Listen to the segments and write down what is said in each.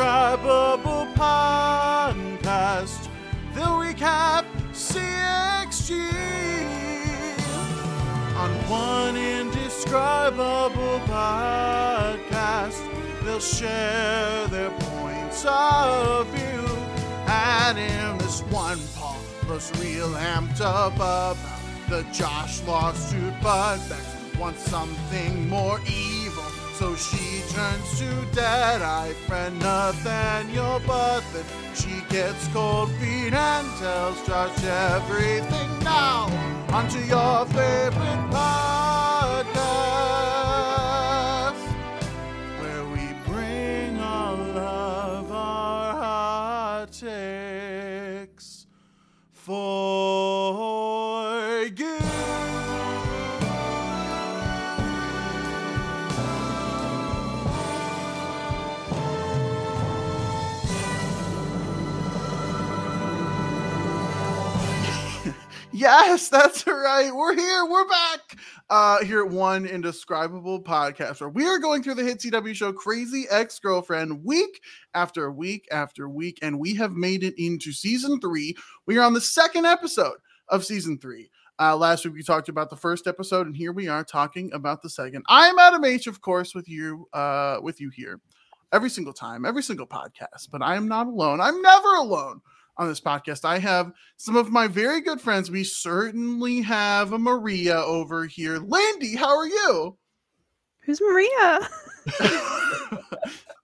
indescribable podcast. They'll recap CXG on one indescribable podcast. They'll share their points of view, and in this one Paul looks real amped up about the Josh lawsuit, but Bex wants something more evil. Turns to Deadeye friend Nathaniel, but then she gets cold feet and tells Josh everything now. Onto your favorite podcast, where we bring all of our hot takes for Yes, that's right. We're here. We're back. Uh, here at one indescribable podcast where we are going through the hit CW show Crazy Ex Girlfriend week after week after week, and we have made it into season three. We are on the second episode of season three. Uh, last week we talked about the first episode, and here we are talking about the second. I'm Adam H, of course, with you, uh, with you here every single time, every single podcast. But I am not alone. I'm never alone on this podcast. I have some of my very good friends. We certainly have a Maria over here. Lindy, how are you? Who's Maria?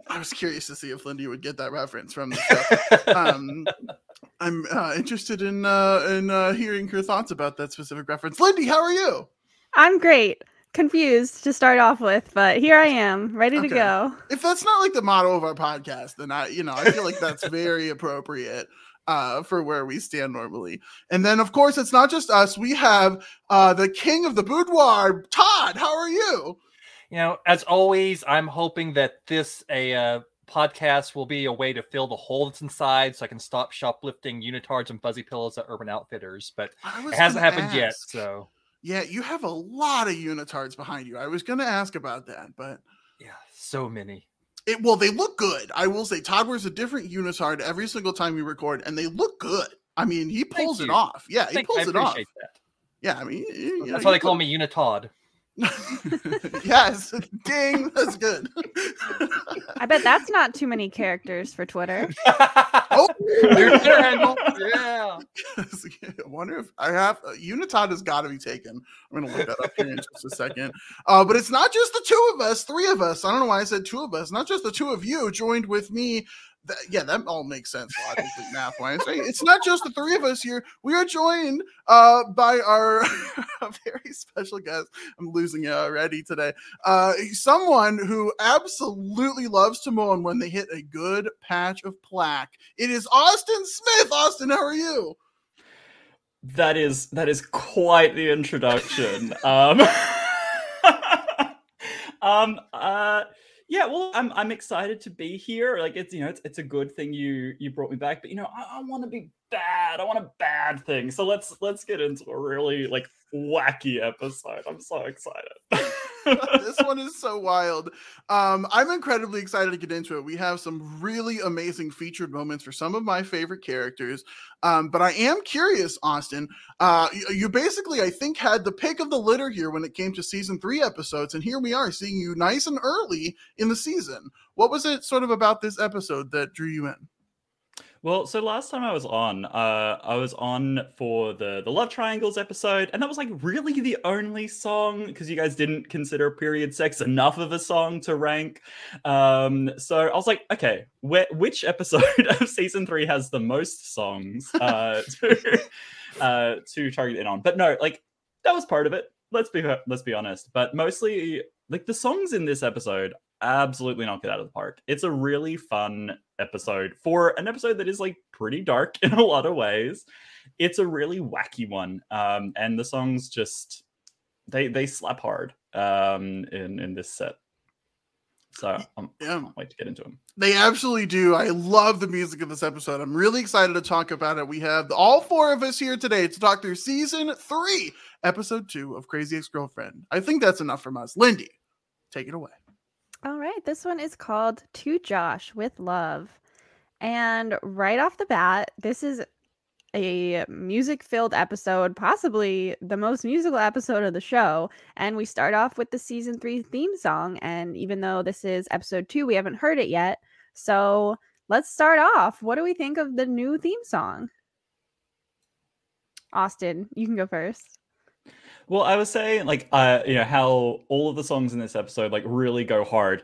I was curious to see if Lindy would get that reference from the show. um, I'm uh, interested in uh, in uh, hearing her thoughts about that specific reference. Lindy, how are you? I'm great. Confused to start off with, but here I am, ready Okay. to go. If that's not like the motto of our podcast, then I, you know, I feel like that's very appropriate uh, for where we stand normally. And then, of course, it's not just us. We have uh, the king of the boudoir, Todd. How are you? You know, as always, I'm hoping that this a uh, podcast will be a way to fill the hole that's inside, so I can stop shoplifting unitards and fuzzy pillows at Urban Outfitters. But it hasn't happened yet, so Yeah, you have a lot of unitards behind you. I was going to ask about that, but yeah, so many. It well, they look good. I will say, Todd wears a different unitard every single time we record, and they look good. I mean, he pulls it off. Yeah, he pulls it off. that. Yeah, I mean, you- know, That's why they call me Unitod. yes, ding, that's good. I bet that's not too many characters for Twitter. oh, Your Twitter handle. Yeah. I wonder if I have uh, Unitod has got to be taken. I'm gonna look that up here in just a second. Uh, but it's not just the two of us, three of us. I don't know why I said two of us. Not just the two of you joined with me. That, yeah, that all makes sense logically, math wise. It's not just the three of us here. We are joined uh, by our very special guest. I'm losing it already today. Uh, someone who absolutely loves to moan when they hit a good patch of plaque. It is Austin Smith. Austin, how are you? That is that is quite the introduction. um, um uh yeah, well I'm I'm excited to be here. Like it's you know it's it's a good thing you you brought me back, but you know I, I want to be bad. I want a bad thing. So let's let's get into a really like wacky episode. I'm so excited. this one is so wild. Um, I'm incredibly excited to get into it. We have some really amazing featured moments for some of my favorite characters. Um, but I am curious, Austin. Uh, you, you basically, I think, had the pick of the litter here when it came to season three episodes, and here we are seeing you nice and early in the season. What was it sort of about this episode that drew you in? Well, so last time I was on, uh, I was on for the the love triangles episode, and that was like really the only song because you guys didn't consider period sex enough of a song to rank. Um, so I was like, okay, where, which episode of season three has the most songs uh, to uh, to target in on? But no, like that was part of it. Let's be let's be honest. But mostly, like the songs in this episode absolutely knock it out of the park. It's a really fun episode for an episode that is like pretty dark in a lot of ways. It's a really wacky one, um, and the songs just they they slap hard um, in in this set. So I'm, I Yeah. can't wait to get into them. They absolutely do. I love the music of this episode. I'm really excited to talk about it. We have all four of us here today to talk through season three, episode two of Crazy Ex Girlfriend. I think that's enough from us. Lindy, take it away. All right, this one is called To Josh with Love. And right off the bat, this is a music filled episode, possibly the most musical episode of the show. And we start off with the season three theme song. And even though this is episode two, we haven't heard it yet. So let's start off. What do we think of the new theme song? Austin, you can go first. Well, I was saying like uh you know how all of the songs in this episode like really go hard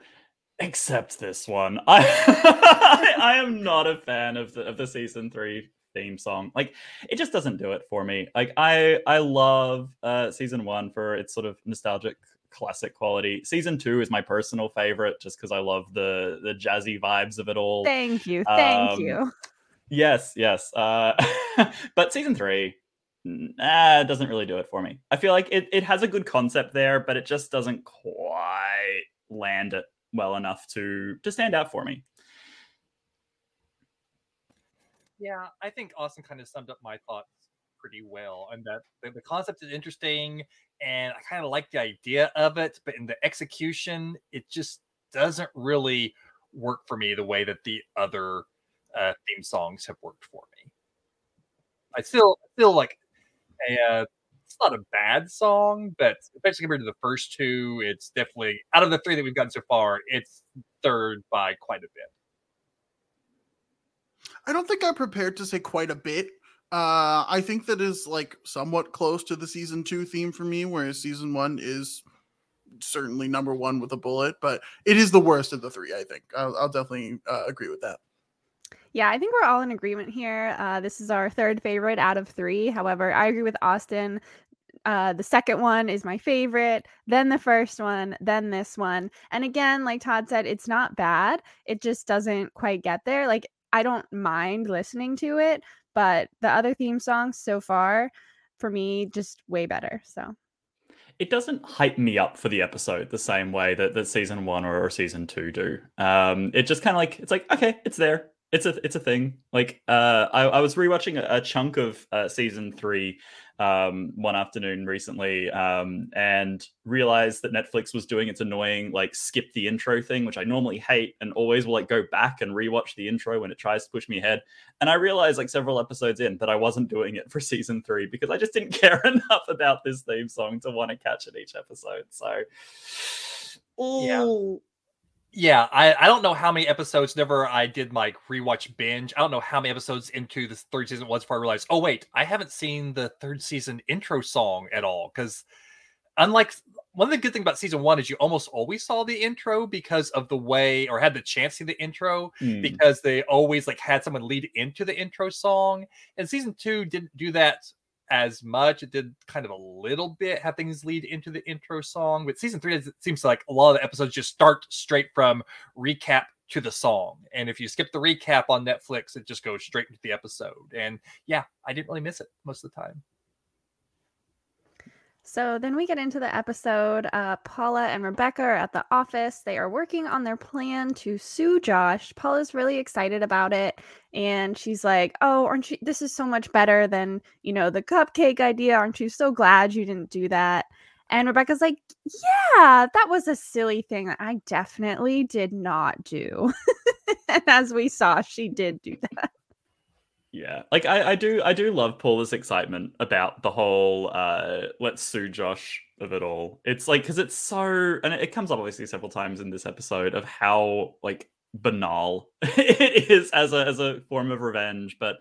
except this one. I I am not a fan of the of the season 3 theme song. Like it just doesn't do it for me. Like I I love uh season 1 for its sort of nostalgic classic quality. Season 2 is my personal favorite just cuz I love the the jazzy vibes of it all. Thank you. Thank Um, you. Yes, yes. Uh, but season three, nah, it doesn't really do it for me. I feel like it, it has a good concept there, but it just doesn't quite land it well enough to to stand out for me. Yeah, I think Austin kind of summed up my thoughts pretty well, and that the, the concept is interesting, and I kind of like the idea of it, but in the execution, it just doesn't really work for me the way that the other uh, theme songs have worked for me. I still still like it's not a bad song, but especially compared to the first two, it's definitely out of the three that we've gotten so far, it's third by quite a bit. I don't think I'm prepared to say quite a bit. Uh, I think that is like somewhat close to the season two theme for me, whereas season one is certainly number one with a bullet, but it is the worst of the three. I think I'll, I'll definitely uh, agree with that. Yeah, I think we're all in agreement here. Uh, this is our third favorite out of three. However, I agree with Austin. Uh, the second one is my favorite, then the first one, then this one. And again, like Todd said, it's not bad. It just doesn't quite get there. Like, I don't mind listening to it, but the other theme songs so far, for me, just way better. So, It doesn't hype me up for the episode the same way that, that season one or, or season two do. Um, it just kind of like it's like okay, it's there. It's a it's a thing. Like uh, I, I was rewatching a, a chunk of uh, season three um, one afternoon recently, um, and realized that Netflix was doing its annoying like skip the intro thing, which I normally hate, and always will like go back and rewatch the intro when it tries to push me ahead. And I realized like several episodes in that I wasn't doing it for season three because I just didn't care enough about this theme song to want to catch it each episode. So. Ooh. Yeah, I, I don't know how many episodes. Never I did my rewatch binge. I don't know how many episodes into this third season was before I realized. Oh wait, I haven't seen the third season intro song at all. Because unlike one of the good things about season one is you almost always saw the intro because of the way, or had the chance to see the intro Hmm. because they always like had someone lead into the intro song. And season two didn't do that as much. It did kind of a little bit have things lead into the intro song, but season three it seems like a lot of the episodes just start straight from recap to the song. And if you skip the recap on Netflix, it just goes straight into the episode. And yeah, I didn't really miss it most of the time. So then we get into the episode. Uh, Paula and Rebecca are at the office. They are working on their plan to sue Josh. Paula's really excited about it. And she's like, Oh, aren't you? This is so much better than, you know, the cupcake idea. Aren't you so glad you didn't do that? And Rebecca's like, Yeah, that was a silly thing that I definitely did not do. and as we saw, she did do that. Yeah, like I, I do, I do love Paula's excitement about the whole uh, "let's sue Josh" of it all. It's like because it's so, and it comes up obviously several times in this episode of how like banal it is as a as a form of revenge. But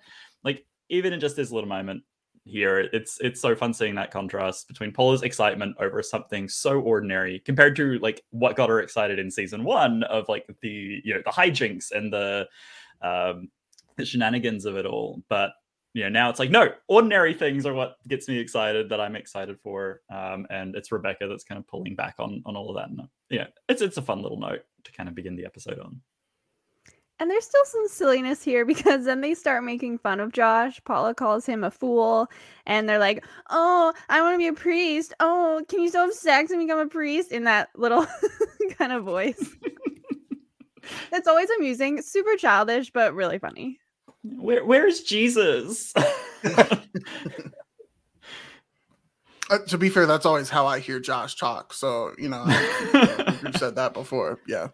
like even in just this little moment here, it's it's so fun seeing that contrast between Paula's excitement over something so ordinary compared to like what got her excited in season one of like the you know the hijinks and the um the shenanigans of it all. But you know, now it's like, no, ordinary things are what gets me excited that I'm excited for. Um, and it's Rebecca that's kind of pulling back on on all of that. And uh, yeah, it's it's a fun little note to kind of begin the episode on. And there's still some silliness here because then they start making fun of Josh. Paula calls him a fool, and they're like, "Oh, I want to be a priest. Oh, can you still have sex and become a priest?" In that little kind of voice. It's always amusing, super childish, but really funny. Where where's Jesus? Uh, to be fair, that's always how I hear Josh talk. So you know, I- think we've said that before. Yeah.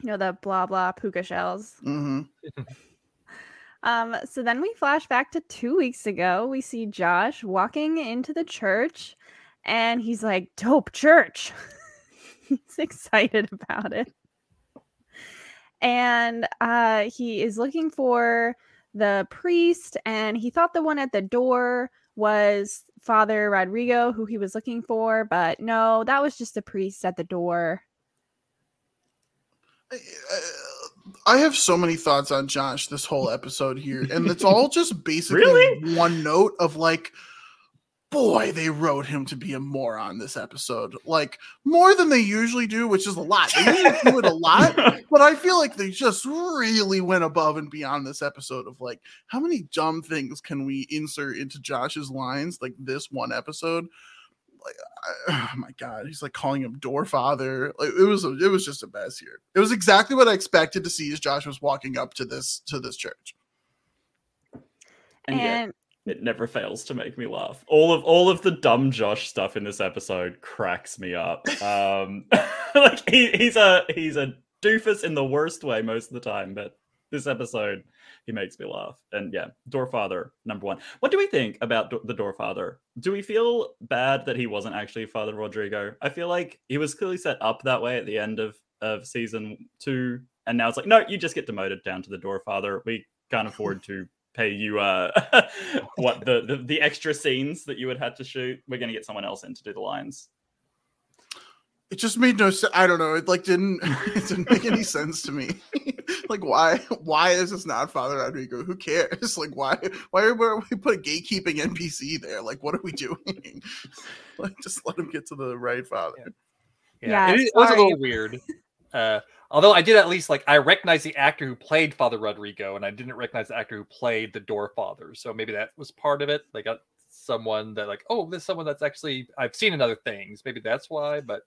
You know the blah blah puka shells. hmm Um, so then we flash back to two weeks ago. We see Josh walking into the church and he's like, dope church. he's excited about it. And uh he is looking for the priest, and he thought the one at the door was Father Rodrigo, who he was looking for, but no, that was just the priest at the door. I have so many thoughts on Josh this whole episode here, and it's all just basically Really? one note of like, boy, they wrote him to be a moron this episode. Like more than they usually do, which is a lot. They usually do it a lot, but I feel like they just really went above and beyond this episode of like, how many dumb things can we insert into Josh's lines like this one episode? Like, I, oh my god, he's like calling him door father. Like it was, it was just a mess here. It was exactly what I expected to see as Josh was walking up to this to this church. and and it never fails to make me laugh. All of all of the dumb Josh stuff in this episode cracks me up. Um, like he, he's a he's a doofus in the worst way most of the time, but this episode he makes me laugh. And yeah, Doorfather number one. What do we think about Do- the Doorfather? Do we feel bad that he wasn't actually Father Rodrigo? I feel like he was clearly set up that way at the end of of season two, and now it's like no, you just get demoted down to the Doorfather. We can't afford to pay you uh what the, the the extra scenes that you would have to shoot we're going to get someone else in to do the lines It just made no sense. I don't know. It like didn't it didn't make any sense to me. like why why is this not Father Rodrigo? Who cares? Like why why are we we put a gatekeeping NPC there? Like what are we doing? like just let him get to the right father. Yeah, it, it was a little weird. Uh, although I did at least like I recognized the actor who played Father Rodrigo, and I didn't recognize the actor who played the Door Father. So maybe that was part of it. They got someone that like, oh, this is someone that's actually I've seen in other things. Maybe that's why. But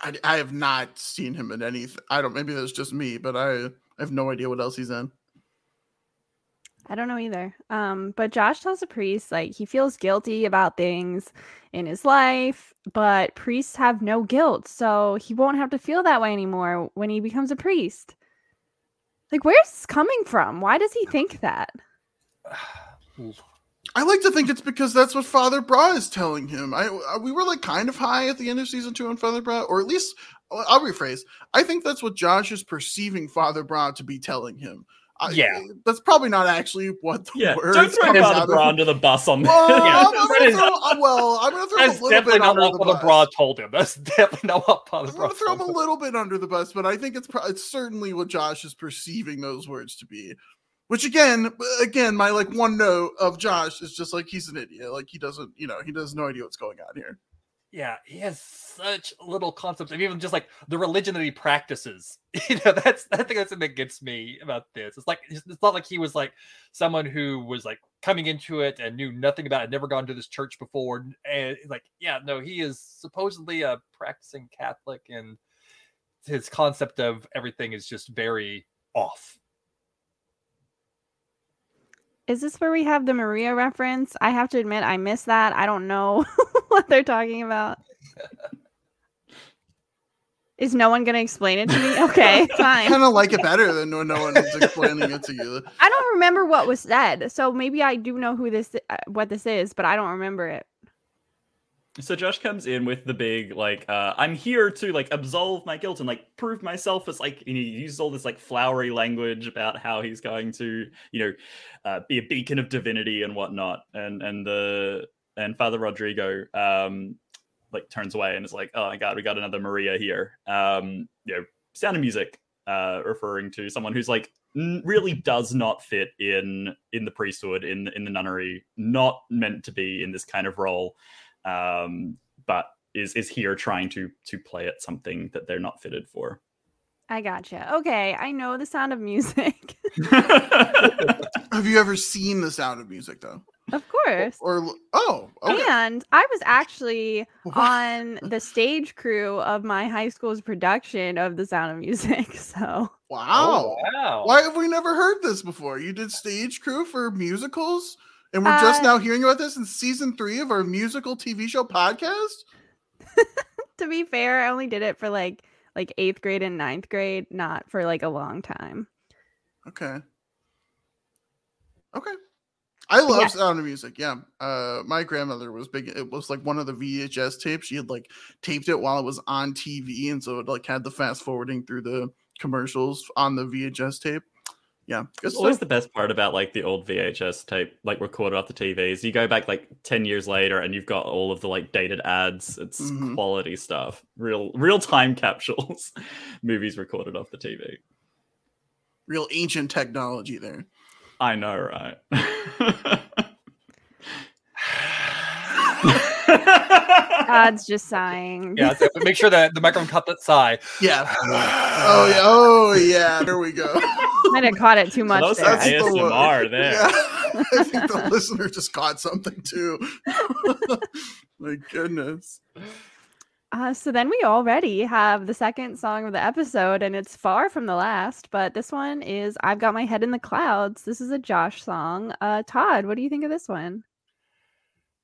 I, I have not seen him in anything. I don't. Maybe that's just me, but I, I have no idea what else he's in. I don't know either. Um, but Josh tells the priest like he feels guilty about things in his life, but priests have no guilt, so he won't have to feel that way anymore when he becomes a priest. Like, where's this coming from? Why does he think that? I like to think it's because that's what Father Brah is telling him. I, I we were like kind of high at the end of season two on Father Brah, or at least I'll rephrase. I think that's what Josh is perceiving Father Brah to be telling him. I, Yeah. that's probably not actually what the yeah words don't throw Father of- under the bus on this Well, Yeah, I'm, gonna is- throw, uh, well, I'm gonna throw him a that's little definitely bit not under what the bus. Brah told him. That's definitely not what Father I'm gonna throw him a little bit under the bus, but I think it's pro- it's certainly what Josh is perceiving those words to be. Which again, again, my like one note of Josh is just like he's an idiot. Like he doesn't, you know, he has no idea what's going on here. Yeah, he has such little concepts of even just like the religion that he practices. You know, that's I think that's something that gets me about this. It's like it's not like he was like someone who was like coming into it and knew nothing about it, never gone to this church before. And like, yeah, no, he is supposedly a practicing Catholic, and his concept of everything is just very off. Is this where we have the Maria reference? I have to admit, I missed that. I don't know what they're talking about. Is no one going to explain it to me? Okay, fine. I kind of like it better than when no one is explaining it to you. I don't remember what was said, so maybe I do know who this, uh, what this is, but I don't remember it. So Josh comes in with the big like, uh, I'm here to like absolve my guilt and like prove myself as like, and he uses all this like flowery language about how he's going to, you know, uh, be a beacon of divinity and whatnot. And and the and Father Rodrigo um like turns away and is like, oh my god, we got another Maria here. Um, you know, Sound of Music, uh, referring to someone who's like really does not fit in in the priesthood in in the nunnery, not meant to be in this kind of role um, but is is here trying to to play at something that they're not fitted for. I gotcha. Okay, I know the sound of music. Have you ever seen the sound of music though? of course. Or oh, okay. And I was actually What? on the stage crew of my high school's production of The Sound of Music. So wow. Oh, wow. Why have we never heard this before? You did stage crew for musicals, and we're just Uh, now hearing about this in season three of our musical TV show podcast. to be fair, I only did it for like like eighth grade and ninth grade, not for like a long time. Okay. Okay. I love yeah. Sound of Music. Yeah. Uh, my grandmother was big. It was like one of the VHS tapes. She had like taped it while it was on TV, and so it like had the fast forwarding through the commercials on the VHS tape. Yeah, It's always the best part about like the old VHS tape, like recorded off the TVs. You go back like ten years later, and you've got all of the like dated ads. It's Mhm. quality stuff, real real time capsules, movies recorded off the TV. Real ancient technology there. I know, right? God's just sighing. Yeah, so make sure that the microphone caught that sigh. Yeah. oh yeah. Oh yeah. There we go. Might have caught it too much that was there. some That's the one. ASMR there. Yeah. I think the listener just caught something too. My goodness. Uh, so then we already have the second song of the episode, and it's far from the last, but this one is I've Got My Head in the Clouds. This is a Josh song. Uh, Todd, what do you think of this one?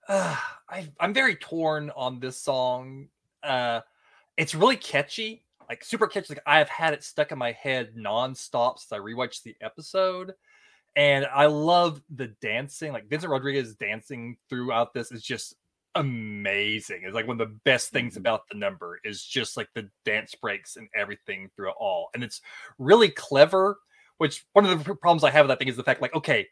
I, I'm very torn on this song. Uh, it's really catchy, like super catchy. Like I have had it stuck in my head nonstop since I rewatched the episode, and I love the dancing. Like Vincent Rodriguez dancing throughout this is just amazing. It's like one of the best things about the number is just like the dance breaks and everything through it all, and it's really clever. Which one of the problems I have with that thing is the fact, like, okay,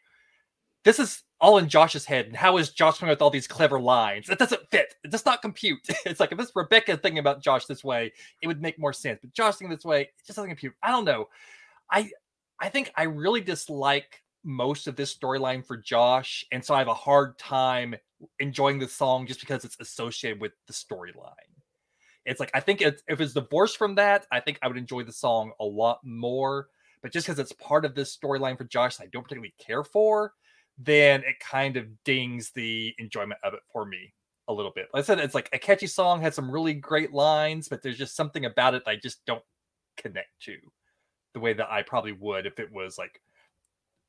this is all in Josh's head. And how is Josh coming up with all these clever lines? It doesn't fit. It does not compute. It's like if it's Rebecca thinking about Josh this way, it would make more sense. But Josh thinking this way, it just doesn't compute. I don't know. I I think I really dislike most of this storyline for Josh, and so I have a hard time enjoying the song just because it's associated with the storyline. It's like I think it's, if it's divorced from that, I think I would enjoy the song a lot more. But just because it's part of this storyline for Josh, I don't particularly care for then it kind of dings the enjoyment of it for me a little bit. Like I said, it's like a catchy song, has some really great lines, but there's just something about it that I just don't connect to the way that I probably would if it was like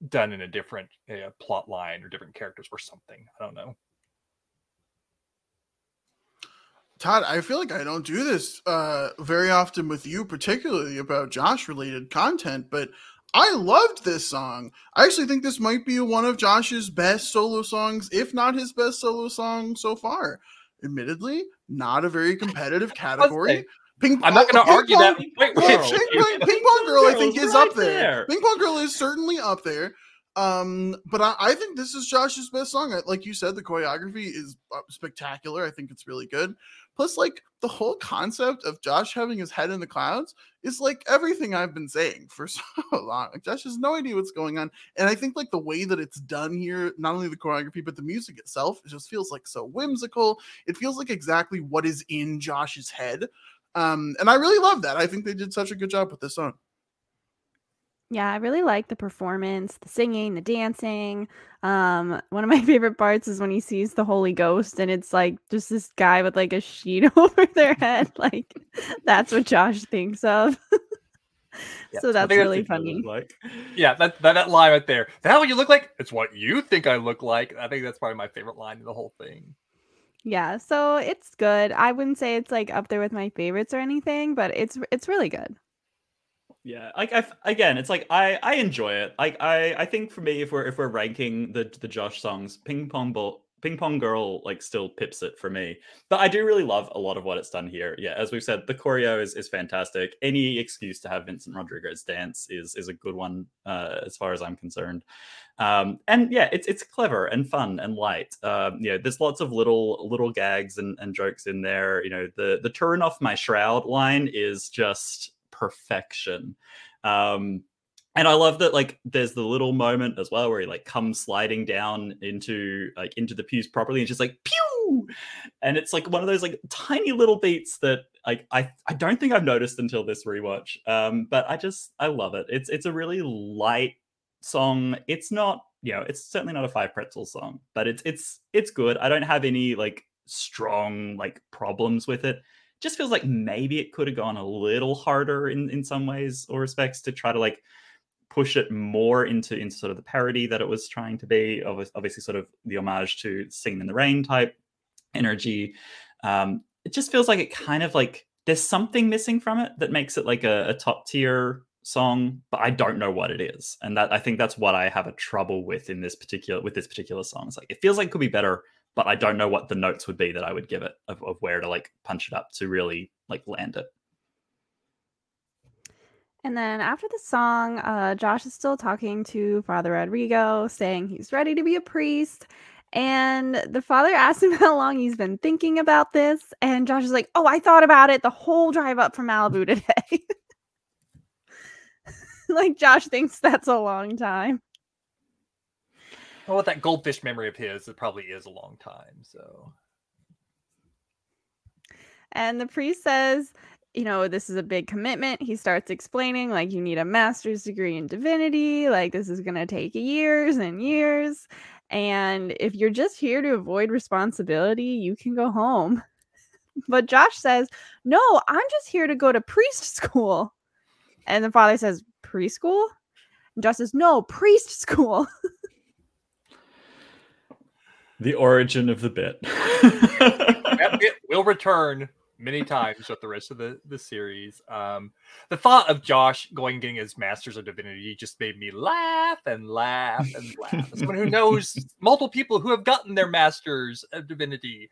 done in a different uh, plot line or different characters or something. I don't know. Todd, I feel like I don't do this uh, very often with you, particularly about Josh related content, but I loved this song. I actually think this might be one of Josh's best solo songs, if not his best solo song so far. Admittedly, not a very competitive category. Ping, I'm not going to argue pong- that. Wait, wait. well, ping, pong, ping pong girl, I think, is right up there. there. Ping pong girl is certainly up there. Um, but I, I think this is Josh's best song. Like you said, the choreography is uh, spectacular. I think it's really good. Plus, like the whole concept of Josh having his head in the clouds is like everything I've been saying for so long. Like Josh has no idea what's going on, and I think like the way that it's done here, not only the choreography but the music itself, it just feels like so whimsical. It feels like exactly what is in Josh's head, um, and I really love that. I think they did such a good job with this song. Yeah, I really like the performance, the singing, the dancing. Um, one of my favorite parts is when he sees the Holy Ghost and it's like just this guy with like a sheet over their head. Like that's what Josh thinks of. Yeah, so that's really That's funny. Like, Yeah, that, that that line right there. That what you look like? It's what you think I look like. I think that's probably my favorite line in the whole thing. Yeah, so it's good. I wouldn't say it's like up there with my favorites or anything, but it's it's really good. Yeah, like I again, it's like I I enjoy it. Like I I think for me, if we're if we're ranking the the Josh songs, Ping Pong Ball. Ping Pong Girl like still pips it for me, but I do really love a lot of what it's done here. Yeah, as we've said, the choreo is, is fantastic. Any excuse to have Vincent Rodriguez dance is is a good one uh, as far as I'm concerned. Um, and yeah, it's it's clever and fun and light. Um, you know, there's lots of little little gags and, and jokes in there. You know, the the turn off my shroud line is just perfection. Um, and I love that like there's the little moment as well where he like comes sliding down into like into the pews properly and just like pew, and it's like one of those like tiny little beats that like I I don't think I've noticed until this rewatch. Um, but I just I love it. It's it's a really light song. It's not you know it's certainly not a five pretzel song, but it's it's it's good. I don't have any like strong like problems with it just feels like maybe it could have gone a little harder in in some ways or respects to try to like push it more into into sort of the parody that it was trying to be obvi- obviously sort of the homage to singing in the rain type energy um it just feels like it kind of like there's something missing from it that makes it like a, a top tier song, but I don't know what it is. And that I think that's what I have a trouble with in this particular with this particular song. It's like it feels like it could be better, but I don't know what the notes would be that I would give it of, of where to like punch it up to really like land it. And then after the song, uh, Josh is still talking to Father Rodrigo, saying he's ready to be a priest. And the father asks him how long he's been thinking about this. And Josh is like, Oh, I thought about it the whole drive up from Malibu today. like, Josh thinks that's a long time. Well, with that goldfish memory of his, it probably is a long time. So. And the priest says, you know, this is a big commitment. He starts explaining, like, you need a master's degree in divinity. Like, this is going to take years and years. And if you're just here to avoid responsibility, you can go home. But Josh says, No, I'm just here to go to priest school. And the father says, Preschool? And Josh says, No, priest school. The origin of the bit. that bit will return many times with the rest of the, the series. Um, the thought of Josh going and getting his master's of divinity just made me laugh and laugh and laugh. As someone who knows multiple people who have gotten their masters of divinity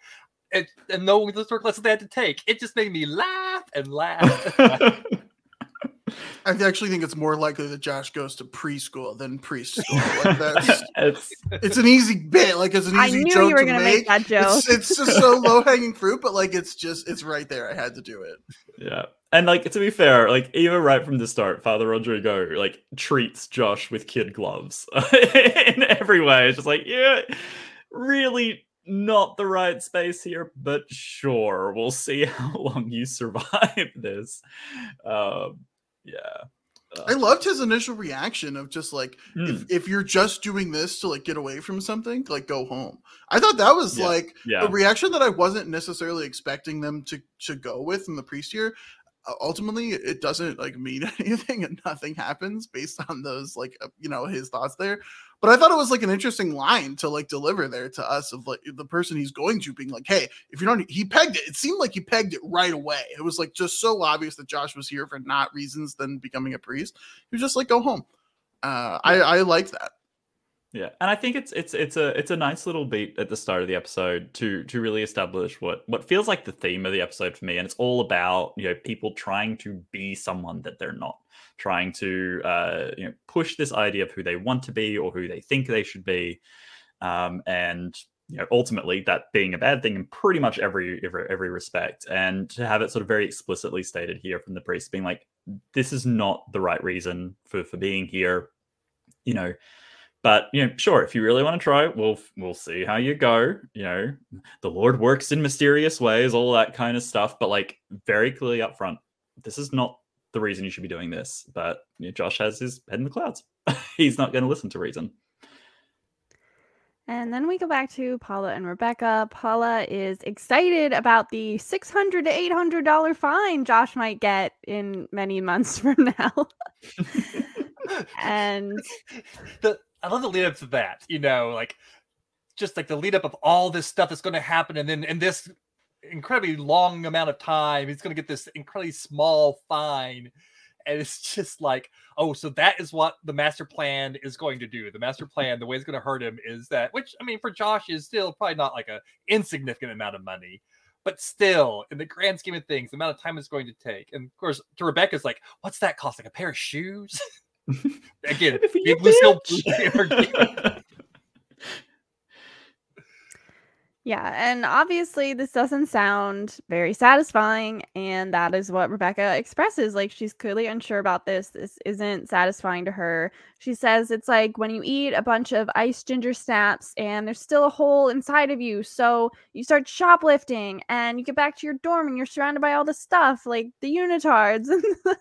it, and knowing the historic lessons they had to take, it just made me laugh and laugh. And laugh. I actually think it's more likely that Josh goes to preschool than priest school. Like that's, it's, it's an easy bit. Like it's an I easy knew joke you were to going to make. make that joke. It's, it's just so low hanging fruit, but like it's just it's right there. I had to do it. yeah. And like to be fair, like even right from the start, Father Rodrigo like treats Josh with kid gloves in every way. It's just like, yeah, really not the right space here, but sure, we'll see how long you survive this. Um, yeah. I loved his initial reaction of just like Hmm. if, if you're just doing this to like get away from something, like go home. I thought that was Yeah. like Yeah. a reaction that I wasn't necessarily expecting them to to go with in the priest year. Ultimately, it doesn't like mean anything, and nothing happens based on those like uh, you know his thoughts there. But I thought it was like an interesting line to like deliver there to us of like the person he's going to being like, hey, if you don't he pegged it. It seemed like he pegged it right away. It was like just so obvious that Josh was here for not reasons than becoming a priest. He was just like, go home. Uh, I I like that. Yeah, and I think it's it's it's a it's a nice little beat at the start of the episode to to really establish what what feels like the theme of the episode for me, and it's all about you know people trying to be someone that they're not, trying to uh, you know push this idea of who they want to be or who they think they should be, um, and you know ultimately that being a bad thing in pretty much every every every respect, and to have it sort of very explicitly stated here from the priest being like this is not the right reason for for being here, you know but you know sure if you really want to try we'll we'll see how you go you know the lord works in mysterious ways all that kind of stuff but like very clearly up front this is not the reason you should be doing this but you know, josh has his head in the clouds he's not going to listen to reason And then we go back to Paula and Rebecca. Paula is excited about the six hundred to eight hundred dollar fine Josh might get in many months from now. and the I love the lead up to that. You know, like just like the lead up of all this stuff that's going to happen, and then in this incredibly long amount of time, he's going to get this incredibly small fine, and it's just like, oh, so that is what the master plan is going to do. The master plan, the way it's going to hurt him is that, which I mean, for Josh is still probably not like a insignificant amount of money. But still, in the grand scheme of things, the amount of time it's going to take, and of course, to Rebecca's like, "What's that cost? Like a pair of shoes?" Again, big Lucille yeah, and obviously this doesn't sound very satisfying, and that is what Rebecca expresses. Like she's clearly unsure about this. This isn't satisfying to her. She says it's like when you eat a bunch of ice ginger snaps and there's still a hole inside of you. So you start shoplifting and you get back to your dorm and you're surrounded by all the stuff like the unitards and the,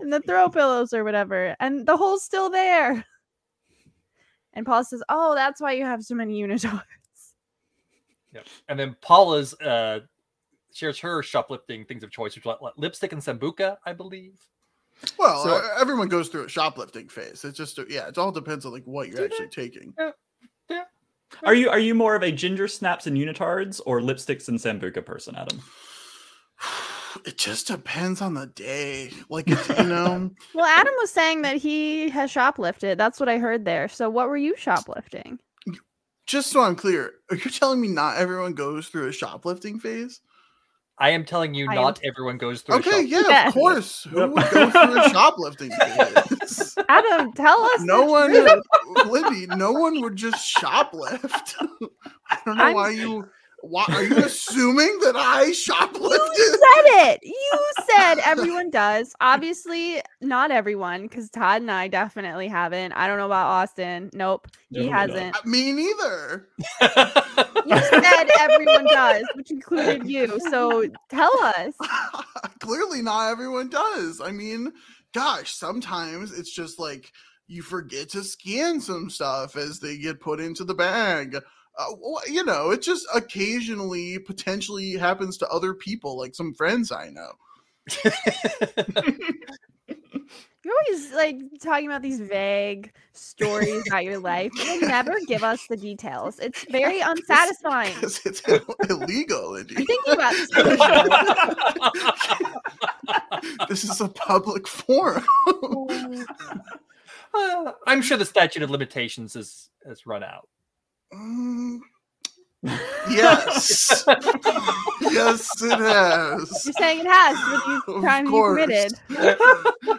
and the throw pillows or whatever. And the hole's still there. And Paul says, Oh, that's why you have so many unitards. Yep. And then Paula's uh shares her shoplifting things of choice, which are like lipstick and sambuca, I believe. Well, So- uh, everyone goes through a shoplifting phase. It's just yeah, it all depends on like what you're Do actually taking. Yeah. Are you are you more of a ginger snaps and unitards or lipsticks and sambuca person, Adam? It just depends on the day. Like, it's, you know, Well, Adam was saying that he has shoplifted. That's what I heard there. So, what were you shoplifting? just so I'm clear, are you telling me not everyone goes through a shoplifting phase? I am telling you, I am- not everyone goes through. a Okay, yeah, Yeah. of course. Who would go through a shoplifting phase? Adam, tell us. no one. Libby, no one would just shoplift. I don't know I'm- why you. Why are you assuming that I shoplifted? You said it. You said everyone does. Obviously, not everyone, because Todd and I definitely haven't. I don't know about Austin. Nope, he No, we're not. hasn't. Uh, me neither. You said everyone does, which included you. So tell us. Clearly, not everyone does. I mean, gosh, sometimes it's just like you forget to scan some stuff as they get put into the bag. Uh, you know, it just occasionally potentially happens to other people, like some friends I know. You're always like talking about these vague stories about your life. You never give us the details. It's very unsatisfying. Because it's Ill- illegal, I'm thinking about social. this is a public forum. Uh, I'm sure the statute of limitations is has run out. Mm, yes. yes, it has. You're saying it has for these Of crimes you committed.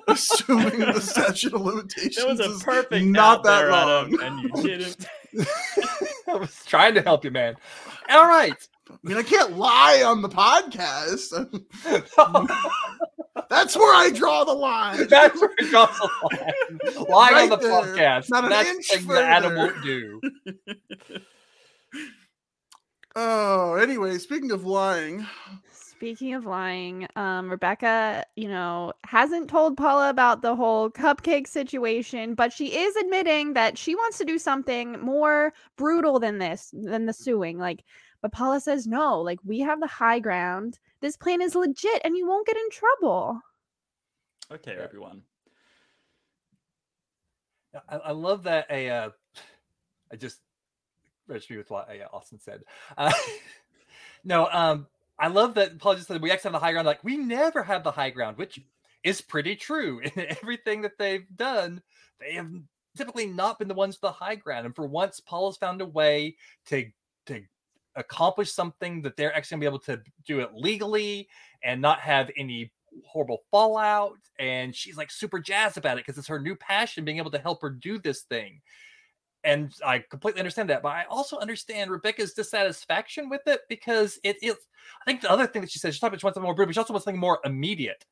Assuming the statute of limitations That was a is perfect not that there, long. Adam, and you didn't. I was trying to help you, man. All right. I mean, I can't lie on the podcast. That's where I draw the line. That's where it drops the line. Lying on the there. podcast. Not an That's inch the thing that Adam further. won't do. Oh, anyway, speaking of lying, Speaking of lying, um, Rebecca, you know, hasn't told Paula about the whole cupcake situation, but she is admitting that she wants to do something more brutal than this, than the suing. Like, but Paula says no. Like, we have the high ground. This plan is legit, and you won't get in trouble. Okay, everyone. I, I love that. A uh, I just registered with what uh, Austin said. Uh, no, um, I love that Paul just said we actually have the high ground. Like we never have the high ground, which is pretty true. In everything that they've done, they have typically not been the ones with the high ground. And for once, Paul has found a way to to accomplish something that they're actually gonna be able to do it legally and not have any horrible fallout and she's like super jazzed about it because it's her new passion being able to help her do this thing and i completely understand that but i also understand rebecca's dissatisfaction with it because it is i think the other thing that she says, she talked about she wants something more brutal but she also wants something more immediate.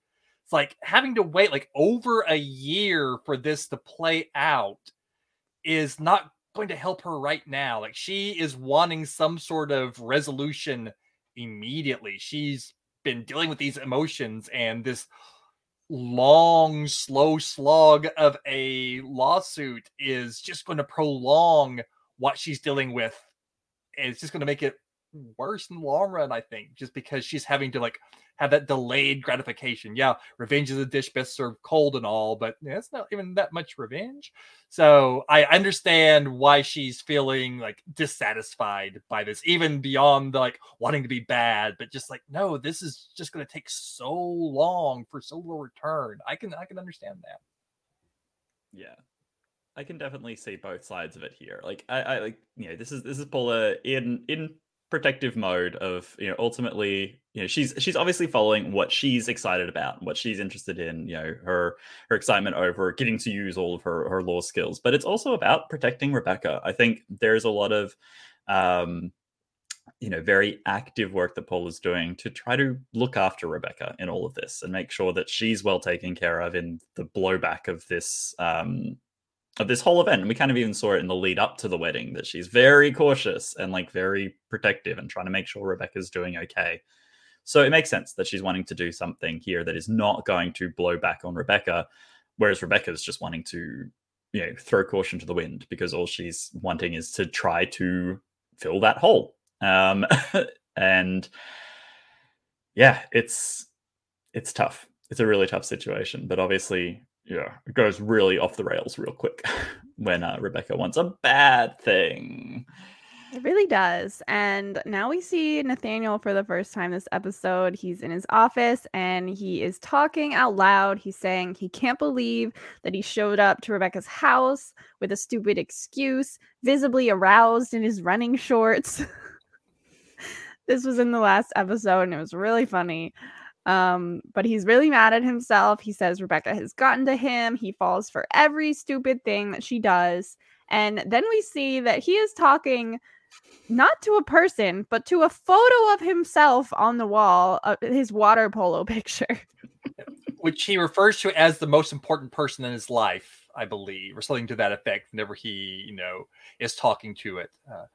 It's like having to wait like over a year for this to play out is not going to help her right now like she is wanting some sort of resolution immediately. She's been dealing with these emotions and this long, slow slog of a lawsuit is just going to prolong what she's dealing with. And it's just going to make it worse in the long run, I think, just because she's having to like have that delayed gratification. Yeah, revenge is a dish best served cold and all, but it's not even that much revenge. So I understand why she's feeling like dissatisfied by this, even beyond the, like wanting to be bad, but just like, no, this is just going to take so long for so little return. I can I can understand that. Yeah. I can definitely see both sides of it here. Like I, I like you know, this is this is Paula in in protective mode of you know ultimately you know she's she's obviously following what she's excited about what she's interested in you know her her excitement over getting to use all of her her law skills. But it's also about protecting rebecca. I think there's a lot of um you know very active work that paul is doing to try to look after rebecca in all of this and make sure that she's well taken care of in the blowback of this um of this whole event. And we kind of even saw it in the lead up to the wedding that she's very cautious and like very protective and trying to make sure Rebecca's doing okay. So it makes sense that she's wanting to do something here that is not going to blow back on Rebecca, whereas Rebecca's just wanting to, you know, throw caution to the wind because all she's wanting is to try to fill that hole. Um, and yeah, it's it's tough. It's a really tough situation, but obviously yeah, it goes really off the rails real quick when uh, Rebecca wants a bad thing. It really does. And now we see Nathaniel for the first time this episode. He's in his office and he is talking out loud. He's saying he can't believe that he showed up to Rebecca's house with a stupid excuse, visibly aroused in his running shorts. this was in the last episode and it was really funny. Um, but he's really mad at himself. He says Rebecca has gotten to him. He falls for every stupid thing that she does. And then we see that he is talking not to a person, but to a photo of himself on the wall, uh, his water polo picture. Which he refers to as the most important person in his life, I believe, or something to that effect. Whenever he, you know, is talking to it, uh,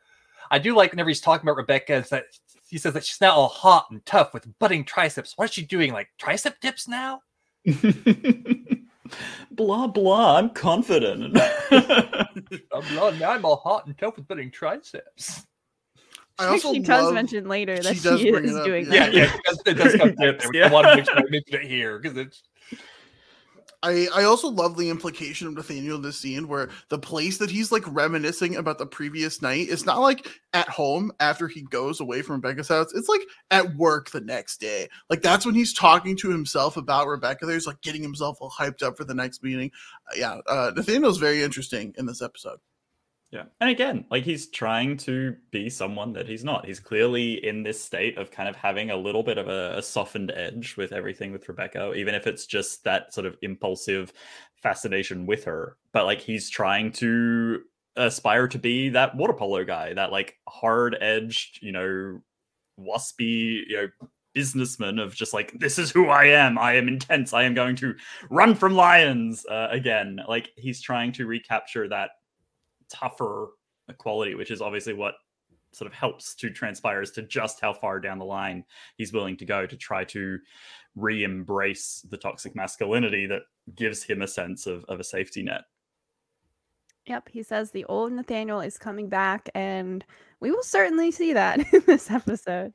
I do like whenever he's talking about Rebecca. Is that he says that she's now all hot and tough with budding triceps. What is she doing? Like tricep dips now? blah blah. I'm confident. blah, now I'm all hot and tough with budding triceps. I also she does love- mention later that she she, is up, doing Yeah, that. yeah, it does, it does come there. Yeah. I want to make sure I mention it here because it's I, I also love the implication of Nathaniel in this scene where the place that he's like reminiscing about the previous night is not like at home after he goes away from Rebecca's house. It's like at work the next day. Like that's when he's talking to himself about Rebecca. There's like getting himself all hyped up for the next meeting. Uh, yeah, uh, Nathaniel's very interesting in this episode. Yeah. And again, like he's trying to be someone that he's not. He's clearly in this state of kind of having a little bit of a, a softened edge with everything with Rebecca, even if it's just that sort of impulsive fascination with her. But like he's trying to aspire to be that water polo guy, that like hard edged, you know, waspy, you know, businessman of just like this is who I am. I am intense. I am going to run from lions uh, again. Like he's trying to recapture that tougher quality, which is obviously what sort of helps to transpire as to just how far down the line he's willing to go to try to re-embrace the toxic masculinity that gives him a sense of, of a safety net. Yep, he says the old Nathaniel is coming back, and we will certainly see that in this episode.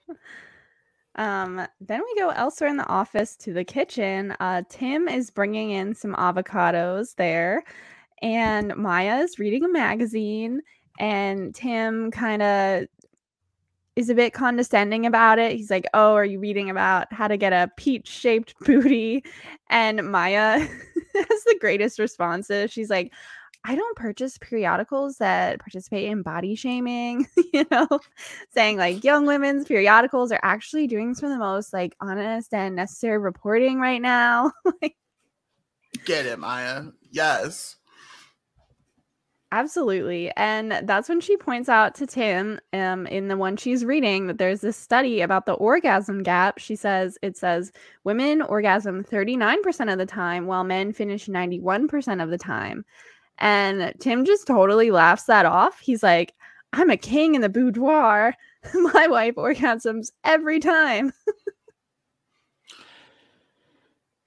Um, then we go elsewhere in the office to the kitchen. Uh, Tim is bringing in some avocados there, and Maya is reading a magazine, and Tim kind of is a bit condescending about it. He's like, "Oh, are you reading about how to get a peach-shaped booty?" And Maya has the greatest responses. She's like, I don't purchase periodicals that participate in body shaming, you know, saying like young women's periodicals are actually doing some of the most like honest and necessary reporting right now. Get it, Maya. Yes. Absolutely. And that's when she points out to Tim um, in the one she's reading that there's this study about the orgasm gap. She says it says women orgasm 39% of the time while men finish 91% of the time. And Tim just totally laughs that off. He's like, I'm a king in the boudoir. My wife orgasms every time.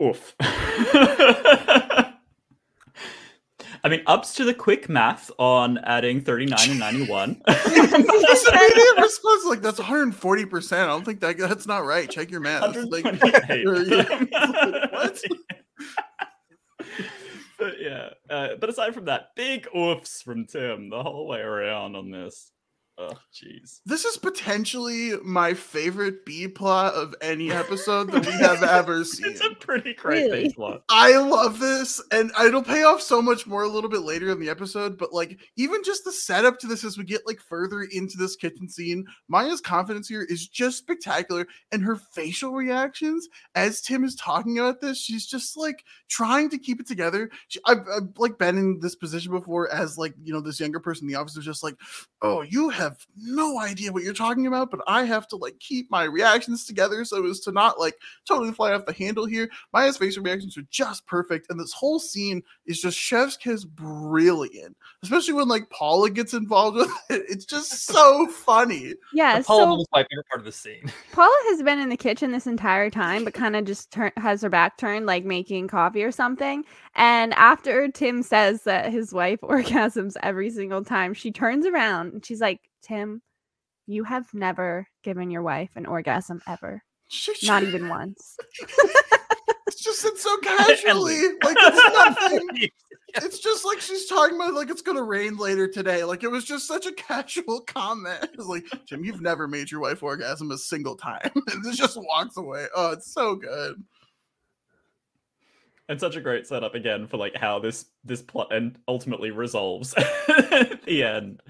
Oof. I mean, ups to the quick math on adding 39 and 91. His immediate response like that's 140. percent I don't think that that's not right. Check your math. Like, or, yeah. What? but yeah, uh, but aside from that, big oofs from Tim the whole way around on this. Oh, jeez. this is potentially my favorite B plot of any episode that we have ever seen. It's a pretty great Really? big plot. I love this, and it'll pay off so much more a little bit later in the episode. But like, even just the setup to this as we get like further into this kitchen scene, Maya's confidence here is just spectacular, and her facial reactions as Tim is talking about this, she's just like trying to keep it together. She, I've, I've like been in this position before as like you know this younger person in the office is just like, oh, you have no idea what you're talking about, but I have to like keep my reactions together so as to not like totally fly off the handle here. Maya's facial reactions are just perfect, and this whole scene is just chef's kiss brilliant. Especially when like Paula gets involved with it. It's just so funny. Yeah. the Paula So was my favorite part of the scene. Paula has been in the kitchen this entire time, but kind of just turn has her back turned, like making coffee or something. And after Tim says that his wife orgasms every single time, she turns around and she's like, Tim, you have never given your wife an orgasm ever. She, she- Not even once. It's just said so casually. like it's nothing. it's just like she's talking about like it's gonna rain later today. Like it was just such a casual comment. It's like, Jim, you've never made your wife orgasm a single time. and just walks away. Oh, it's so good. And such a great setup again for like how this this plot and ultimately resolves at the end.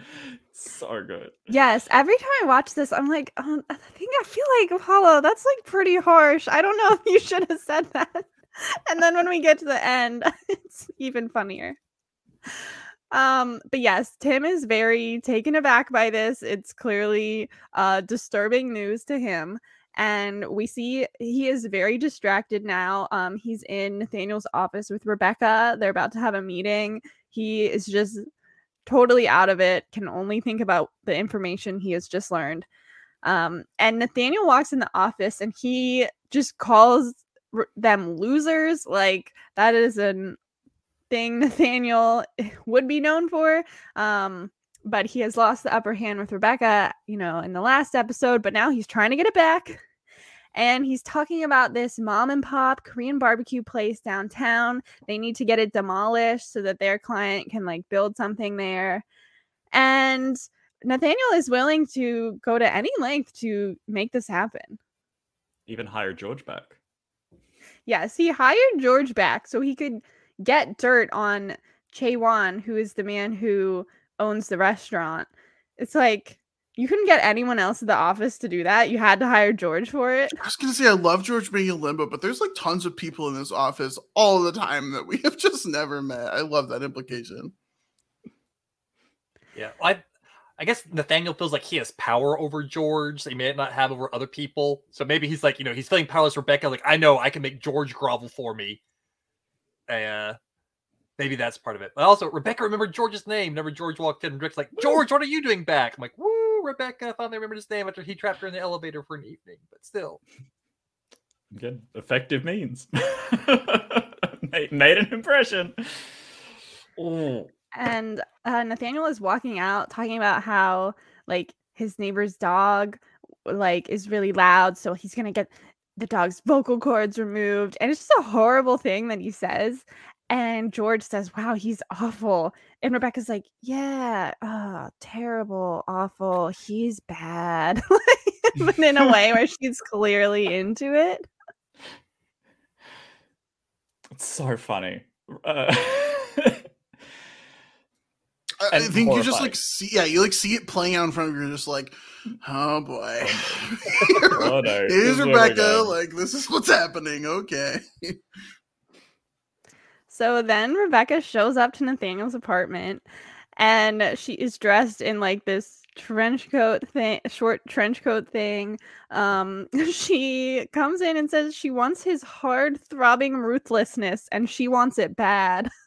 So good. Yes, every time I watch this, I'm like, um, I think I feel like Apollo. That's like pretty harsh. I don't know if you should have said that. And then when we get to the end, it's even funnier. Um, but yes, Tim is very taken aback by this. It's clearly uh disturbing news to him. And we see he is very distracted now. Um, he's in Nathaniel's office with Rebecca. They're about to have a meeting. He is just totally out of it, can only think about the information he has just learned. Um, and Nathaniel walks in the office and he just calls r- them losers. Like that is an thing Nathaniel would be known for. Um, but he has lost the upper hand with Rebecca, you know, in the last episode, but now he's trying to get it back. And he's talking about this mom and pop Korean barbecue place downtown. They need to get it demolished so that their client can like build something there. And Nathaniel is willing to go to any length to make this happen. Even hire George back. Yes, he hired George back so he could get dirt on Che Wan, who is the man who owns the restaurant. It's like you couldn't get anyone else at the office to do that. You had to hire George for it. I was gonna say I love George being in limbo, but there's like tons of people in this office all the time that we have just never met. I love that implication. Yeah, I I guess Nathaniel feels like he has power over George that he may not have over other people. So maybe he's like, you know, he's feeling powerless. Rebecca, like, I know I can make George grovel for me. Uh, maybe that's part of it. But also, Rebecca remembered George's name. Whenever George walked in, and Rick's like, George, what are you doing back? I'm like, woo, Rebecca finally remembered his name after he trapped her in the elevator for an evening. But still, Good. Effective means. made, made an impression. Oh. And uh, Nathaniel is walking out talking about how like his neighbor's dog like is really loud, so he's gonna get the dog's vocal cords removed. And it's just a horrible thing that he says. And George says, Wow, he's awful. And Rebecca's like, Yeah, oh, terrible, awful. He's bad. but in a way where she's clearly into it. It's so funny. Uh, I, I And think you just like see, yeah, you like see it playing out in front of you. You're just like, oh boy, oh no. this here's is Rebecca. Like this is what's happening. Okay, So then Rebecca shows up to Nathaniel's apartment and she is dressed in like this trench coat thing, short trench coat thing. Um she comes in and says she wants his hard throbbing ruthlessness and she wants it bad.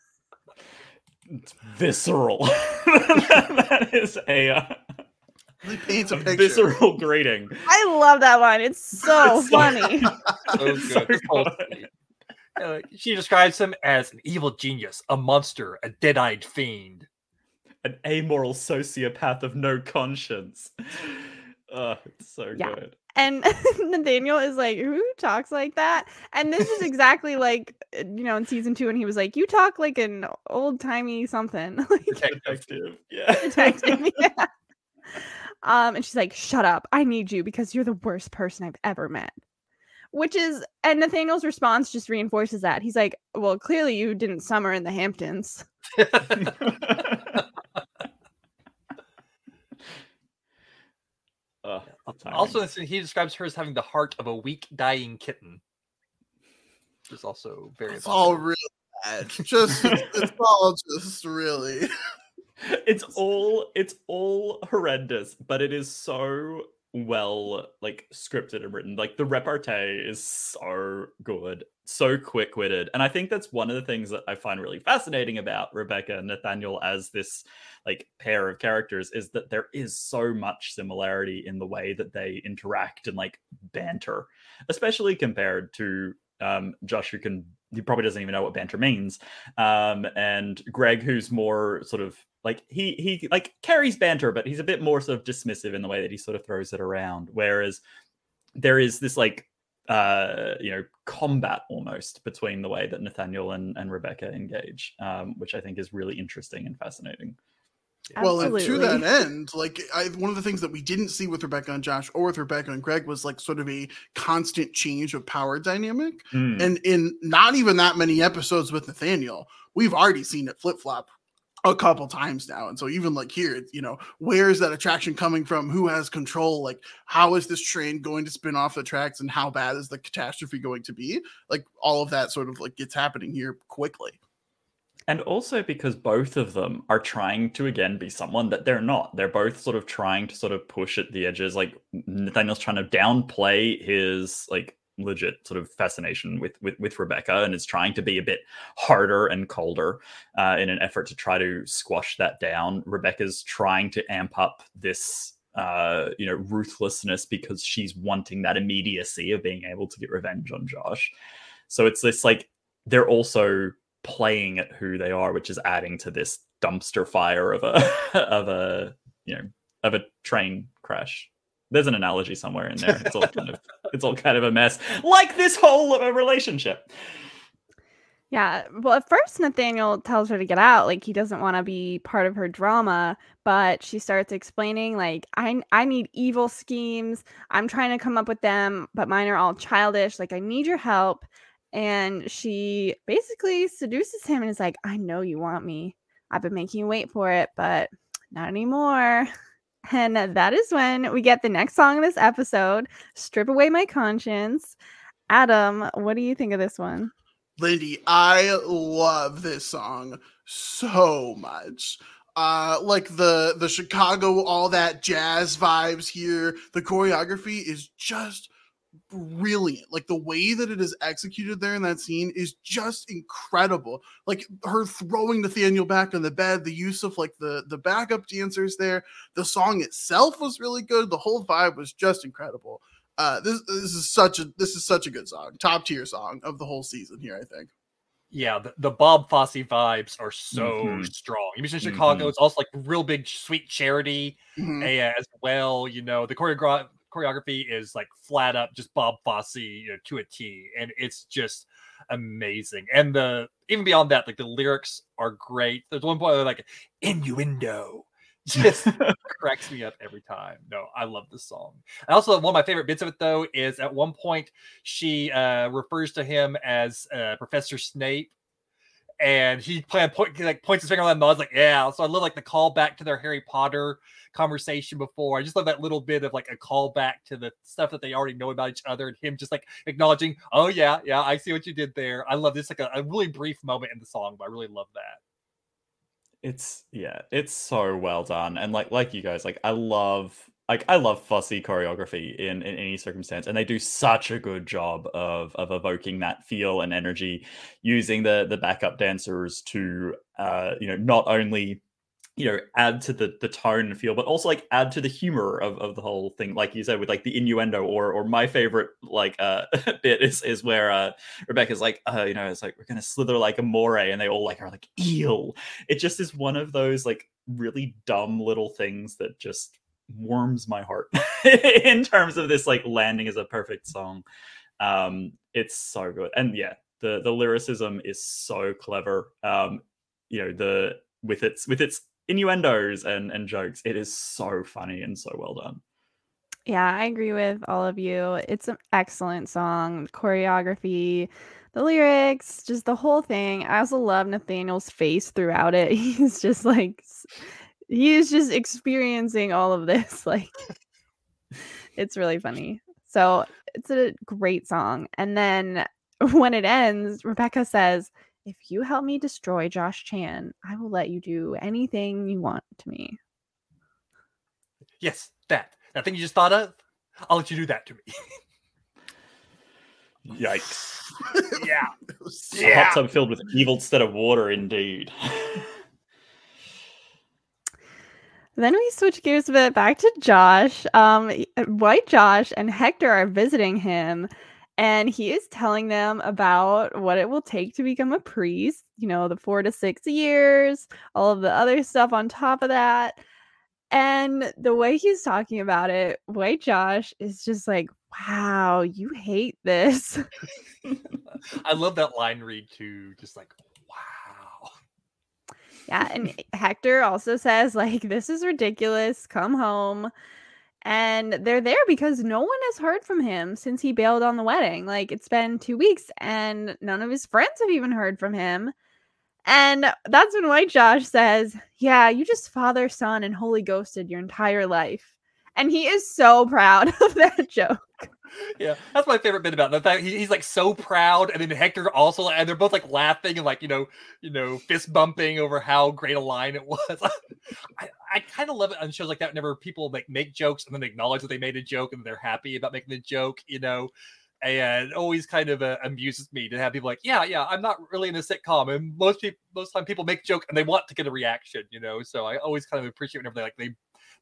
It's visceral. that is a, uh, really paints a a picture. visceral grating. I love that line. It's so It's so- funny. so good. It's so This whole good. scene. Uh, she describes him as an evil genius, a monster, a dead-eyed fiend. An amoral sociopath of no conscience. Oh, it's so Yeah. good. And Nathaniel is like, who talks like that? And this is exactly like, uh, you know, in season two, and he was like, you talk like an old timey something. like, Detective. Detective. Yeah. detective. yeah. Um, and she's like, shut up. I need you because you're the worst person I've ever met. Which is, and Nathaniel's response just reinforces that. He's like, well, clearly you didn't summer in the Hamptons. Ugh, the timing. Also, in this scene, he describes her as having the heart of a weak, dying kitten. Which is also very. It's all evocative. real bad. Just it's, it's all just really. it's all it's all horrendous but it is so well like scripted and written like the repartee is so good so quick-witted and i think that's one of the things that i find really fascinating about rebecca and nathaniel as this like pair of characters is that there is so much similarity in the way that they interact and like banter especially compared to um josh who can he probably doesn't even know what banter means um and greg who's more sort of like he he like carries banter but he's a bit more sort of dismissive in the way that he sort of throws it around whereas there is this like uh, you know, combat almost between the way that Nathaniel and, and Rebecca engage, um, which I think is really interesting and fascinating. Well, and to that end, like I, one of the things that we didn't see with Rebecca and Josh, or with Rebecca and Greg, was like sort of a constant change of power dynamic. Mm. And in not even that many episodes with Nathaniel, we've already seen it flip flop a couple times now. And so even like here, you know, where is that attraction coming from? Who has control? Like, how is this train going to spin off the tracks? And how bad is the catastrophe going to be? Like all of that sort of like gets happening here quickly. And also because both of them are trying to again be someone that they're not. They're both sort of trying to sort of push at the edges. Like Nathaniel's trying to downplay his like legit sort of fascination with with, with Rebecca and is trying to be a bit harder and colder uh, in an effort to try to squash that down. Rebecca's trying to amp up this uh you know ruthlessness because she's wanting that immediacy of being able to get revenge on Josh. So it's this like they're also playing at who they are, which is adding to this dumpster fire of a of a you know of a train crash. There's an analogy somewhere in there. It's all kind of it's all kind of a mess, like this whole relationship. Yeah. Well, at first, Nathaniel tells her to get out. Like, he doesn't want to be part of her drama. But she starts explaining, like, I, I need evil schemes. I'm trying to come up with them, but mine are all childish. Like, I need your help. And she basically seduces him and is like, I know you want me. I've been making you wait for it, but not anymore. And that is when we get the next song of this episode Strip Away My Conscience. Adam, what do you think of this one? Lindy, I love this song so much. Uh like the the Chicago all that jazz vibes here. The choreography is just brilliant. Like the way that it is executed there in that scene is just incredible. Like her throwing Nathaniel back on the bed, the use of like the the backup dancers there. The song itself was really good. The whole vibe was just incredible. Uh this this is such a this is such a good song. Top tier song of the whole season here, I think. Yeah, the, the Bob Fosse vibes are so Mhm. strong. You mentioned Chicago; Mhm. it's also like real big, sweet charity Mhm. uh, as well. You know, the choreogra- choreography is like flat up, just Bob Fosse you know, to a T, and it's just amazing. And the even beyond that, like the lyrics are great. There's one point where like innuendo, just cracks me up every time. No, I love this song. And also, one of my favorite bits of it though is at one point she uh, refers to him as uh, Professor Snape, and he plan point like points his finger on that nods like yeah. So I love like the callback to their Harry Potter conversation before. I just love that little bit of like a callback to the stuff that they already know about each other, and him just like acknowledging, oh yeah, yeah, I see what you did there. I love this like a, a really brief moment in the song, but I really love that. It's yeah, it's so well done. And like like you guys, like I love like I love Fosse choreography in, in any circumstance, and they do such a good job of of evoking that feel and energy, using the the backup dancers to uh you know not only you know add to the the tone and feel but also like add to the humor of, of the whole thing like you said with like the innuendo or or my favorite like uh bit is is where uh rebecca's like uh you know it's like we're gonna slither like a moray and they all like are like eel it just is one of those like really dumb little things that just warms my heart in terms of this like landing as a perfect song um it's so good and yeah the the lyricism is so clever um you know the with its with its innuendos and and jokes it is so funny and so well done Yeah, I agree with all of you. It's an excellent song, choreography, the lyrics, just the whole thing. I also love Nathaniel's face throughout it. He's just like s- he's just experiencing all of this like it's really funny. So, it's a great song. And then when it ends, Rebecca says, "If you help me destroy Josh Chan, I will let you do anything you want to me." Yes, that that thing you just thought of. I'll let you do that to me. yikes yeah. It was a hot tub filled with evil instead of water indeed Then we switch gears a bit back to Josh. Um, White Josh and Hector are visiting him, and he is telling them about what it will take to become a priest. You know, the four to six years, all of the other stuff on top of that. And the way he's talking about it, White Josh is just like, Wow, you hate this. I love that line read too. Just like. Yeah, and Hector also says like this is ridiculous. Come home. And they're there because no one has heard from him since he bailed on the wedding. Like it's been 2 weeks and none of his friends have even heard from him. And that's when White Josh says, "Yeah, you just father, son and holy ghosted your entire life." And he is so proud of that joke. Yeah, that's my favorite bit about it. the fact he, he's like so proud, and then Hector also, and they're both like laughing and like you know, you know, fist bumping over how great a line it was. I, I kind of love it on shows like that whenever people like make jokes and then acknowledge that they made a joke and they're happy about making the joke. You know, and always kind of uh, amuses me to have people like, yeah, yeah, I'm not really in a sitcom, and most people, most time people make joke and they want to get a reaction, you know. So I always kind of appreciate whenever they like they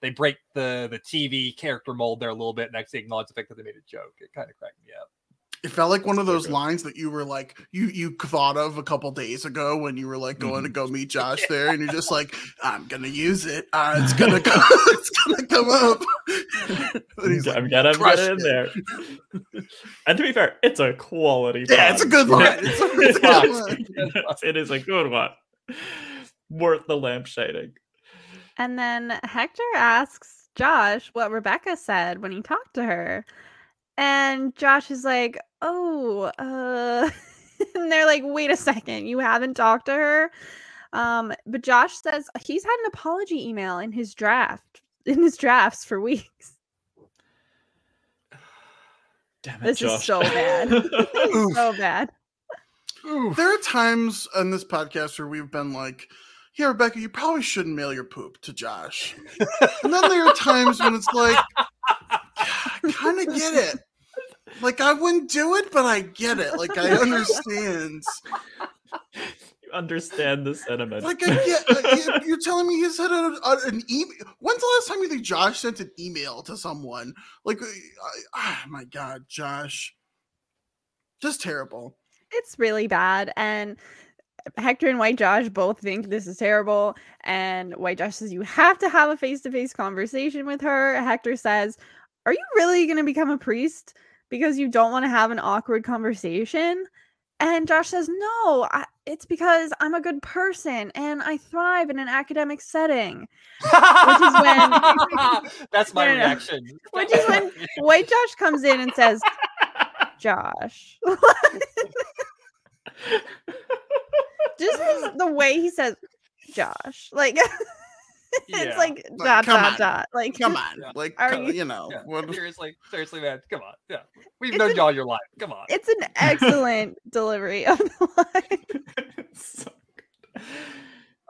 they break the the TV character mold there a little bit and actually acknowledge the fact that they made a joke. It kind of cracked me up. It felt like one of those lines that you were like you you thought of a couple days ago when you were like going to Mm-hmm. go meet Josh there, and you're just like, I'm gonna use it. Uh, it's gonna come. it's gonna come up. He's like, I'm gonna "Crushed get in it." there. and to be fair, it's a quality. Yeah, it's a good line. It's a, it's a good line. it is a good one. Worth the lampshading. And then Hector asks Josh what Rebecca said when he talked to her. And Josh is like, "Oh, uh and they're like, "Wait a second, you haven't talked to her?" Um, but Josh says he's had an apology email in his draft in his drafts for weeks. Damn it, This is so bad. Oof. so bad. There are times on this podcast where we've been like, "Yeah, Rebecca, you probably shouldn't mail your poop to Josh." and then there are times when it's like, "Yeah, I kind of get it. Like I wouldn't do it, but I get it. Like I understand. you understand the sentiment. Like I get. uh, you- You're telling me he sent a, a, an email. When's the last time you think Josh sent an email to someone? Like, I, oh my God, Josh, just terrible. It's really bad. And Hector and White Josh both think this is terrible. And White Josh says, You have to have a face to face conversation with her. Hector says, Are you really going to become a priest because you don't want to have an awkward conversation? And Josh says, No, I, it's because I'm a good person and I thrive in an academic setting. Which is when- that's my reaction. Which is when White Josh comes in and says, Josh. Just his, the way he says Josh. Like it's Yeah. like Like, dot come dot on. dot. Like Come on, Yeah. like Are you- you know, Yeah, what- seriously, seriously, man, come on. Yeah, we've It's known a- you all your life. Come on. it's an excellent delivery of the line. So good.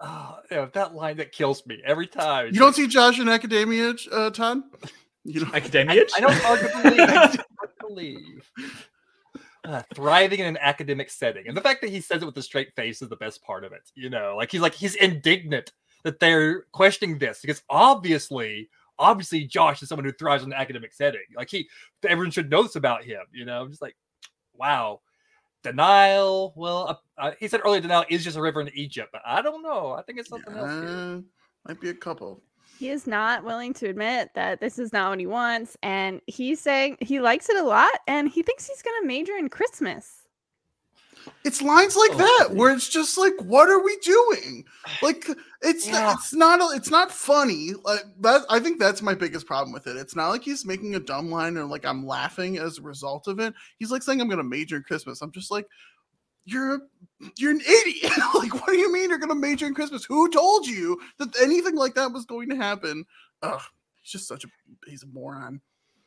Oh, yeah, that line that kills me every time. you don't see Josh in academia, uh, Todd. You know, Academia? I don't hard believe. I don't believe. Uh, thriving in an academic setting, and the fact that he says it with a straight face is the best part of it. You know, like he's like he's indignant that they're questioning this because obviously, obviously, Josh is someone who thrives in an academic setting. Like he, everyone should know this about him. You know, I'm just like, wow, denial. Well, uh, uh, he said earlier denial is just a river in Egypt, but I don't know. I think it's something else. Here. might be a couple. He is not willing to admit that this is not what he wants. And he's saying he likes it a lot and he thinks he's gonna major in Christmas. It's lines like Oh, that geez. where it's just like, what are we doing? Like, it's Yeah. it's not it's not funny. Like that, I think that's my biggest problem with it. It's not like he's making a dumb line or like I'm laughing as a result of it. He's like saying I'm going to major in Christmas. I'm just like, you're you're an idiot. like, what do you mean you're to major in Christmas? Who told you that anything like that was going to happen? Ugh, he's just such a he's a moron.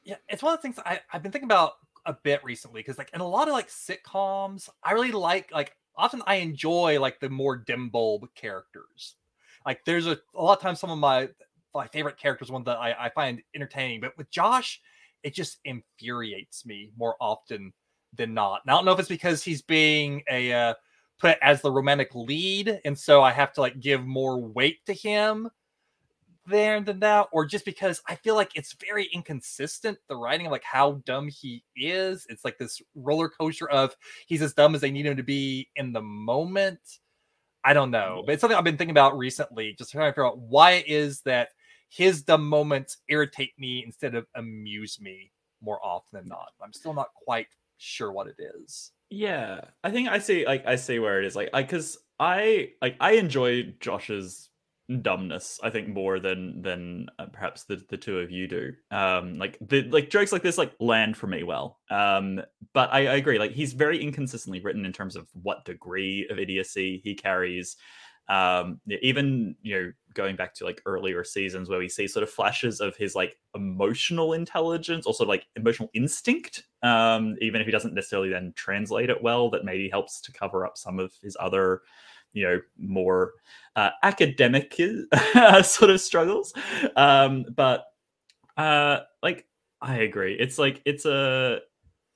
Yeah, it's one of the things I, I've been thinking about a bit recently because like in a lot of like sitcoms, I really like like often I enjoy like the more dim bulb characters. Like there's a, a lot of times some of my my favorite characters, one that I, I find entertaining, but with Josh, it just infuriates me more often than not. And I don't know if it's because he's being a uh, put as the romantic lead, and so I have to like give more weight to him there than that, or just because I feel like it's very inconsistent, the writing of like how dumb he is. It's like this roller coaster of he's as dumb as they need him to be in the moment. I don't know, but it's something I've been thinking about recently, just trying to figure out why it is that his dumb moments irritate me instead of amuse me more often than not. I'm still not quite sure what it is. Yeah, I think I see. Like I see where it is. Like I because I like I enjoy Josh's dumbness. I think more than than uh, perhaps the the two of you do. Um, like the like jokes like this like land for me well. Um, but I, I agree. Like he's very inconsistently written in terms of what degree of idiocy he carries. Um, even you know going back to like earlier seasons where we see sort of flashes of his like emotional intelligence, also like emotional instinct. Um, even if he doesn't necessarily then translate it well, that maybe helps to cover up some of his other you know more uh, academic sort of struggles um but uh like i agree it's like it's a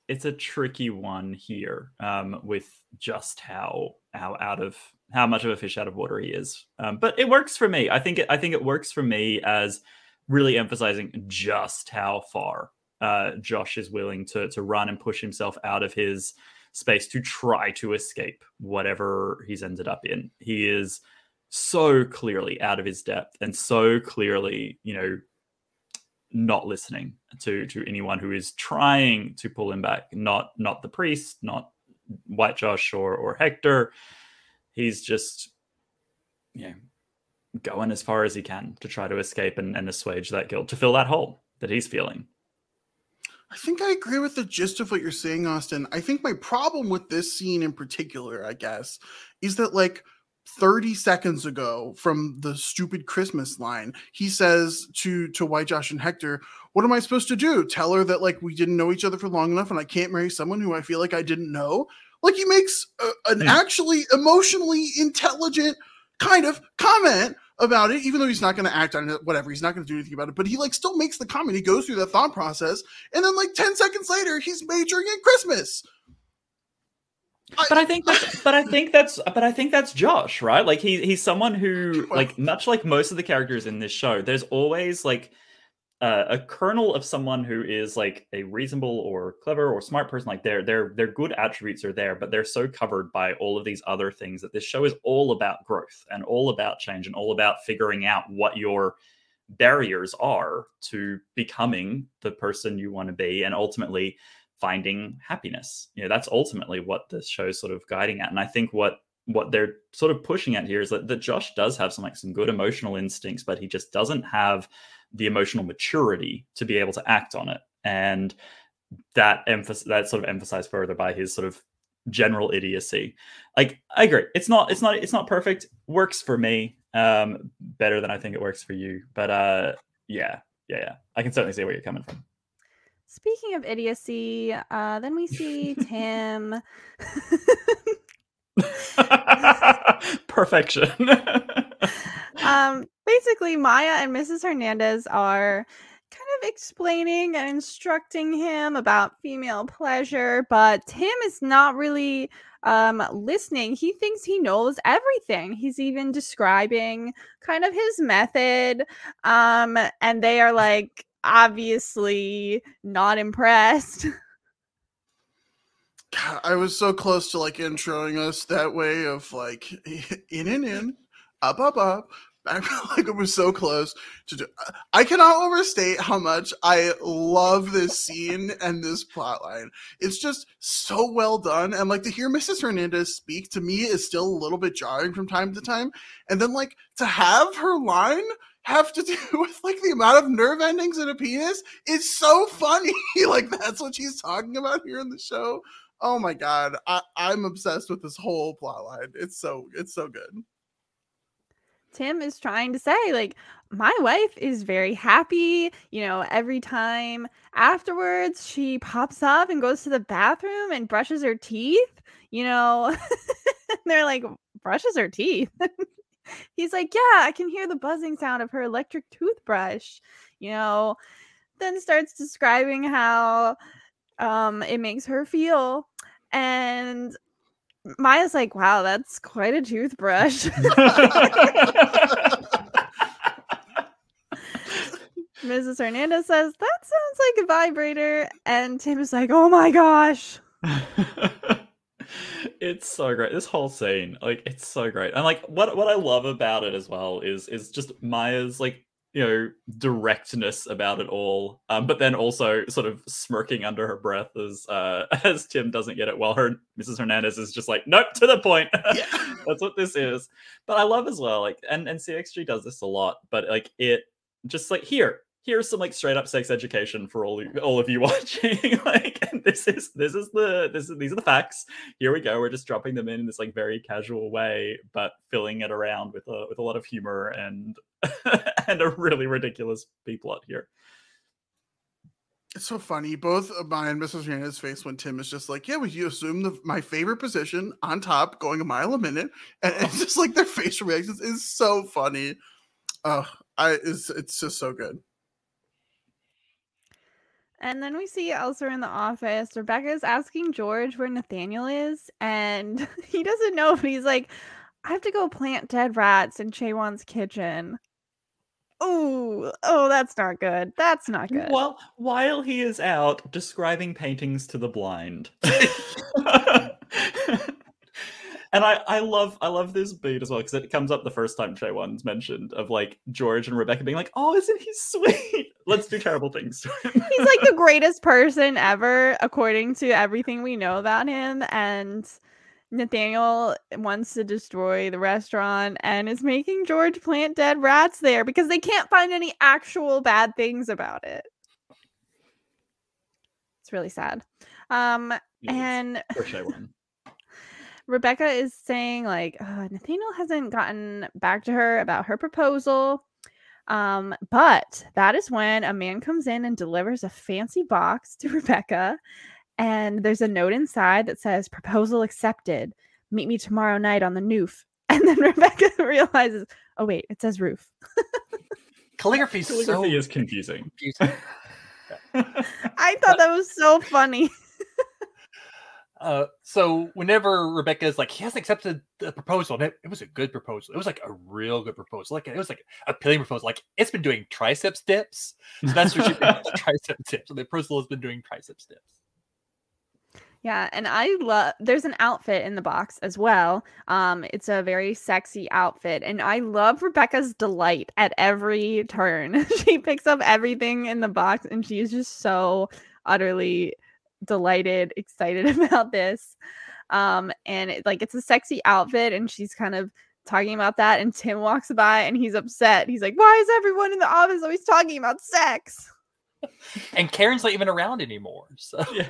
it's a tricky one here um with just how how out of how much of a fish out of water he is um but it works for me i think it i think it works for me as really emphasizing just how far uh josh is willing to to run and push himself out of his space to try to escape whatever he's ended up in. He is so clearly out of his depth and so clearly, you know, not listening to to anyone who is trying to pull him back. Not not the priest, not White Josh or or Hector. He's just, you know, going as far as he can to try to escape and, and assuage that guilt, to fill that hole that he's feeling. I think I agree with the gist of what you're saying, Austin. I think my problem with this scene in particular, I guess, is that like 30 seconds ago from the stupid Christmas line, he says to to White Josh and Hector, "What am I supposed to do? Tell her that like we didn't know each other for long enough and I can't marry someone who I feel like I didn't know?" Like he makes a, an mm. actually emotionally intelligent kind of comment about it, even though he's not going to act on it, whatever. He's not going to do anything about it, but he like still makes the comment. He goes through that thought process, and then like ten seconds later, he's majoring in Christmas. But I, I think that's, but I think that's, but I think that's Josh, right? Like he he's someone who, like, much like most of the characters in this show, there's always like uh, a kernel of someone who is like a reasonable or clever or smart person like their their their good attributes are there but they're so covered by all of these other things that this show is all about growth and all about change and all about figuring out what your barriers are to becoming the person you want to be and ultimately finding happiness. You know that's ultimately what this show is sort of guiding at and i think what what they're sort of pushing at here is that, that josh does have some like some good emotional instincts but he just doesn't have the emotional maturity to be able to act on it. And that emphasis that sort of emphasized further by his sort of general idiocy. Like i agree it's not it's not it's not perfect works for me um better than i think it works for you but uh yeah yeah yeah i can certainly see where you're coming from. Speaking of idiocy uh then we see tim perfection um basically Maya and Mrs. Hernandez are kind of explaining and instructing him about female pleasure, but Tim is not really um listening. He thinks he knows everything. He's even describing kind of his method. Um and they are like obviously not impressed. I was so close to like introing us that way of like in and in, up up up, I feel like it was so close to do. I cannot overstate how much I love this scene and this plot line. It's just so well done. And like to hear Mrs. Hernandez speak to me is still a little bit jarring from time to time. And then like to have her line have to do with like the amount of nerve endings in a penis is so funny. like that's what she's talking about here in the show. Oh my god. I, I'm obsessed with this whole plot line. It's so it's so good. Tim is trying to say, like, my wife is very happy. You know, every time afterwards, she pops up and goes to the bathroom and brushes her teeth. You know, they're like, brushes her teeth. He's like, yeah, I can hear the buzzing sound of her electric toothbrush. You know, then starts describing how um, it makes her feel. And Maya's like, wow, that's quite a toothbrush. Mrs. Hernandez says, that sounds like a vibrator. And Tim is like, oh my gosh. it's so great. This whole scene, like, it's so great. And like what what I love about it as well is is just Maya's like you know directness about it all um, but then also sort of smirking under her breath as uh as tim doesn't get it while her mrs hernandez is just like nope to the point Yeah. that's what this is but i love as well like and and cxg does this a lot but like it just like here here's some like straight up sex education for all all of you watching like this is this is the this is these are the facts here we go we're just dropping them in in this like very casual way but filling it around with a with a lot of humor and and a really ridiculous b plot here It's so funny. Both mine and Mrs. Hernandez's face when Tim is just like, "Yeah, would you assume the my favorite position on top, going a mile a minute?" And it's just like their facial reactions is so funny. Oh, I it's it's just so good. And then we see elsewhere in the office, Rebecca is asking George where Nathaniel is, and he doesn't know. But he's like, "I have to go plant dead rats in Chaywan's kitchen." Oh, oh, that's not good. That's not good. Well, while he is out describing paintings to the blind. and I, I love I love this beat as well because it comes up the first time Shay one's mentioned of like George and Rebecca being like, "Oh, isn't he sweet? Let's do terrible things to him." He's like the greatest person ever, according to everything we know about him. And Nathaniel wants to destroy the restaurant and is making George plant dead rats there because they can't find any actual bad things about it. It's really sad. Um, Yes, and for Shay one. Rebecca is saying like uh, Nathaniel hasn't gotten back to her about her proposal. Um, but that is when a man comes in and delivers a fancy box to Rebecca, and there's a note inside that says "Proposal accepted. Meet me tomorrow night on the noof." And then Rebecca realizes, oh wait, it says roof. Calligraphy's Calligraphy so is confusing. confusing. I thought that was so funny. Uh, so whenever Rebecca is like, he hasn't accepted the proposal, and it, it was a good proposal. It was like a real good proposal. Like it was like a appealing proposal. Like it's been doing triceps dips. So that's what she tricep dips. So the proposal has been doing triceps dips. Yeah, and I love there's an outfit in the box as well. Um it's a very sexy outfit and I love Rebecca's delight at every turn. she picks up everything in the box and she is just so utterly delighted, excited about this. Um and it, like it's a sexy outfit and she's kind of talking about that and Tim walks by and he's upset. He's like, "Why is everyone in the office always talking about sex?" And Karen's not even around anymore. So Yeah.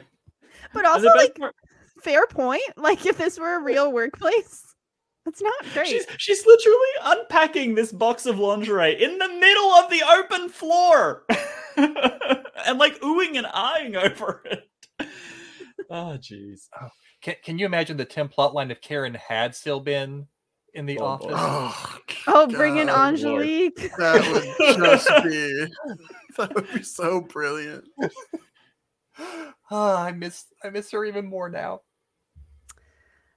But also like part- fair point. Like if this were a real workplace, that's not great. She's she's literally unpacking this box of lingerie in the middle of the open floor, and like oohing and eyeing over it. Oh, jeez. can, can you imagine the Tim plotline if Karen had still been in the Oh, office? Oh, Oh, bring in God, Lord. Angelique. That would just be that would be so brilliant. Ah, I miss I miss her even more now.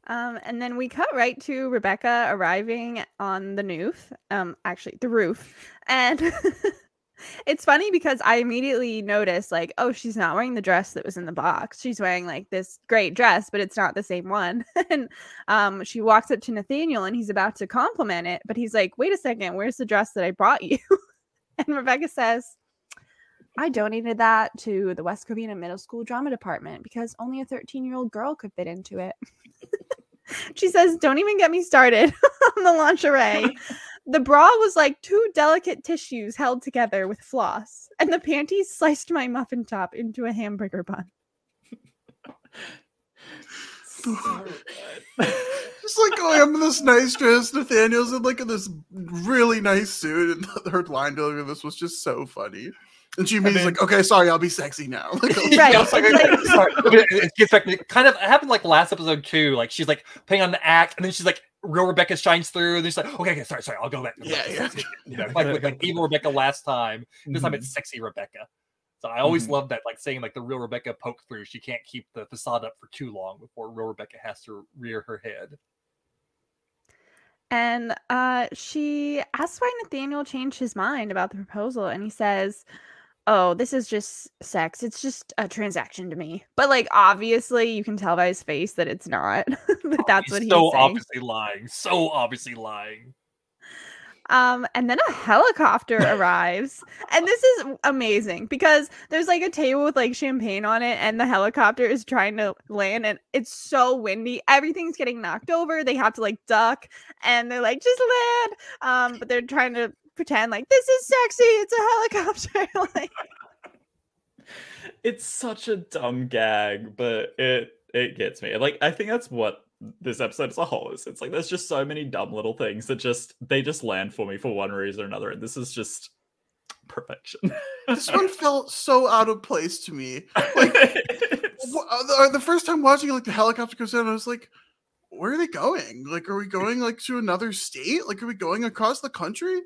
Um, and then we cut right to Rebecca arriving on the roof. Um, actually, the roof, and it's funny because I immediately noticed, like, oh, she's not wearing the dress that was in the box. She's wearing like this great dress, but it's not the same one. and um, she walks up to Nathaniel, and he's about to compliment it, but he's like, "Wait a second, where's the dress that I brought you?" and Rebecca says. I donated that to the West Covina Middle School Drama Department because only a 13 year old girl could fit into it. she says, Don't even get me started on the lingerie. The bra was like two delicate tissues held together with floss, and the panties sliced my muffin top into a hamburger bun. Just like up in this nice dress, Nathaniel's in like this really nice suit, and her line delivery of this was just so funny. And she means then- like, okay, sorry, I'll be sexy now. Like, Right. Yeah, it's like- like- sorry, it it gets back to kind of it happened like last episode too. Like she's like putting on the act, and then she's like real Rebecca shines through. And she's like, okay, okay, sorry, sorry, I'll go back. Yeah, yeah. You know, like, like, like evil Rebecca last time. This time it's sexy Rebecca. So I always Mhm. love that, like saying like the real Rebecca poke through. She can't keep the facade up for too long before real Rebecca has to rear her head. And uh, she asks why Nathaniel changed his mind about the proposal, and he says, "Oh, this is just sex. It's just a transaction to me." But like, obviously, you can tell by his face that it's not. but that's He's what he's so saying. obviously lying. So obviously lying. Um, and then a helicopter arrives, and this is amazing because there's like a table with like champagne on it, and the helicopter is trying to land, and it's so windy. Everything's getting knocked over. They have to like duck, and they're like, just land. Um, but they're trying to pretend like this is sexy. It's a helicopter. like, it's such a dumb gag, but it it gets me. Like I think that's what this episode as a whole is. It's like there's just so many dumb little things that just they just land for me for one reason or another, and this is just perfection. this one felt so out of place to me. Like uh, the, uh, the first time watching, like the helicopter goes down, I was like, "Where are they going? Like, are we going like to another state? Like, are we going across the country?"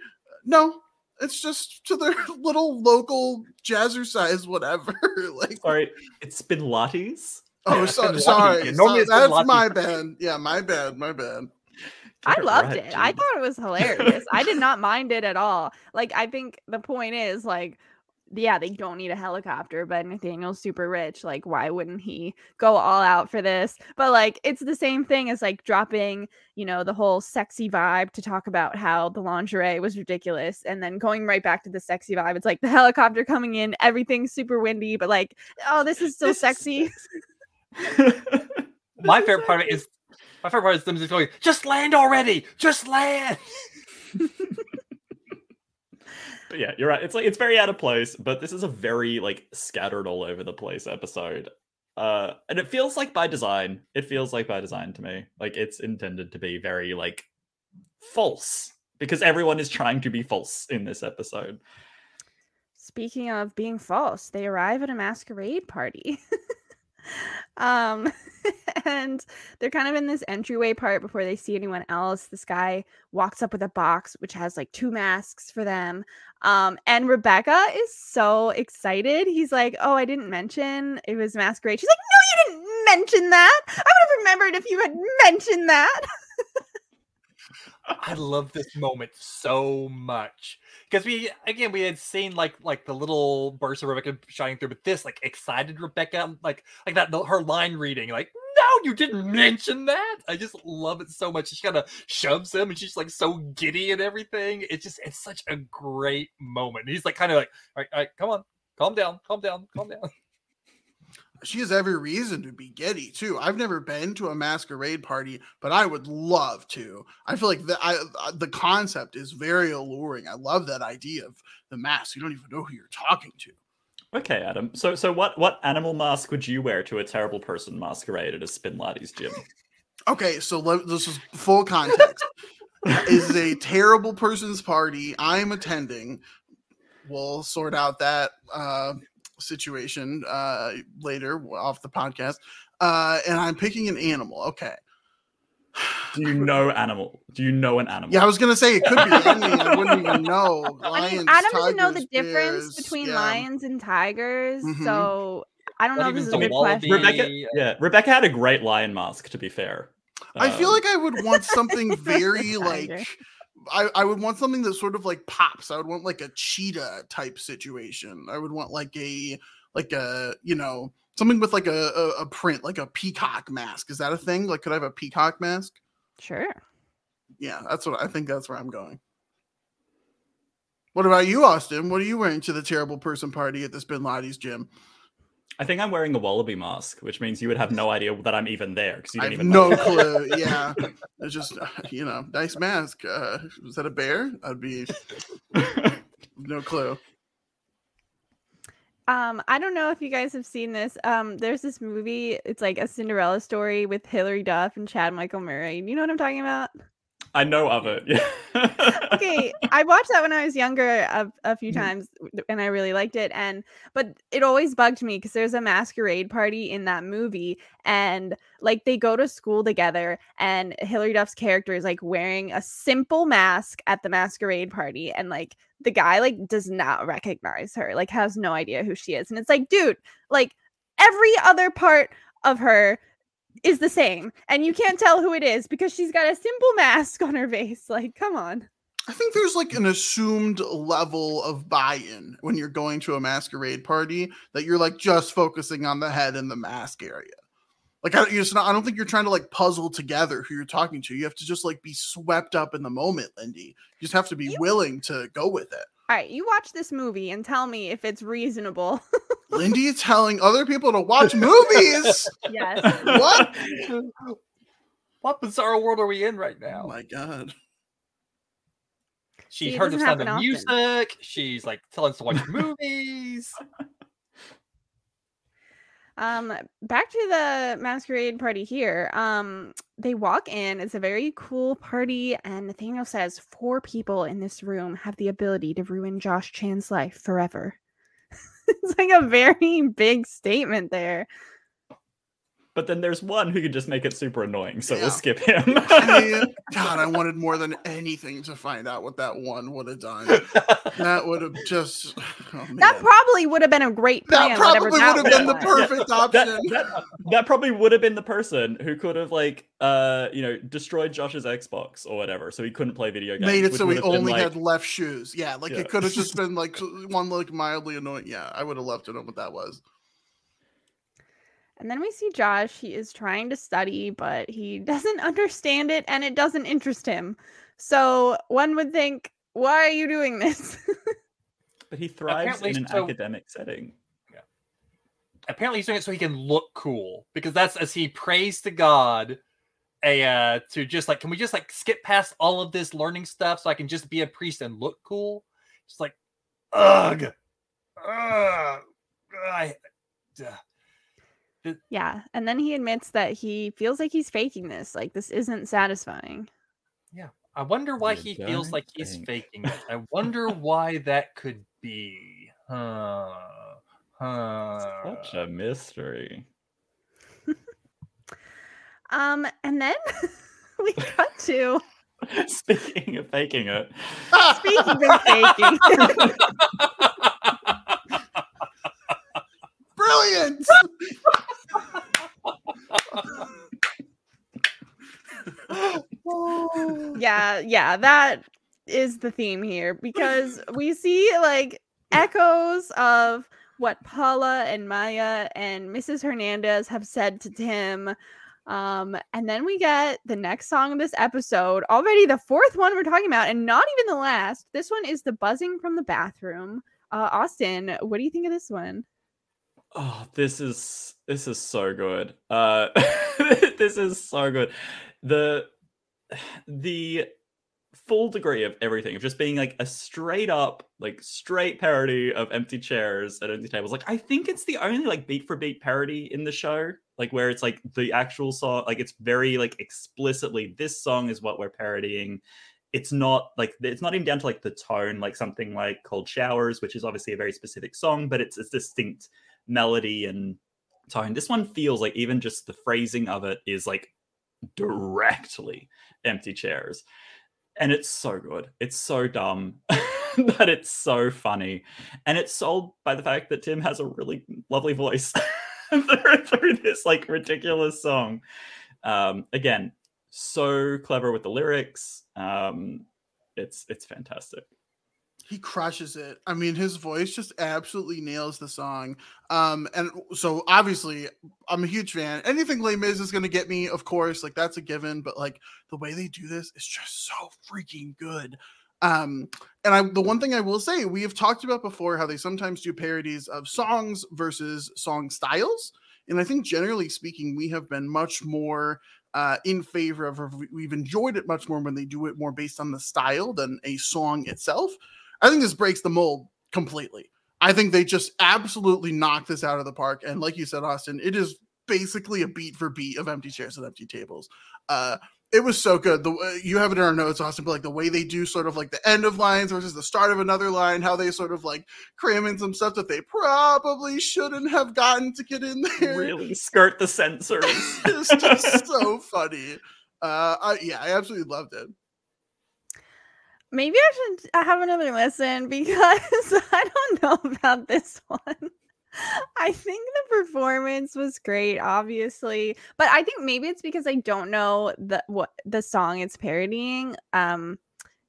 No, it's just to their little local jazzercise whatever. like, sorry, it's been lattes. Oh, so, sorry. Normally so, that's my bad. Yeah, my bad. My bad. I loved right, it. Dude. I thought it was hilarious. I did not mind it at all. Like, I think the point is like yeah, they don't need a helicopter, but Nathaniel's super rich. Like, why wouldn't he go all out for this? But like, it's the same thing as like dropping, you know, the whole sexy vibe to talk about how the lingerie was ridiculous and then going right back to the sexy vibe. It's like the helicopter coming in, everything's super windy, but like, oh, this is so sexy. my favorite part of it is my favorite part is them just going, just land already, just land. but yeah, you're right. It's like it's very out of place, but this is a very like scattered all over the place episode. Uh and it feels like by design. It feels like by design to me. Like it's intended to be very like false because everyone is trying to be false in this episode. Speaking of being false, they arrive at a masquerade party. um and they're kind of in this entryway part before they see anyone else. This guy walks up with a box which has like two masks for them. Um and rebecca is so excited. He's like oh i didn't mention it was masquerade. She's like no you didn't mention that. I would have remembered if you had mentioned that I love this moment so much because we again we had seen like like the little burst of Rebecca shining through, but this like excited Rebecca um, like like that the, her line reading like no you didn't mm-hmm. mention that I just love it so much. She kind of shoves him and she's like so giddy and everything. It's just it's such a great moment. He's like kind of like all right, all right come on calm down calm down calm down. She has every reason to be giddy too. I've never been to a masquerade party, but I would love to. I feel like the I, uh, the concept is very alluring. I love that idea of the mask. You don't even know who you're talking to. Okay, Adam. So so what what animal mask would you wear to a terrible person masquerade at a Spin Laddie's gym? Okay, so let, this is full context. is a terrible person's party I'm attending. We'll sort out that uh, situation uh, later off the podcast. Uh, and I'm picking an animal. Okay. Do you know animal? Do you know an animal? Yeah, I was gonna say it could be any. I wouldn't even know. Lions, I mean, Adam doesn't know the difference between yeah. lions and tigers, mm-hmm. so I don't know. This is a good question. Rebecca, yeah, Rebecca had a great lion mask. To be fair, I um, feel like I would want something very like I, I would want something that sort of like pops. I would want like a cheetah type situation. I would want like a like a you know something with like a, a, a print, like a peacock mask. Is that a thing? Like, could I have a peacock mask? Sure. Yeah, that's what I think. That's where I'm going. What about you, Austin? What are you wearing to the terrible person party at the Spin Laddie's gym? I think I'm wearing a wallaby mask, which means you would have no idea that I'm even there because you don't even no clue. yeah, it's just uh, you know, nice mask. Uh, was that a bear? I'd be no clue. Um, I don't know if you guys have seen this. Um, there's this movie. It's like a Cinderella story with Hilary Duff and Chad Michael Murray. You know what I'm talking about? I know of it. Yeah. okay, I watched that when I was younger a, a few mm-hmm. times, and I really liked it. And but it always bugged me because there's a masquerade party in that movie, and like they go to school together, and Hilary Duff's character is like wearing a simple mask at the masquerade party, and like the guy like does not recognize her, like has no idea who she is, and it's like, dude, like every other part of her is the same and you can't tell who it is because she's got a simple mask on her face like come on i think there's like an assumed level of buy-in when you're going to a masquerade party that you're like just focusing on the head and the mask area Like I, it's not, I don't think you're trying to like puzzle together who you're talking to. You have to just like be swept up in the moment, Lindy. You just have to be You- willing to go with it. All right, you watch this movie and tell me if it's reasonable. Lindy is telling other people to watch movies. yes. What? what bizarre world are we in right oh now? my god. She See, heard the doesn't sound of happen often. music. She's like telling us to watch movies. Um, back to the masquerade party here. Um, they walk in. It's a very cool party, and Nathaniel says four people in this room have the ability to ruin Josh Chan's life forever. it's like a very big statement there. But then there's one who could just make it super annoying, so Yeah. we'll skip him. I, God, I wanted more than anything to find out what that one would have done. That would have just oh, That probably would have been a great plan. that probably would have been the was. perfect option. that, that, that probably would have been the person who could have like uh you know destroyed Josh's Xbox or whatever, so he couldn't play video games. Made it so would he only like- had left shoes. Yeah, like Yeah. it could have just been like one like mildly annoying. Yeah, I would have loved to know what that was. And then we see Josh. He is trying to study, but he doesn't understand it and it doesn't interest him. So one would think, why are you doing this? But he thrives Apparently in an so- academic setting. Yeah. Apparently, he's doing it so he can look cool because that's as he prays to God, a uh, to just like, can we just like skip past all of this learning stuff so I can just be a priest and look cool? Just like, ugh, ugh, I, ugh. Yeah. And then he admits that he feels like he's faking this. Like, this isn't satisfying. Yeah. I wonder why You he feels don't like he's think. faking it. I wonder why that could be. Huh. Huh. Such a mystery. Um, and then we cut to Speaking of faking it, speaking of faking. It. Brilliant. Yeah, yeah, that is the theme here because we see like echoes of what Paula and Maya and Mrs. Hernandez have said to Tim. Um, and then we get the next song of this episode, already the fourth one we're talking about, and not even the last. This one is the buzzing from the bathroom. Uh, Austin, what do you think of this one? Oh, this is this is so good. Uh, this is so good. The the full degree of everything of just being like a straight up like straight parody of empty chairs at empty tables like i think it's the only like beat for beat parody in the show like where it's like the actual song like it's very like explicitly this song is what we're parodying it's not like it's not even down to like the tone like something like cold showers which is obviously a very specific song but it's a distinct melody and tone. This one feels like even just the phrasing of it is like directly empty chairs. And it's so good. It's so dumb but it's so funny. And it's sold by the fact that tim has a really lovely voice through, this like ridiculous song. Um again so clever with the lyrics. Um it's it's fantastic he crushes it. I mean, his voice just absolutely nails the song. Um, and so obviously, I'm a huge fan. Anything Les Mis is to get me, of course, like that's a given. But like the way they do this is just so freaking good. Um, and I, the one thing I will say, we have talked about before how they sometimes do parodies of songs versus song styles. And I think generally speaking, we have been much more uh, in favor of, we've enjoyed it much more when they do it more based on the style than a song itself. I think this breaks the mold completely. I think they just absolutely knocked this out of the park. And like you said, Austin, it is basically a beat for beat of empty chairs and empty tables. Uh, it was so good. The uh, you have it in our notes, Austin, but like the way they do sort of like the end of lines versus the start of another line, how they sort of like cram in some stuff that they probably shouldn't have gotten to get in there. really skirt the censors it's just so funny. Uh, I, yeah, I absolutely loved it. Maybe I should have another listen because I don't know about this one. I think the performance was great, obviously, but I think maybe it's because I don't know the what the song it's parodying. Um,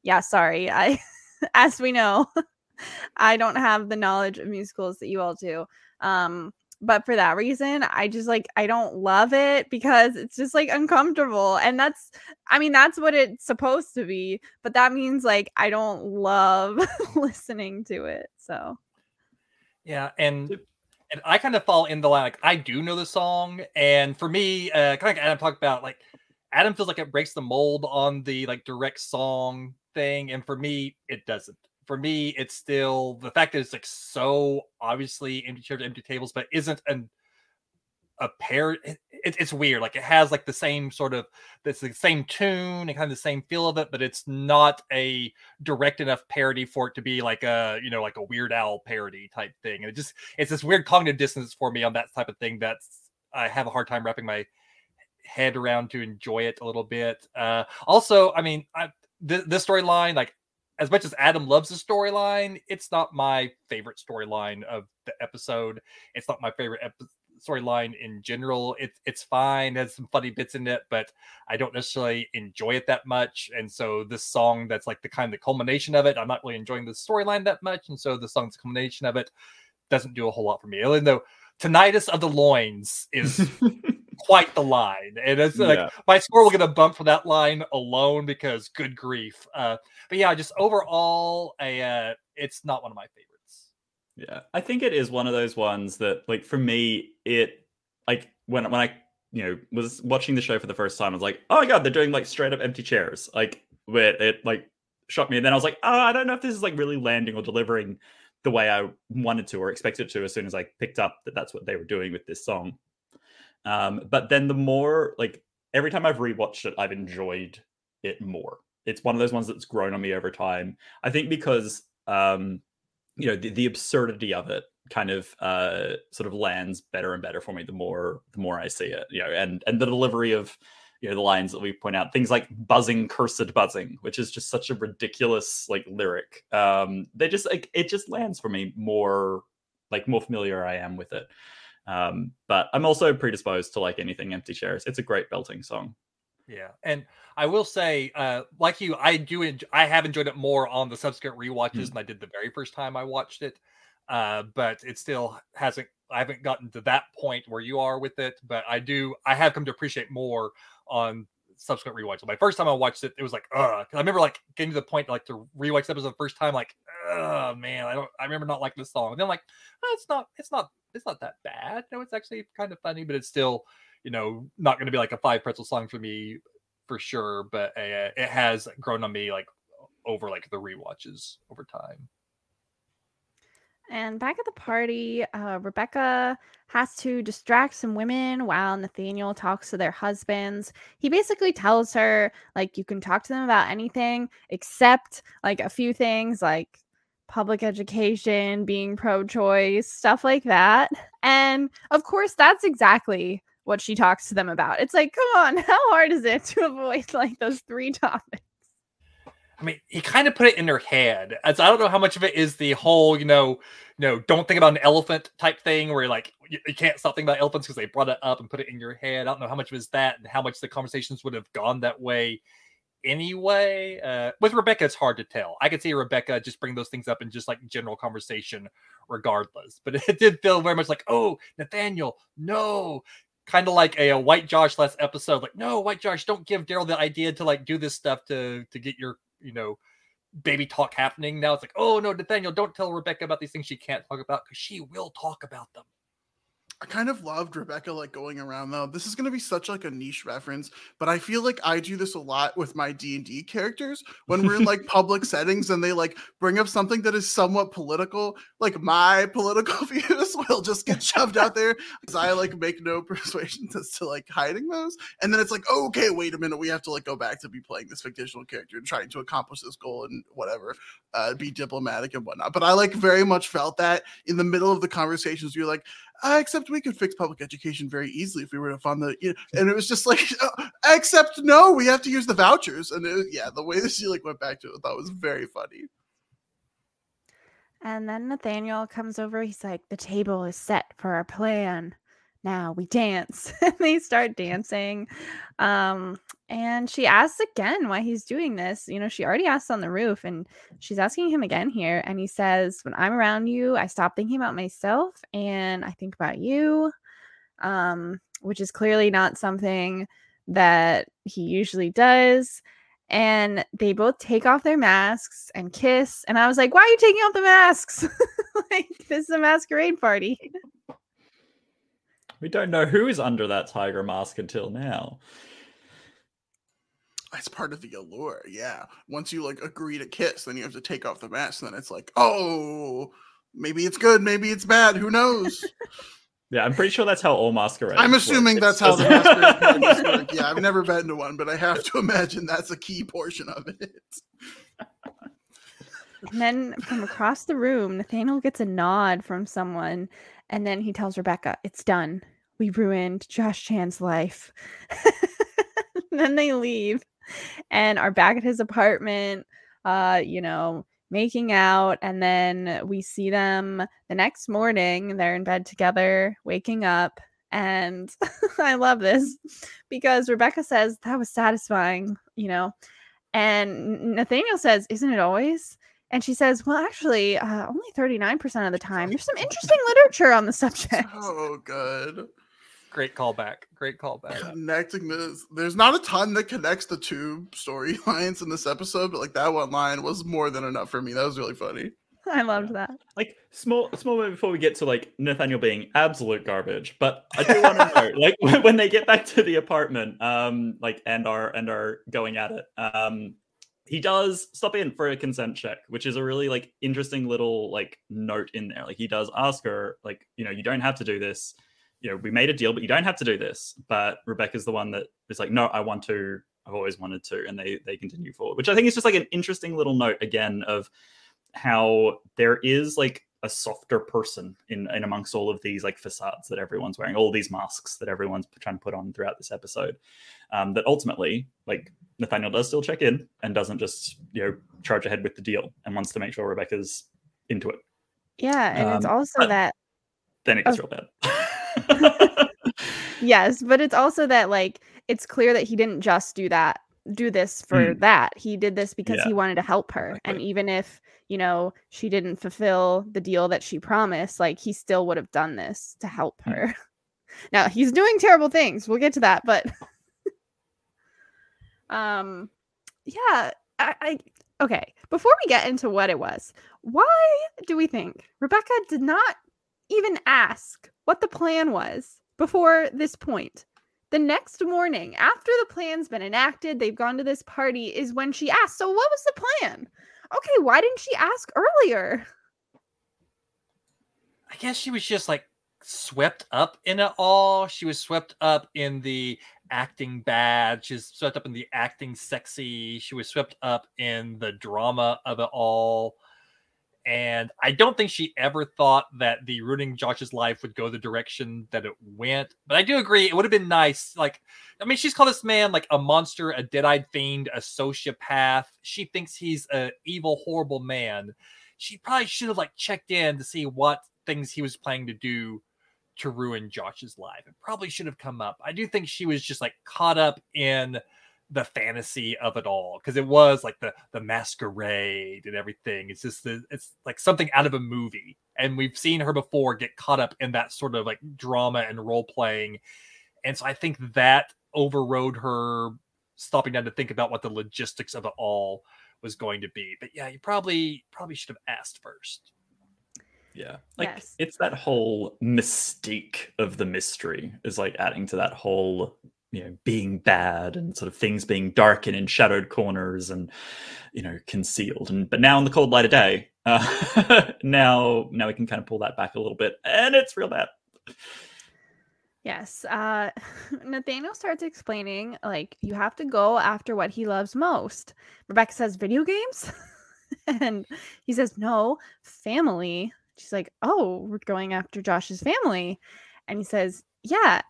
yeah, sorry. I, as we know, I don't have the knowledge of musicals that you all do. Um, but for that reason, I just like I don't love it because it's just like uncomfortable. And that's I mean, that's what it's supposed to be, but that means like I don't love listening to it. So Yeah, and and I kind of fall in the line like I do know the song, and for me, uh, kind of like Adam talked about, like Adam feels like it breaks the mold on the like direct song thing, and for me, it doesn't. For me, it's still the fact that it's like so obviously empty chairs, empty tables, but isn't an a pair. It, it's weird. Like it has like the same sort of it's the same tune and kind of the same feel of it, but it's not a direct enough parody for it to be like a you know like a Weird Al parody type thing. And it just it's this weird cognitive dissonance for me on that type of thing. That's I have a hard time wrapping my head around to enjoy it a little bit. Uh, also, I mean, I, th- this storyline, like as much as Adam loves the storyline, it's not my favorite storyline of the episode. It's not my favorite storyline in general. It's it's fine, has some funny bits in it, but I don't necessarily enjoy it that much. And so this song that's like the kind of the culmination of it, I'm not really enjoying the storyline that much. And so the song's culmination of it doesn't do a whole lot for me. Even though tinnitus of the loins is quite the line. And it's like yeah. my score will get a bump for that line alone because good grief. Uh, but yeah, just overall, a uh, it's not one of my favorites. Yeah, I think it is one of those ones that, like, for me, it like when when I you know was watching the show for the first time, I was like, oh my god, they're doing like straight up empty chairs, like where it like shocked me, and then I was like, oh, I don't know if this is like really landing or delivering the way I wanted to or expected to as soon as I picked up that that's what they were doing with this song. Um, but then the more like every time I've rewatched it, I've enjoyed it more. It's one of those ones that's grown on me over time. I think because um, you know the, the absurdity of it kind of uh sort of lands better and better for me the more the more I see it. You know, and and the delivery of you know the lines that we point out things like buzzing cursed buzzing which is just such a ridiculous like lyric um they just like it just lands for me more like more familiar i am with it um but i'm also predisposed to like anything empty chairs it's a great belting song yeah and i will say uh like you i do enjoy, i have enjoyed it more on the subsequent re-watches mm. than i did the very first time i watched it uh but it still hasn't I haven't gotten to that point where you are with it, but I do. I have come to appreciate more on subsequent rewatches. My first time I watched it, it was like, uh, I remember like getting to the point like to rewatch the episode the first time, like, oh man, I don't, I remember not liking this song. And then I'm like, oh, it's not, it's not, it's not that bad. No, it's actually kind of funny, but it's still, you know, not going to be like a five pretzel song for me for sure. But uh, it has grown on me like over like the rewatches over time. And back at the party, uh, Rebecca has to distract some women while Nathaniel talks to their husbands. He basically tells her, like, you can talk to them about anything except like a few things like public education, being pro choice, stuff like that. And of course, that's exactly what she talks to them about. It's like, come on, how hard is it to avoid like those three topics? I mean, he kind of put it in her head. As I don't know how much of it is the whole, you know, you know, don't think about an elephant type thing where like you, you can't stop thinking about elephants because they brought it up and put it in your head. I don't know how much is that and how much the conversations would have gone that way anyway. Uh, with Rebecca, it's hard to tell. I could see Rebecca just bring those things up in just like general conversation regardless. But it did feel very much like, oh, Nathaniel, no, kind of like a, a, white josh last episode like no white josh don't give daryl the idea to like do this stuff to to get your you know baby talk happening now it's like oh no nathaniel don't tell rebecca about these things she can't talk about because she will talk about them I kind of loved Rebecca like going around though. This is going to be such like a niche reference, but I feel like I do this a lot with my D&D characters when we're in like public settings and they like bring up something that is somewhat political, like my political views will just get shoved out there cuz I like make no persuasions as to like hiding those. And then it's like, "Okay, wait a minute, we have to like go back to be playing this fictional character and trying to accomplish this goal and whatever, uh be diplomatic and whatnot." But I like very much felt that in the middle of the conversations you're like, uh, except we could fix public education very easily if we were to fund the you know, and it was just like uh, except no we have to use the vouchers. And it, yeah the way that she like went back to it I thought was very funny. And then nathaniel comes over he's like the table is set for our plan. Now we dance. And they start dancing. Um and she asks again why he's doing this. You know, she already asked on the roof, and she's asking him again here. And he says, When I'm around you, I stop thinking about myself and I think about you. Um, which is clearly not something that he usually does. And they both take off their masks and kiss. And I was like, Why are you taking off the masks? like, this is a masquerade party. We don't know who is under that tiger mask until now. It's part of the allure, yeah. Once you like agree to kiss, then you have to take off the mask. And Then it's like, oh, maybe it's good, maybe it's bad. Who knows? Yeah, I'm pretty sure that's how all masquerades. I'm assuming work. that's It's- how the masquerade work. Yeah, I've never been to one, but I have to imagine that's a key portion of it. And then from across the room, Nathaniel gets a nod from someone, and then he tells Rebecca, It's done. We ruined Josh Chan's life. then they leave and are back at his apartment, uh, you know, making out. And then we see them the next morning. They're in bed together, waking up. And I love this because Rebecca says that was satisfying, you know. And Nathaniel says, Isn't it always? And she says, Well, actually, uh, only 39% of the time. There's some interesting literature on the subject. Oh, good. Great callback. Great callback. Connecting this, there's not a ton that connects the two storylines in this episode, but like that one line was more than enough for me. That was really funny. I loved that. like small small moment before we get to like Nathaniel being absolute garbage. But I do want to know, like when, when they get back to the apartment, um, like and are and are going at it, um, he does stop in for a consent check, which is a really like interesting little like note in there. Like he does ask her, like, you know, you don't have to do this. You know, we made a deal, but you don't have to do this. But Rebecca's the one that is like, no, I want to. I've always wanted to, and they they continue forward, which I think is just like an interesting little note again of how there is like a softer person in, in amongst all of these like facades that everyone's wearing, all these masks that everyone's trying to put on throughout this episode. Um, that ultimately, like Nathaniel does still check in and doesn't just you know charge ahead with the deal and wants to make sure Rebecca's into it. Yeah. And it's Um, also that, Then it gets Oh. real bad. yes, but it's also that, like, it's clear that he didn't just do that, do this for that. He did this because Yeah. he wanted to help her. And even if, you know, she didn't fulfill the deal that she promised, like, he still would have done this to help Mm. her. Now, he's doing terrible things. We'll get to that. But, um, yeah, I, I okay. Before we get into what it was, why do we think Rebecca did not even ask what the plan was before this point? The next morning, after the plan's been enacted, they've gone to this party, is when she asked, So, what was the plan? Okay, why didn't she ask earlier? I guess she was just like swept up in it all. She was swept up in the acting bad. She was swept up in the acting sexy. She was swept up in the drama of it all. And I don't think she ever thought that the ruining Josh's life would go the direction that it went. But I do agree, it would have been nice. Like, I mean, she's called this man like a monster, a dead-eyed fiend, a sociopath. She thinks he's a evil, horrible man. She probably should have like checked in to see what things he was planning to do to ruin Josh's life. It probably should have come up. I do think she was just like caught up in the fantasy of it all because it was like the the masquerade and everything. It's just the, it's like something out of a movie, and we've seen her before get caught up in that sort of like drama and role playing, and so I think that overrode her stopping down to think about what the logistics of it all was going to be. But yeah, you probably probably should have asked first. Yeah. Like Yes. it's that whole mystique of the mystery is like adding to that whole, you know, being bad and sort of things being dark and in shadowed corners and you know, concealed. And but now in the cold light of day, uh now now we can kind of pull that back a little bit and it's real bad. Yes. Uh Nathaniel starts explaining like you have to go after what he loves most. Rebecca says video games. and he says no, family. She's like, "Oh, we're going after Josh's family." And he says, "Yeah."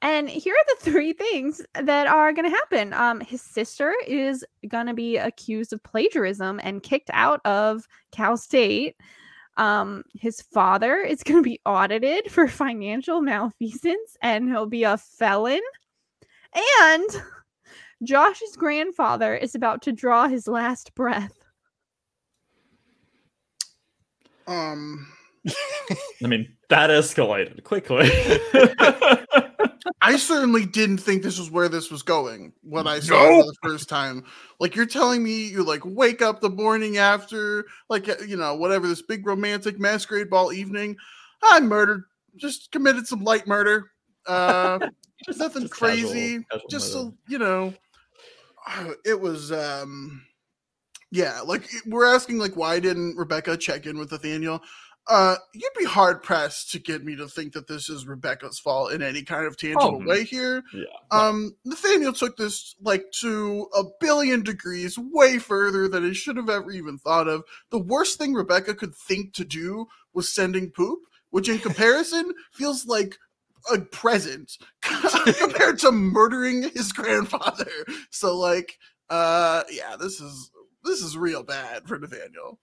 And here are the three things that are going to happen. Um his sister is going to be accused of plagiarism and kicked out of Cal State. Um, his father is going to be audited for financial malfeasance and he'll be a felon. And Josh's grandfather is about to draw his last breath. Um, I mean, that escalated quickly. I certainly didn't think this was where this was going when I saw No. it for the first time. Like you're telling me you like wake up the morning after, like uh, you know, whatever this big romantic masquerade ball evening. I murdered, just committed some light murder. Uh, Just- nothing just crazy. casual just murder. so you know, it was um, yeah. Like we're asking, like why didn't Rebecca check in with Nathaniel? Uh, you'd be hard pressed to get me to think that this is Rebecca's fault in any kind of tangible Oh, way here. yeah. Um, Nathaniel took this like to a billion degrees way further than he should have ever even thought of. The worst thing Rebecca could think to do was sending poop, which in comparison feels like a present compared to murdering his grandfather. So like, uh, yeah, this is this is real bad for Nathaniel.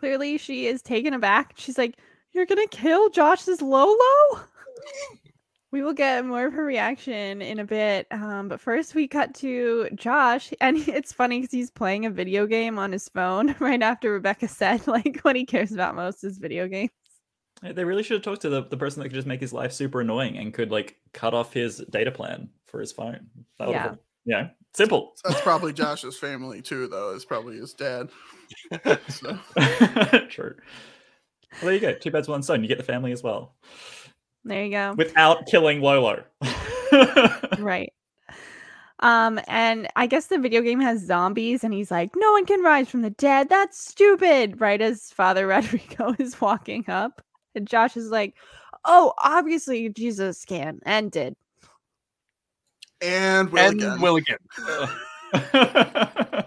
Clearly, she is taken aback. She's like, You're gonna kill Josh's Lolo? we will get more of her reaction in a bit. Um, but first, we cut to Josh, and it's funny because he's playing a video game on his phone right after Rebecca said, like, what he cares about most is video games. They really should have talked to the, the person that could just make his life super annoying and could like cut off his data plan for his phone. That Yeah. have yeah, simple. That's probably Josh's family too, though. It's probably his dad. So. True. Well, there you go. Two beds, one stone. You get the family as well There you go. without killing Lolo. right. Um, and I guess the video game has zombies, and he's like, "No one can rise from the dead. That's stupid." Right as Father Rodrigo is walking up, and Josh is like, "Oh, obviously Jesus can and did." And will and again. will again.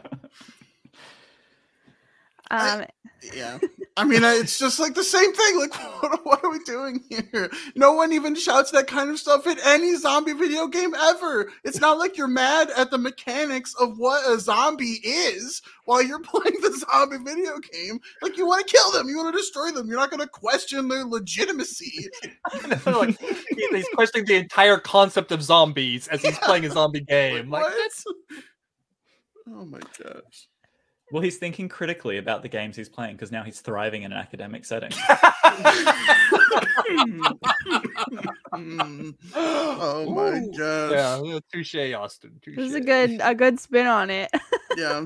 Um, Yeah. I mean, it's just like the same thing. Like, what, what are we doing here? No one even shouts that kind of stuff in any zombie video game ever. It's not like you're mad at the mechanics of what a zombie is while you're playing the zombie video game. Like, you want to kill them, you want to destroy them. You're not going to question their legitimacy. like, he's questioning the entire concept of zombies as he's playing a zombie game. Like, what? that's Oh my gosh. Well, he's thinking critically about the games he's playing because now he's thriving in an academic setting. Oh my Ooh. gosh. Yeah, touche, Austin. Touche. this is a good a good spin on it. Yeah.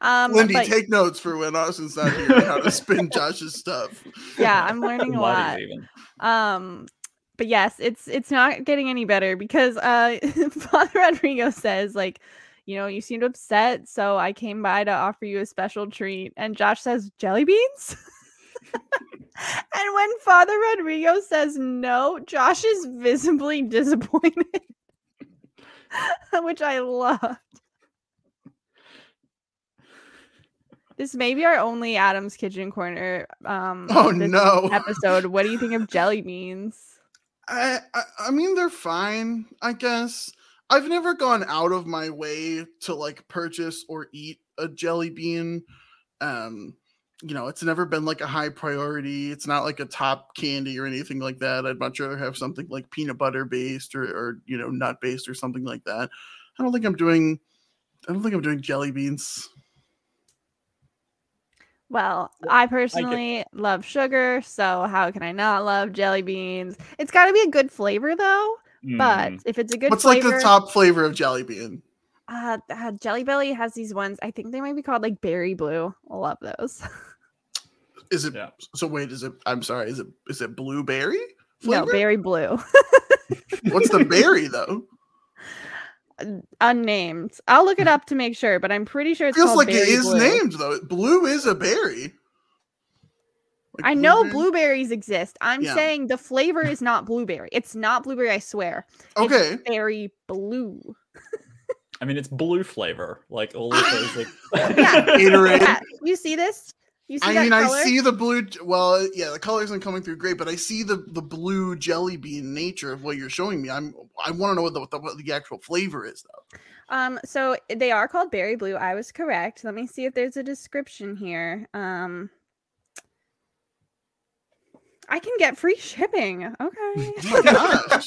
Um, Lindy, but take notes for when Austin's not here how to spin Josh's stuff. yeah, I'm learning a lot. Even. Um, but yes, it's it's not getting any better because uh Father Rodrigo says like, you know, you seemed upset, so I came by to offer you a special treat. And Josh says jelly beans. and when Father Rodrigo says no, Josh is visibly disappointed, which I loved. This may be our only Adam's Kitchen Corner. Um, Oh no. episode. What do you think of jelly beans? I, I I mean they're fine, I guess. I've never gone out of my way to like purchase or eat a jelly bean. Um, you know, it's never been like a high priority. It's not like a top candy or anything like that. I'd much rather have something like peanut butter based or, or you know, nut based or something like that. I don't think I'm doing I don't think I'm doing jelly beans. Well, I personally love sugar, so how can I not love jelly beans? It's got to be a good flavor though. But Mm. if it's a good What's flavor, like the top flavor of jelly bean? uh, uh, Jelly Belly has these ones. I think they might be called like berry blue. I love those. Is it Yeah. so wait, is it I'm sorry, is it is it blueberry? no, Flavor? berry blue. What's the berry though? Unnamed. I'll look it up to make sure, but I'm pretty sure it's feels called like it berry is blue. named though. Blue is a berry. Like I know blueberry? blueberries exist. I'm Yeah. saying the flavor is not blueberry. It's not blueberry, I swear. It's Okay. berry blue. I mean, it's blue flavor, like all of those. Like, Yeah. Gatorade. Yeah, you see this? You see I that mean, color? I see the blue. Well, yeah, the color isn't coming through great, but I see the the blue jelly bean nature of what you're showing me. I'm I want to know what the, what the what the actual flavor is though. Um, so they are called berry blue. I was correct. Let me see if there's a description here. Um, I can get free shipping. Okay. Oh my gosh.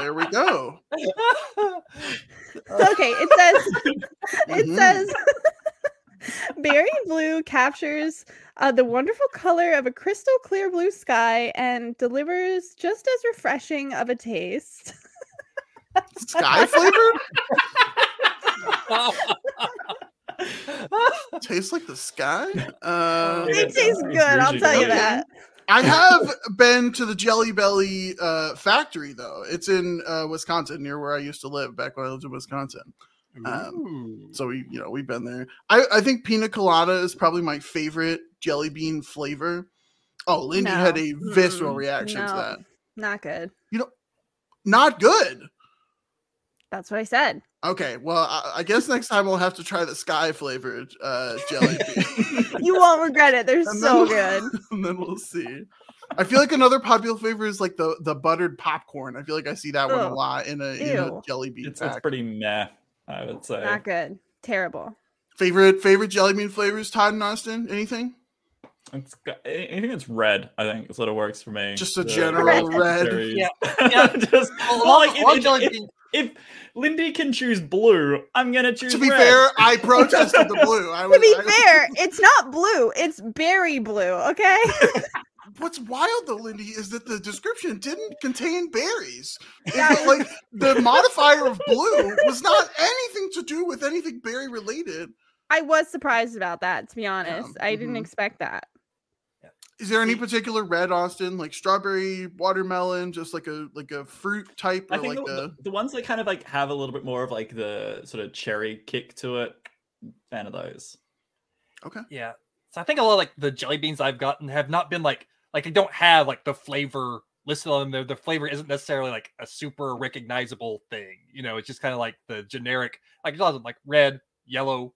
there we go. okay, it says it Mhm. says Berry Blue captures uh, the wonderful color of a crystal clear blue sky and delivers just as refreshing of a taste. Sky flavor tastes like the sky. Uh, It tastes good, I'll tell you that. I have been to the Jelly Belly uh, factory though. It's in uh, Wisconsin, near where I used to live back when I lived in Wisconsin. Um, So we, you know, we've been there. I, I think pina colada is probably my favorite jelly bean flavor. Oh, Lindy had a visceral Mm, reaction to that. Not good. You know, not good. That's what I said. Okay, well, I, I guess next time we'll have to try the sky flavored uh, jelly bean. You won't regret it. They're And so then- good. and then we'll see. I feel like another popular flavor is like the the buttered popcorn. I feel like I see that one a lot in a, in a jelly bean It's, it's pretty meh, I would say. Not good. Terrible. Favorite favorite jelly bean flavors, Todd and Austin? Anything? It's got, anything that's red, I think, is what it works for me. Just a The- general the red. Yeah, yeah. Just, Well, well, all- like, if- all if- jelly if- bean- if Lindy can choose blue, I'm gonna choose. To be red. fair, I protested the blue. I To was, be I- fair, it's not blue. It's berry blue. Okay. what's wild though, Lindy, is that the description didn't contain berries. It Yeah. like the modifier of blue was not anything to do with anything berry related. I was surprised about that. To be honest, I didn't mhm. expect that. Is there any particular red, Austin? Like strawberry, watermelon, just like a like a fruit type, I think like the, a the- the ones that kind of like have a little bit more of like the sort of cherry kick to it. Fan of those. Okay. Yeah. So I think a lot of like the jelly beans I've gotten have not been like like they don't have like the flavor listed on them. The flavor isn't necessarily like a super recognizable thing. You know, it's just kind of like the generic like it doesn't like red, yellow,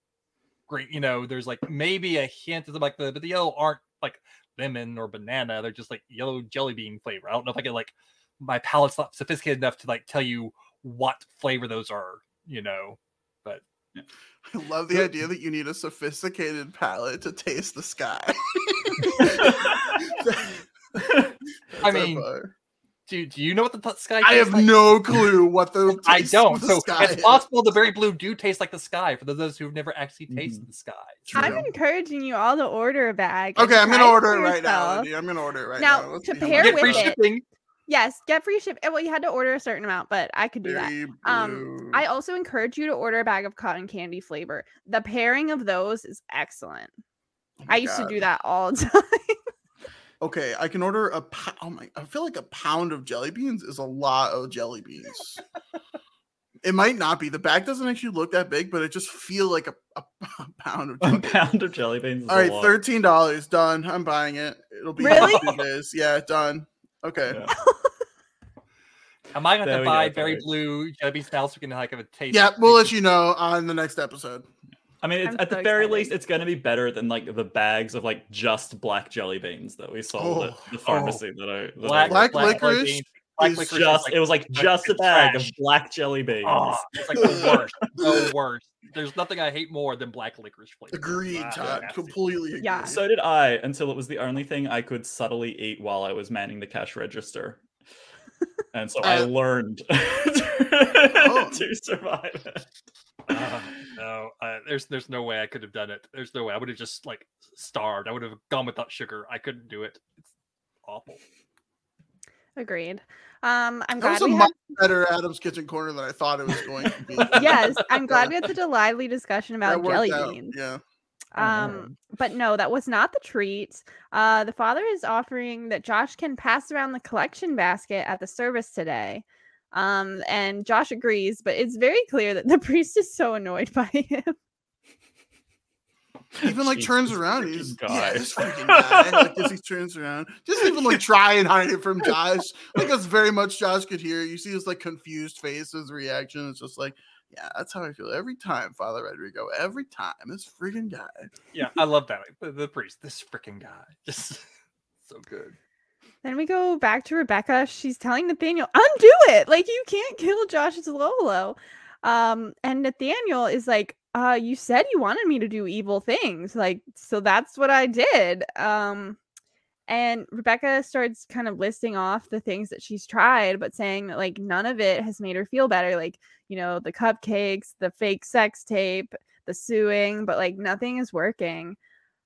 green. You know, there's like maybe a hint of like the but the yellow aren't like lemon or banana. They're just like yellow jelly bean flavor. I don't know if I can like my palate's not sophisticated enough to like tell you what flavor those are. You know, But I love the idea that you need a sophisticated palate to taste the sky. I mean. Do do you know what the t- sky? I have like? no clue what the I don't. the So sky it's is. possible the very blue do taste like the sky for those who've never actually Mm-hmm. tasted the sky. I'm encouraging you all to order a bag. Okay, I'm gonna order it right now. yourself. I'm gonna order it right Now, now. To see how pair much Get free with it- shipping. Yes, get free ship. Well, you had to order a certain amount, but I could do that. Berry Um. I also encourage you to order a bag of cotton candy flavor. The pairing of those is excellent. Oh I used God. to do that all the time. Okay, I can order a pound. Oh my! I feel like a pound of jelly beans is a lot of jelly beans. it might not be. The bag doesn't actually look that big, but it just feel like a, a pound of A jelly. pound of jelly beans. Is All a right, lot. thirteen dollars. Done. I'm buying it. It'll be Really? in two days. Yeah, done. Okay. Yeah. Am I going to we go, buy very blue jelly beans now so we can like have a taste? Yeah, we'll let you know on the next episode. I mean, it's, I'm at the very excited. least, it's going to be better than like the bags of like just black jelly beans that we sold at Oh, the pharmacy that I. That Black, Black black jelly licorice beans. Black is licorice is just like- it was like like, just a bag trash. of black jelly beans. Oh, it's like the worst. the worst. There's nothing I hate more than black licorice flavor. Agreed, Ah, Todd. Completely agreed. Yeah. So did I until it was the only thing I could subtly eat while I was manning the cash register. And so I Uh, learned Oh. to survive it. Ah, no, uh, there's there's no way I could have done it. There's no way I would have just like starved. I would have gone without sugar. I couldn't do it. It's awful. Agreed. Um, I'm That was glad a we much had. better Adam's Kitchen Corner than I thought it was going to be. Yes, I'm glad we had such a lively discussion about worked jelly out, beans. Yeah. Oh, no. Um, but no, that was not the treat. Uh, the father is offering that Josh can pass around the collection basket at the service today. Um, and Josh agrees, but it's very clear that the priest is so annoyed by him. Even like Jeez, turns around, he's guy. yeah, this freaking guy. Like as he turns around, just even like try and hide it from Josh. Like that's very much Josh could hear. You see his like confused face, his reaction. It's just like, yeah, that's how I feel every time, Father Rodrigo. Every time, this freaking guy. Yeah, I love that. The, the priest, this freaking guy, just so good. Then we go back to Rebecca. She's telling Nathaniel, undo it. Like you can't kill Josh's Lolo. Um, and Nathaniel is like, uh, you said you wanted me to do evil things. Like, so that's what I did. Um, And Rebecca starts kind of listing off the things that she's tried, but saying that like none of it has made her feel better. Like, you know, the cupcakes, the fake sex tape, the suing, but like nothing is working.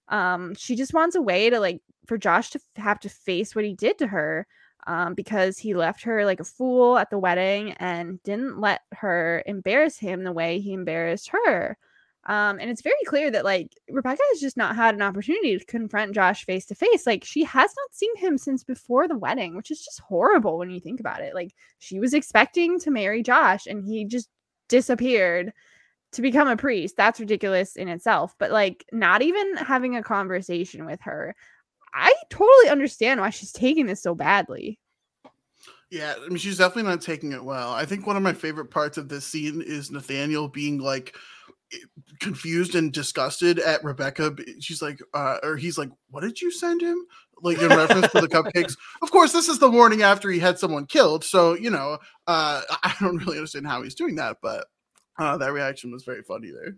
Um, she just wants a way to like for Josh to have to face what he did to her um, because he left her like a fool at the wedding and didn't let her embarrass him the way he embarrassed her. Um, and it's very clear that like Rebecca has just not had an opportunity to confront Josh face to face. Like she has not seen him since before the wedding, which is just horrible when you think about it. Like she was expecting to marry Josh and he just disappeared to become a priest. That's ridiculous in itself. But like not even having a conversation with her. I totally understand why she's taking this so badly. Yeah, I mean, she's definitely not taking it well. I think one of my favorite parts of this scene is Nathaniel being like, confused and disgusted at Rebecca. She's like, uh, or he's like, "What did you send him?" Like in reference to the cupcakes. Of course, this is the morning after he had someone killed, so you know, uh, I don't really understand how he's doing that, but uh, that reaction was very funny there.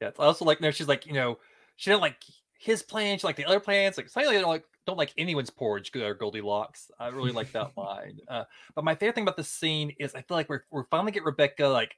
Yeah, it's also like, no, she's like, you know, she didn't like his plan, she like the other plans. Like, slightly don't like don't like anyone's porridge or Goldilocks. I really like that line. Uh, but my favorite thing about this scene is I feel like we're we're finally get Rebecca like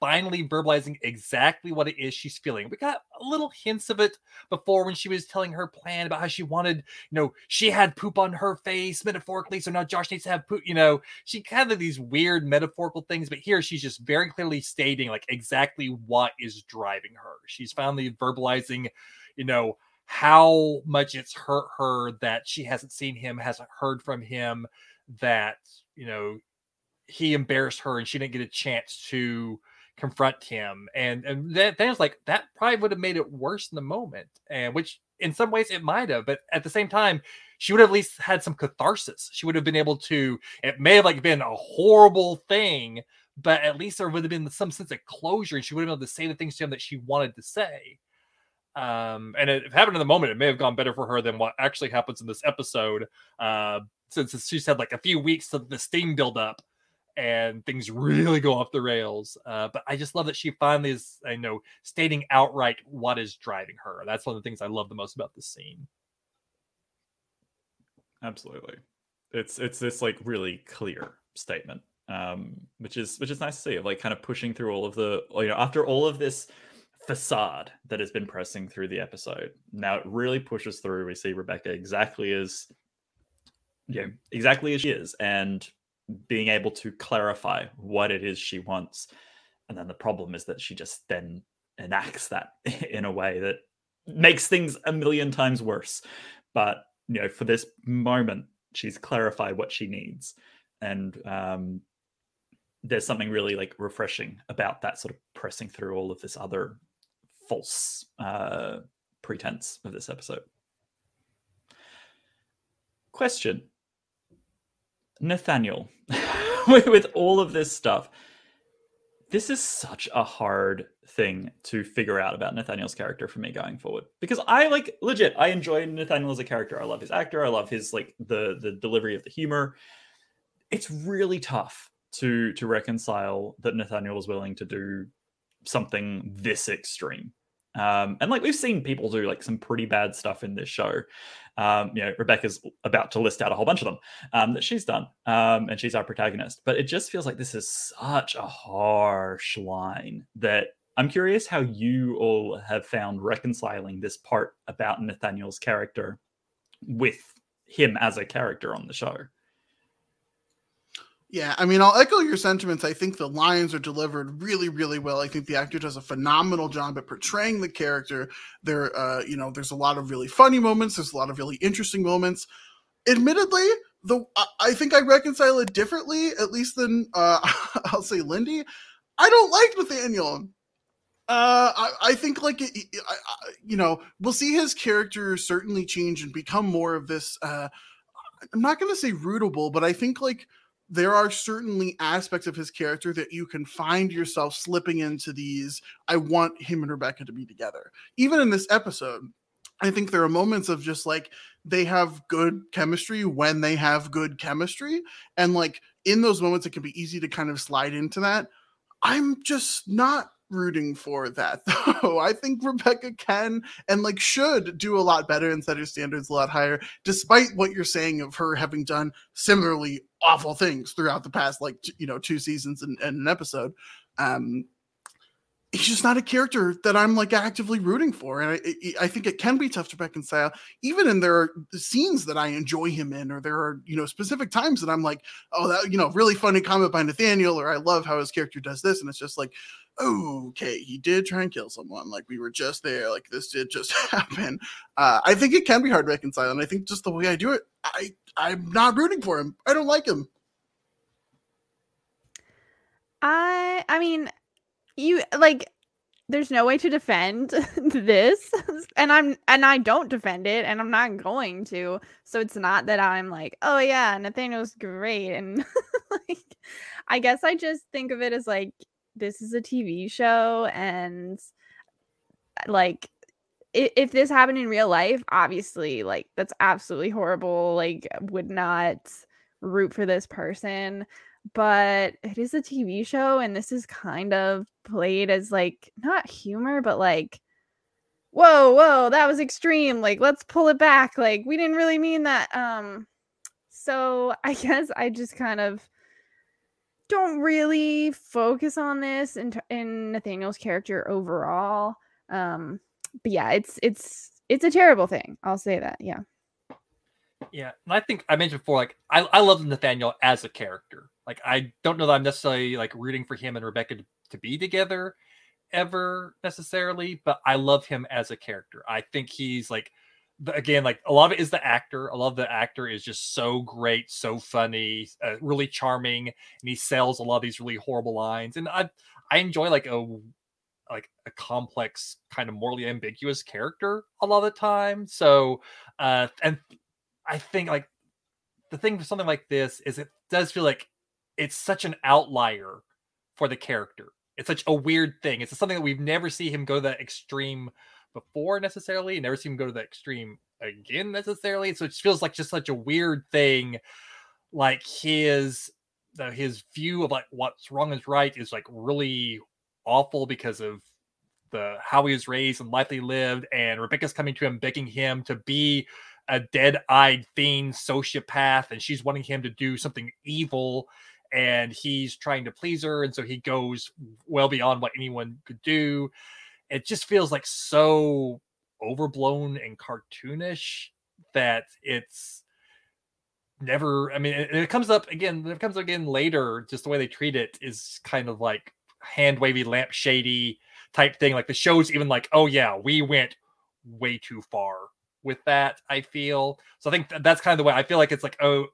finally verbalizing exactly what it is she's feeling. We got little hints of it before when she was telling her plan about how she wanted, you know, she had poop on her face metaphorically, so now Josh needs to have poop. You know, she kind of these weird metaphorical things, but here she's just very clearly stating like exactly what is driving her. She's finally verbalizing, you know, how much it's hurt her that she hasn't seen him, hasn't heard from him, that you know he embarrassed her and she didn't get a chance to confront him and and that then it's like that probably would have made it worse in the moment and which in some ways it might have but at the same time she would have at least had some catharsis. She would have been able to it may have like been a horrible thing but at least there would have been some sense of closure and she would have been able to say the things to him that she wanted to say. Um and it happened in the moment it may have gone better for her than what actually happens in this episode uh since she's had like a few weeks of the steam build up and things really go off the rails. Uh, but I just love that she finally is, I know, stating outright what is driving her. That's one of the things I love the most about this scene. Absolutely, it's it's this like really clear statement, um, which is which is nice to see of like kind of pushing through all of the you know after all of this facade that has been pressing through the episode. Now it really pushes through. We see Rebecca exactly as yeah, exactly as she is, and being able to clarify what it is she wants. And then the problem is that she just then enacts that in a way that makes things a million times worse. But you know, for this moment, she's clarified what she needs, and um, there's something really like refreshing about that sort of pressing through all of this other false uh, pretense of this episode. Question Nathaniel, with all of this stuff, this is such a hard thing to figure out about Nathaniel's character for me going forward because I like legit I enjoy Nathaniel as a character. I love his actor. I love his like the the delivery of the humor. It's really tough to to reconcile that Nathaniel was willing to do something this extreme. Um, and like we've seen people do like some pretty bad stuff in this show. Um, you know, Rebecca's about to list out a whole bunch of them um, that she's done, um, and she's our protagonist. But it just feels like this is such a harsh line that I'm curious how you all have found reconciling this part about Nathaniel's character with him as a character on the show. Yeah, I mean, I'll echo your sentiments. I think the lines are delivered really, really well. I think the actor does a phenomenal job at portraying the character. There, uh, you know, there's a lot of really funny moments. There's a lot of really interesting moments. Admittedly, the I think I reconcile it differently, at least than uh, I'll say Lindy. I don't like Nathaniel. Uh, I, I think like it, I, I, you know we'll see his character certainly change and become more of this. Uh, I'm not going to say rootable, but I think like there are certainly aspects of his character that you can find yourself slipping into these i want him and rebecca to be together even in this episode i think there are moments of just like they have good chemistry when they have good chemistry and like in those moments it can be easy to kind of slide into that i'm just not rooting for that though. I think Rebecca can and like should do a lot better and set her standards a lot higher, despite what you're saying of her having done similarly awful things throughout the past like you know two seasons and, and an episode. Um, he's just not a character that I'm like actively rooting for, and I, I think it can be tough to reconcile, even in there are scenes that I enjoy him in, or there are you know specific times that I'm like, oh, that you know, really funny comment by Nathaniel, or I love how his character does this, and it's just like, okay, he did try and kill someone, like we were just there, like this did just happen. Uh, I think it can be hard to reconcile, and I think just the way I do it, I I'm not rooting for him. I don't like him. I I mean, you like there's no way to defend this and i'm and i don't defend it and i'm not going to so it's not that i'm like oh yeah nathaniel's great and like i guess i just think of it as like this is a tv show and like if, if this happened in real life obviously like that's absolutely horrible like would not root for this person but it is a TV show and this is kind of played as like not humor but like whoa whoa that was extreme like let's pull it back like we didn't really mean that um so I guess I just kind of don't really focus on this in, in Nathaniel's character overall um but yeah it's it's it's a terrible thing I'll say that yeah yeah, and I think I mentioned before, like I, I love Nathaniel as a character. Like I don't know that I'm necessarily like rooting for him and Rebecca to, to be together ever necessarily, but I love him as a character. I think he's like again like a lot of it is the actor. A lot of the actor is just so great, so funny, uh, really charming, and he sells a lot of these really horrible lines. And I I enjoy like a like a complex kind of morally ambiguous character a lot of the time. So uh and I think like the thing for something like this is it does feel like it's such an outlier for the character. It's such a weird thing. It's something that we've never see him go to that extreme before necessarily. Never see him go to that extreme again necessarily. So it feels like just such a weird thing. Like his his view of like what's wrong is right is like really awful because of the how he was raised and life he lived. And Rebecca's coming to him begging him to be a dead-eyed fiend sociopath and she's wanting him to do something evil and he's trying to please her and so he goes well beyond what anyone could do it just feels like so overblown and cartoonish that it's never i mean it, it comes up again it comes up again later just the way they treat it is kind of like hand wavy lamp shady type thing like the show's even like oh yeah we went way too far with that. I feel so. I think that's kind of the way I feel like it's like oh,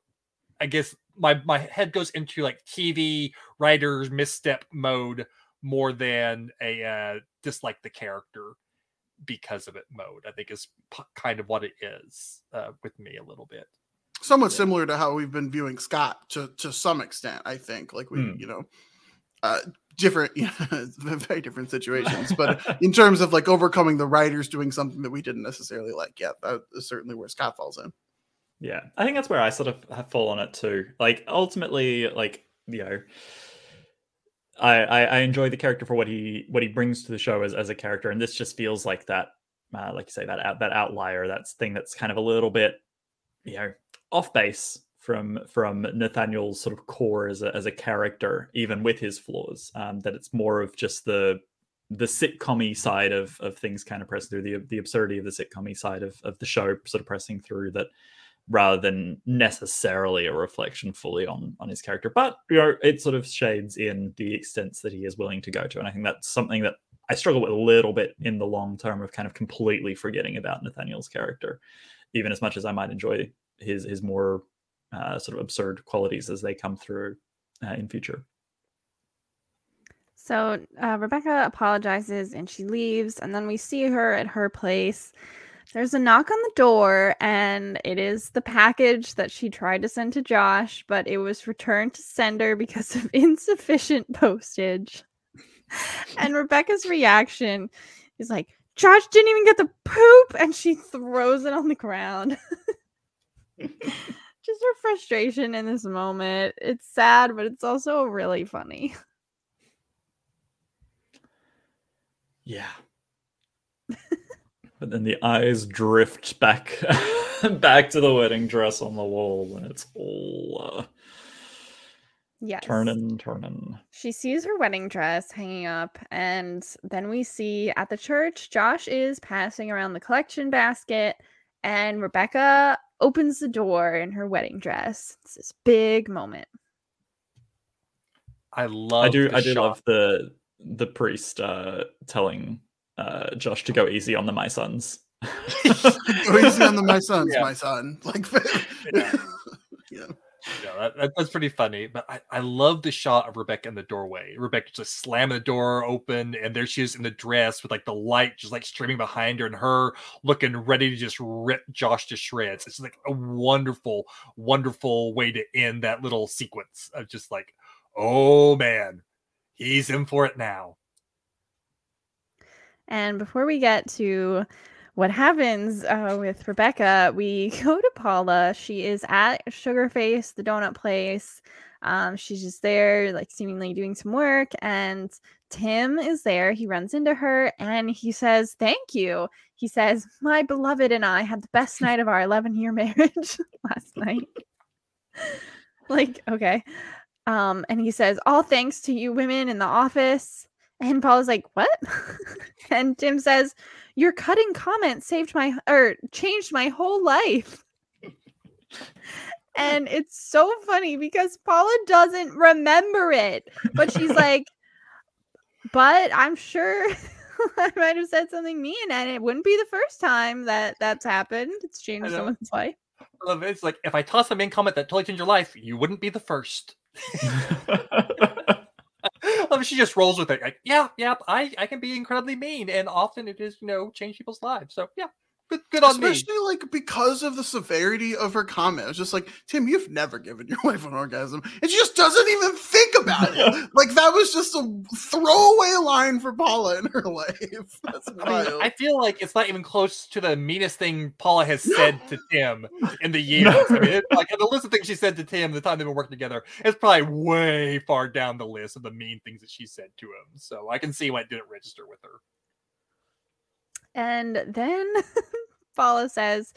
I guess my my head goes into like TV writers misstep mode more than a uh, dislike the character because of it mode. I think is p- kind of what it is uh, with me a little bit. Somewhat yeah. similar to how we've been viewing Scott to to some extent. I think like we mm. you know uh, different you know, very different situations but in terms of like overcoming the writers doing something that we didn't necessarily like yeah that is certainly where scott falls in yeah i think that's where i sort of have fallen it too like ultimately like you know I, I, I enjoy the character for what he what he brings to the show as, as a character and this just feels like that uh, like you say that out that outlier that thing that's kind of a little bit you know off base from from Nathaniel's sort of core as a as a character, even with his flaws. Um, that it's more of just the the sitcom side of of things kind of pressing through the the absurdity of the sitcom side of of the show sort of pressing through that rather than necessarily a reflection fully on on his character but you know it sort of shades in the extents that he is willing to go to and i think that's something that i struggle with a little bit in the long term of kind of completely forgetting about nathaniel's character even as much as i might enjoy his his more uh, sort of absurd qualities as they come through uh, in future. So uh, Rebecca apologizes and she leaves, and then we see her at her place. There's a knock on the door, and it is the package that she tried to send to Josh, but it was returned to sender because of insufficient postage. and Rebecca's reaction is like, Josh didn't even get the poop, and she throws it on the ground just her frustration in this moment. It's sad, but it's also really funny. Yeah. But then the eyes drift back back to the wedding dress on the wall and it's all uh, Yes. turning, turning. She sees her wedding dress hanging up, and then we see at the church, Josh is passing around the collection basket, and Rebecca opens the door in her wedding dress. It's this big moment. I love. I do I do shot. love the the priest uh telling uh Josh to go easy on the my sons. Go easy on the my sons, Yeah. my son. Like, Yeah. yeah. Yeah, that, that- that's pretty funny. But I, I love the shot of Rebecca in the doorway. Rebecca just slamming the door open, and there she is in the dress with like the light just like streaming behind her, and her looking ready to just rip Josh to shreds. It's like a wonderful, wonderful way to end that little sequence of just like, oh man, he's in for it now. And before we get to what happens uh, with Rebecca, we go to Paula. She is at Sugarface, the donut place. Um, she's just there, like seemingly doing some work, and Tim is there. He runs into her and he says, Thank you. He says, My beloved and I had the best night of our 11 year marriage last night. like, okay. Um, and he says, All thanks to you women in the office. And Paula's like, What? and Tim says, Your cutting comment saved my or changed my whole life. and it's so funny because Paula doesn't remember it. But she's like, But I'm sure I might have said something mean, and it wouldn't be the first time that that's happened. It's changed someone's life. I love it. It's like if I toss a main comment that totally changed your life, you wouldn't be the first. I mean, she just rolls with it. Like, yeah, yeah, I, I can be incredibly mean, and often it is, you know, change people's lives. So yeah, good, good on me. Especially like because of the severity of her comment. It's just like, Tim, you've never given your wife an orgasm. And she just doesn't even think about it. like that was just a throwaway line for Paula in her life. That's I, mean. I feel like it's not even close to the meanest thing Paula has said to Tim in the years. I mean, it's like the list of things she said to Tim the time they've been working together is probably way far down the list of the mean things that she said to him. So I can see why it didn't register with her. And then Paula says,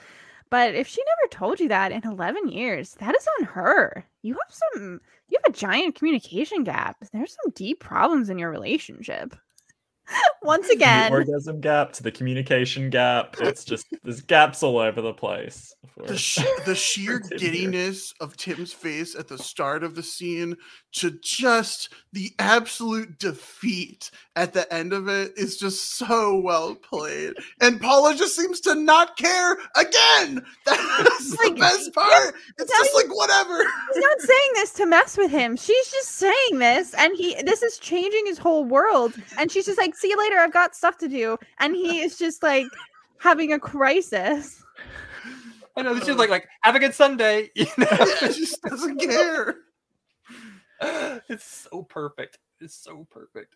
but if she never told you that in 11 years, that is on her. You have some, you have a giant communication gap. There's some deep problems in your relationship. Once the again, orgasm gap to the communication gap. It's just there's gaps all over the place. the, sh- the sheer Tim here. giddiness of Tim's face at the start of the scene to just the absolute defeat at the end of it is just so well played. And Paula just seems to not care again. That's the Like, best part. It's just you- like whatever. she's not saying this to mess with him. She's just saying this, and he, this is changing his whole world. And she's just like, see you later. I've got stuff to do. And he is just like having a crisis. I know this is like like have a good Sunday. You know, she just doesn't care. it's so perfect. It's so perfect.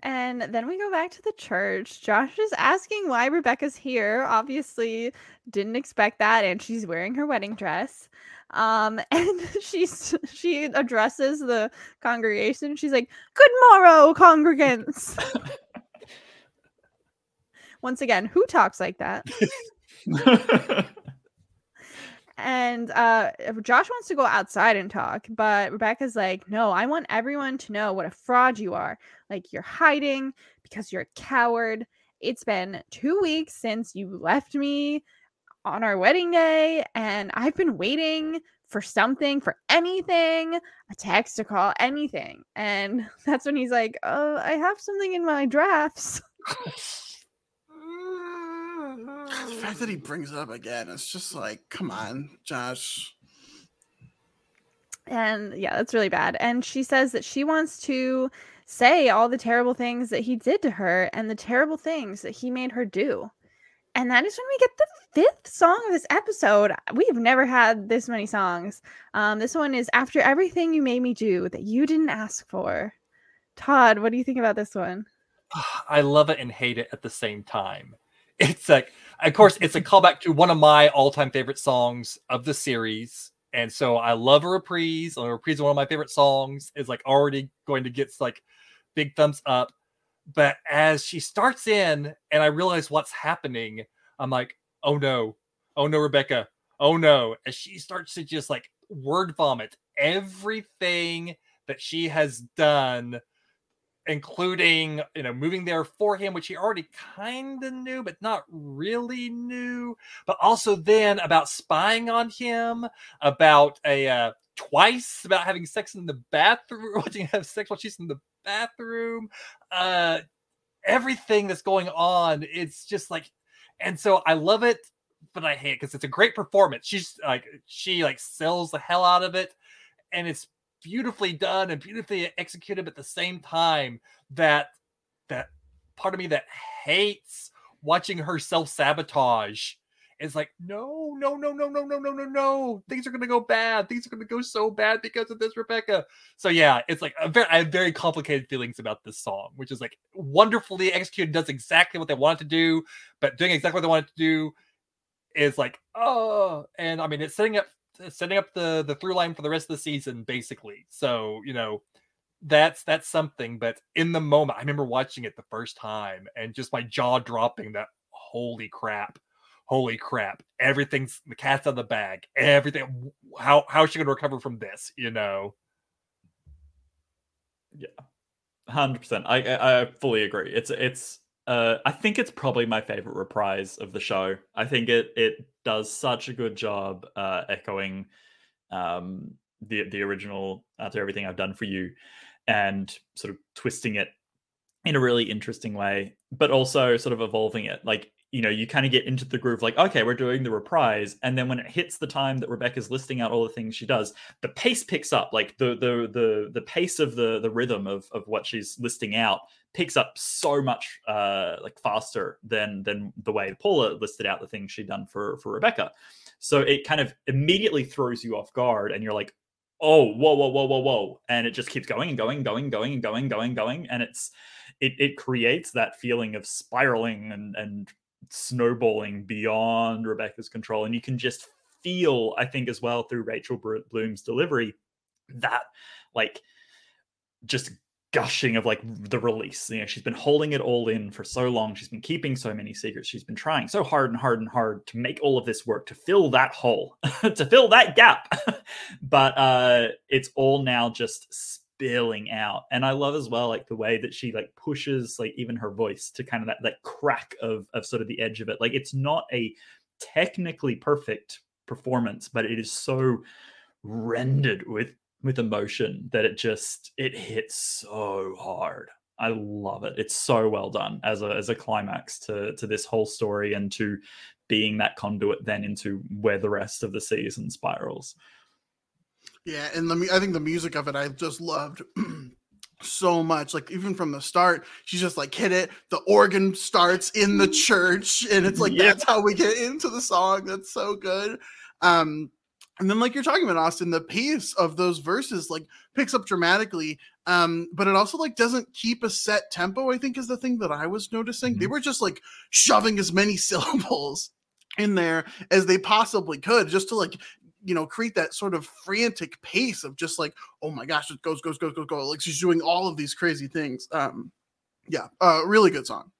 And then we go back to the church. Josh is asking why Rebecca's here. Obviously, didn't expect that, and she's wearing her wedding dress. Um, and she's she addresses the congregation. She's like, "Good morrow, congregants." Once again, who talks like that? And uh Josh wants to go outside and talk, but Rebecca's like, "No, I want everyone to know what a fraud you are. Like you're hiding because you're a coward. It's been 2 weeks since you left me on our wedding day and I've been waiting for something, for anything, a text, a call, anything." And that's when he's like, "Uh, I have something in my drafts." The fact that he brings it up again, it's just like, come on, Josh. And yeah, that's really bad. And she says that she wants to say all the terrible things that he did to her and the terrible things that he made her do. And that is when we get the fifth song of this episode. We've never had this many songs. Um, this one is After Everything You Made Me Do That You Didn't Ask For. Todd, what do you think about this one? I love it and hate it at the same time. It's like, of course, it's a callback to one of my all-time favorite songs of the series, and so I love a reprise. A reprise of one of my favorite songs is like already going to get like big thumbs up. But as she starts in and I realize what's happening, I'm like, oh no, oh no, Rebecca, oh no. As she starts to just like word vomit everything that she has done including you know moving there for him which he already kind of knew but not really knew. But also then about spying on him about a uh, twice about having sex in the bathroom watching have sex while she's in the bathroom. Uh everything that's going on it's just like and so i love it but i hate it because it's a great performance. She's like she like sells the hell out of it and it's beautifully done and beautifully executed at the same time that that part of me that hates watching her self-sabotage is like no no no no no no no no no. Things are gonna go bad. Things are gonna go so bad because of this rebecca. So yeah it's like very, i have very complicated feelings about this song which is like wonderfully executed does exactly what they wanted to do but doing exactly what they wanted to do is like oh. And i mean it's setting up setting up the the through line for the rest of the season basically. So you know that's that's something but in the moment i remember watching it the first time and just my jaw dropping that holy crap holy crap everything's the cat's out of the bag everything how how is she going to recover from this you know yeah 100% I, I i fully agree it's it's uh, I think it's probably my favorite reprise of the show. I think it it does such a good job uh, echoing um, the the original after everything I've done for you, and sort of twisting it in a really interesting way, but also sort of evolving it. Like you know, you kind of get into the groove, like, okay, we're doing the reprise, and then when it hits the time that Rebecca's listing out all the things she does, the pace picks up, like the the the the pace of the the rhythm of of what she's listing out picks up so much uh like faster than than the way Paula listed out the things she'd done for for Rebecca. So it kind of immediately throws you off guard, and you're like, oh, whoa, whoa, whoa, whoa, whoa, and it just keeps going and going, going, going, and going, going, going, and it's it it creates that feeling of spiraling and and snowballing beyond Rebecca's control. And you can just feel, I think, as well through Rachel Bloom's delivery, that like just gushing of like the release. You know, she's been holding it all in for so long. She's been keeping so many secrets. She's been trying so hard and hard and hard to make all of this work, to fill that hole, to fill that gap. but uh it's all now just spilling out. And i love as well like the way that she like pushes like even her voice to kind of that that crack of of sort of the edge of it. Like it's not a technically perfect performance but it is so rendered with with emotion that it just it hits so hard. I love it. It's so well done as a as a climax to to this whole story and to being that conduit then into where the rest of the season spirals yeah, and the I think the music of it I just loved so much. Like even from the start, she's just like hit it. The organ starts in the church, and it's like yeah. that's how we get into the song. That's so good. Um, and then like you're talking about Austin, the pace of those verses like picks up dramatically. Um, but it also like doesn't keep a set tempo. I think is the thing that I was noticing. Mm-hmm. They were just like shoving as many syllables in there as they possibly could just to like you know create that sort of frantic pace of just like oh my gosh it goes goes goes goes goes like she's doing all of these crazy things um yeah uh really good song.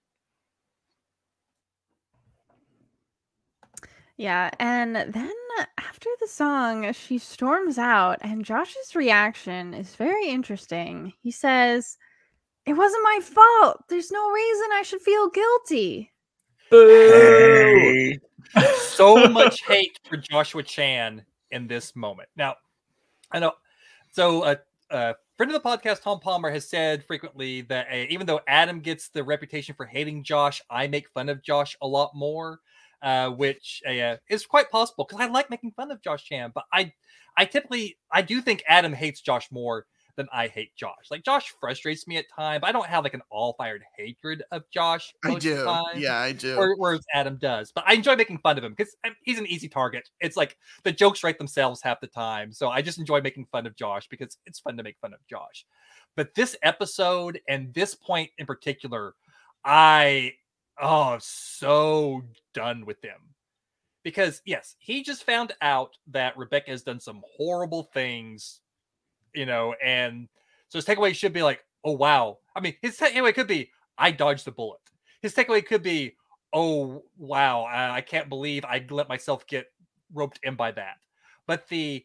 Yeah and then after the song she storms out and josh's reaction is very interesting. He says it wasn't my fault. There's no reason i should feel guilty. Hey. so much hate for Joshua Chan in this moment. Now, I know. So, a uh, uh, friend of the podcast, Tom Palmer, has said frequently that uh, even though Adam gets the reputation for hating Josh, I make fun of Josh a lot more, uh, which uh, is quite possible because I like making fun of Josh Chan. But I, I typically I do think Adam hates Josh more then I hate Josh. Like Josh frustrates me at times. I don't have like an all fired hatred of Josh. I do. Yeah, I do. whereas Adam does, but I enjoy making fun of him because he's an easy target. It's like the jokes write themselves half the time. So I just enjoy making fun of Josh because it's fun to make fun of Josh. But this episode and this point in particular, I oh so done with him because yes, he just found out that Rebecca has done some horrible things you know, and so his takeaway should be like, oh wow. I mean, his takeaway could be, I dodged the bullet. His takeaway could be, oh wow, I, can't believe I let myself get roped in by that. But the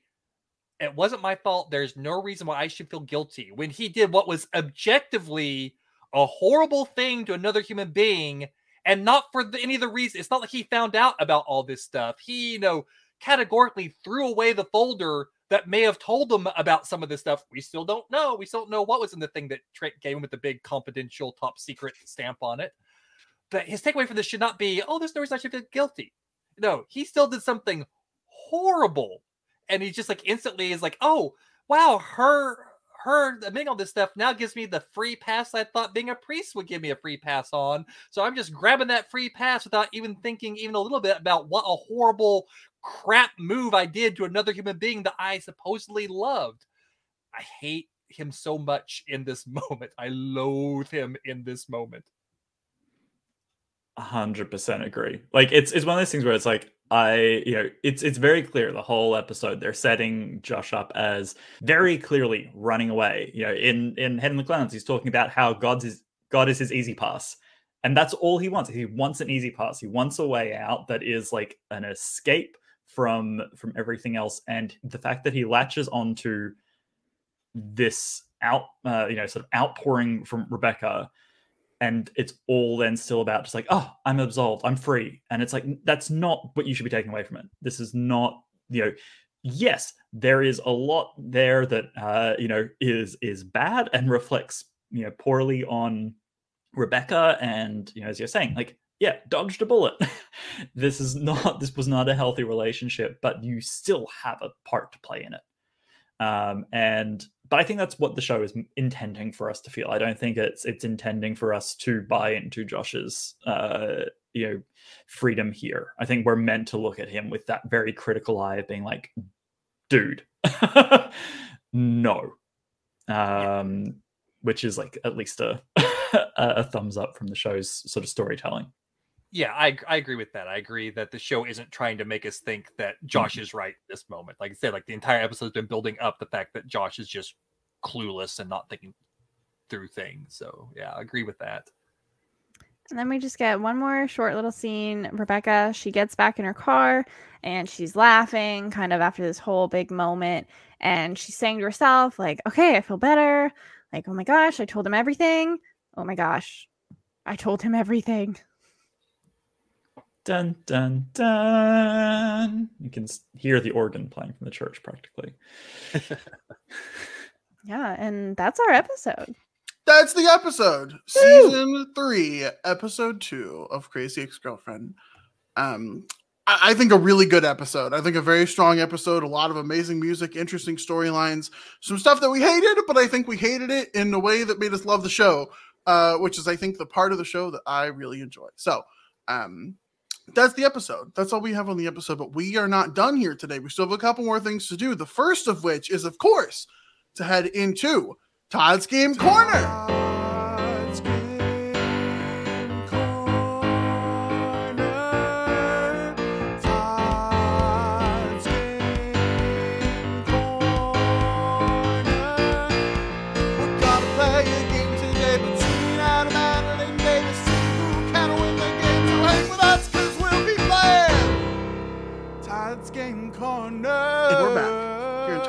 it wasn't my fault. There's no reason why I should feel guilty when he did what was objectively a horrible thing to another human being and not for the, any of the reason. It's not like he found out about all this stuff. He, you know, categorically threw away the folder that may have told them about some of this stuff. We still don't know. We still don't know what was in the thing that Trent gave him with the big confidential top secret stamp on it. But his takeaway from this should not be, oh, there's no reason I should feel guilty. No, he still did something horrible. And he just like instantly is like, oh, wow, her her admitting all this stuff now gives me the free pass I thought being a priest would give me a free pass on. So I'm just grabbing that free pass without even thinking even a little bit about what a horrible crap move I did to another human being that I supposedly loved. I hate him so much in this moment. I loathe him in this moment. hundred percent agree. Like it's it's one of those things where it's like I, you know, it's it's very clear the whole episode they're setting Josh up as very clearly running away. You know, in in Head in the Clouds, he's talking about how God's is God is his easy pass. And that's all he wants. He wants an easy pass. He wants a way out that is like an escape from from everything else. And the fact that he latches onto this out, uh, you know, sort of outpouring from Rebecca and it's all then still about just like oh i'm absolved. I'm free. And it's like that's not what you should be taking away from it. This is not you know yes there is a lot there that uh you know is is bad and reflects you know poorly on rebecca and you know as you're saying like yeah dodged a bullet. This is not this was not a healthy relationship but you still have a part to play in it. Um, and but I think that's what the show is intending for us to feel. I don't think it's it's intending for us to buy into Josh's uh, you know freedom here. I think we're meant to look at him with that very critical eye of being like, dude, no, um, which is like at least a a thumbs up from the show's sort of storytelling yeah, I I agree with that. I agree that the show isn't trying to make us think that Josh mm-hmm. is right this moment. Like I said, like the entire episode's been building up the fact that Josh is just clueless and not thinking through things. So yeah, I agree with that. And then we just get one more short little scene. Rebecca, she gets back in her car and she's laughing kind of after this whole big moment. And she's saying to herself, like, okay, I feel better. Like, oh my gosh, I told him everything. Oh my gosh, I told him everything. Dun dun dun. You can hear the organ playing from the church practically. yeah, and that's our episode. That's the episode. Woo! Season three, episode two of Crazy Ex Girlfriend. Um, I, I think a really good episode. I think a very strong episode. A lot of amazing music, interesting storylines, some stuff that we hated, but I think we hated it in a way that made us love the show. Uh, which is, I think, the part of the show that I really enjoy. So, um, that's the episode. That's all we have on the episode. But we are not done here today. We still have a couple more things to do. The first of which is, of course, to head into Todd's Game Corner.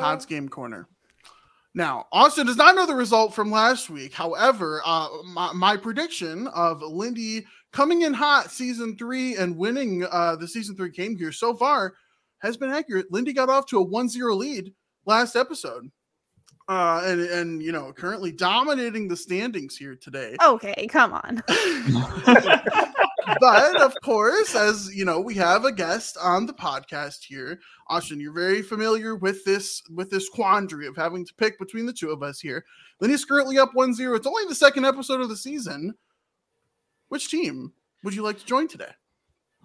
Todd's Game Corner. Now, Austin does not know the result from last week. However, uh, my, my, prediction of Lindy coming in hot season three and winning uh, the season three game here so far has been accurate. Lindy got off to a 1 0 lead last episode. Uh, and, and, you know, currently dominating the standings here today. Okay, come on. but of course, as you know, we have a guest on the podcast here. Austin, you're very familiar with this with this quandary of having to pick between the two of us here. Lindy's currently up 1-0. It's only the second episode of the season. Which team would you like to join today?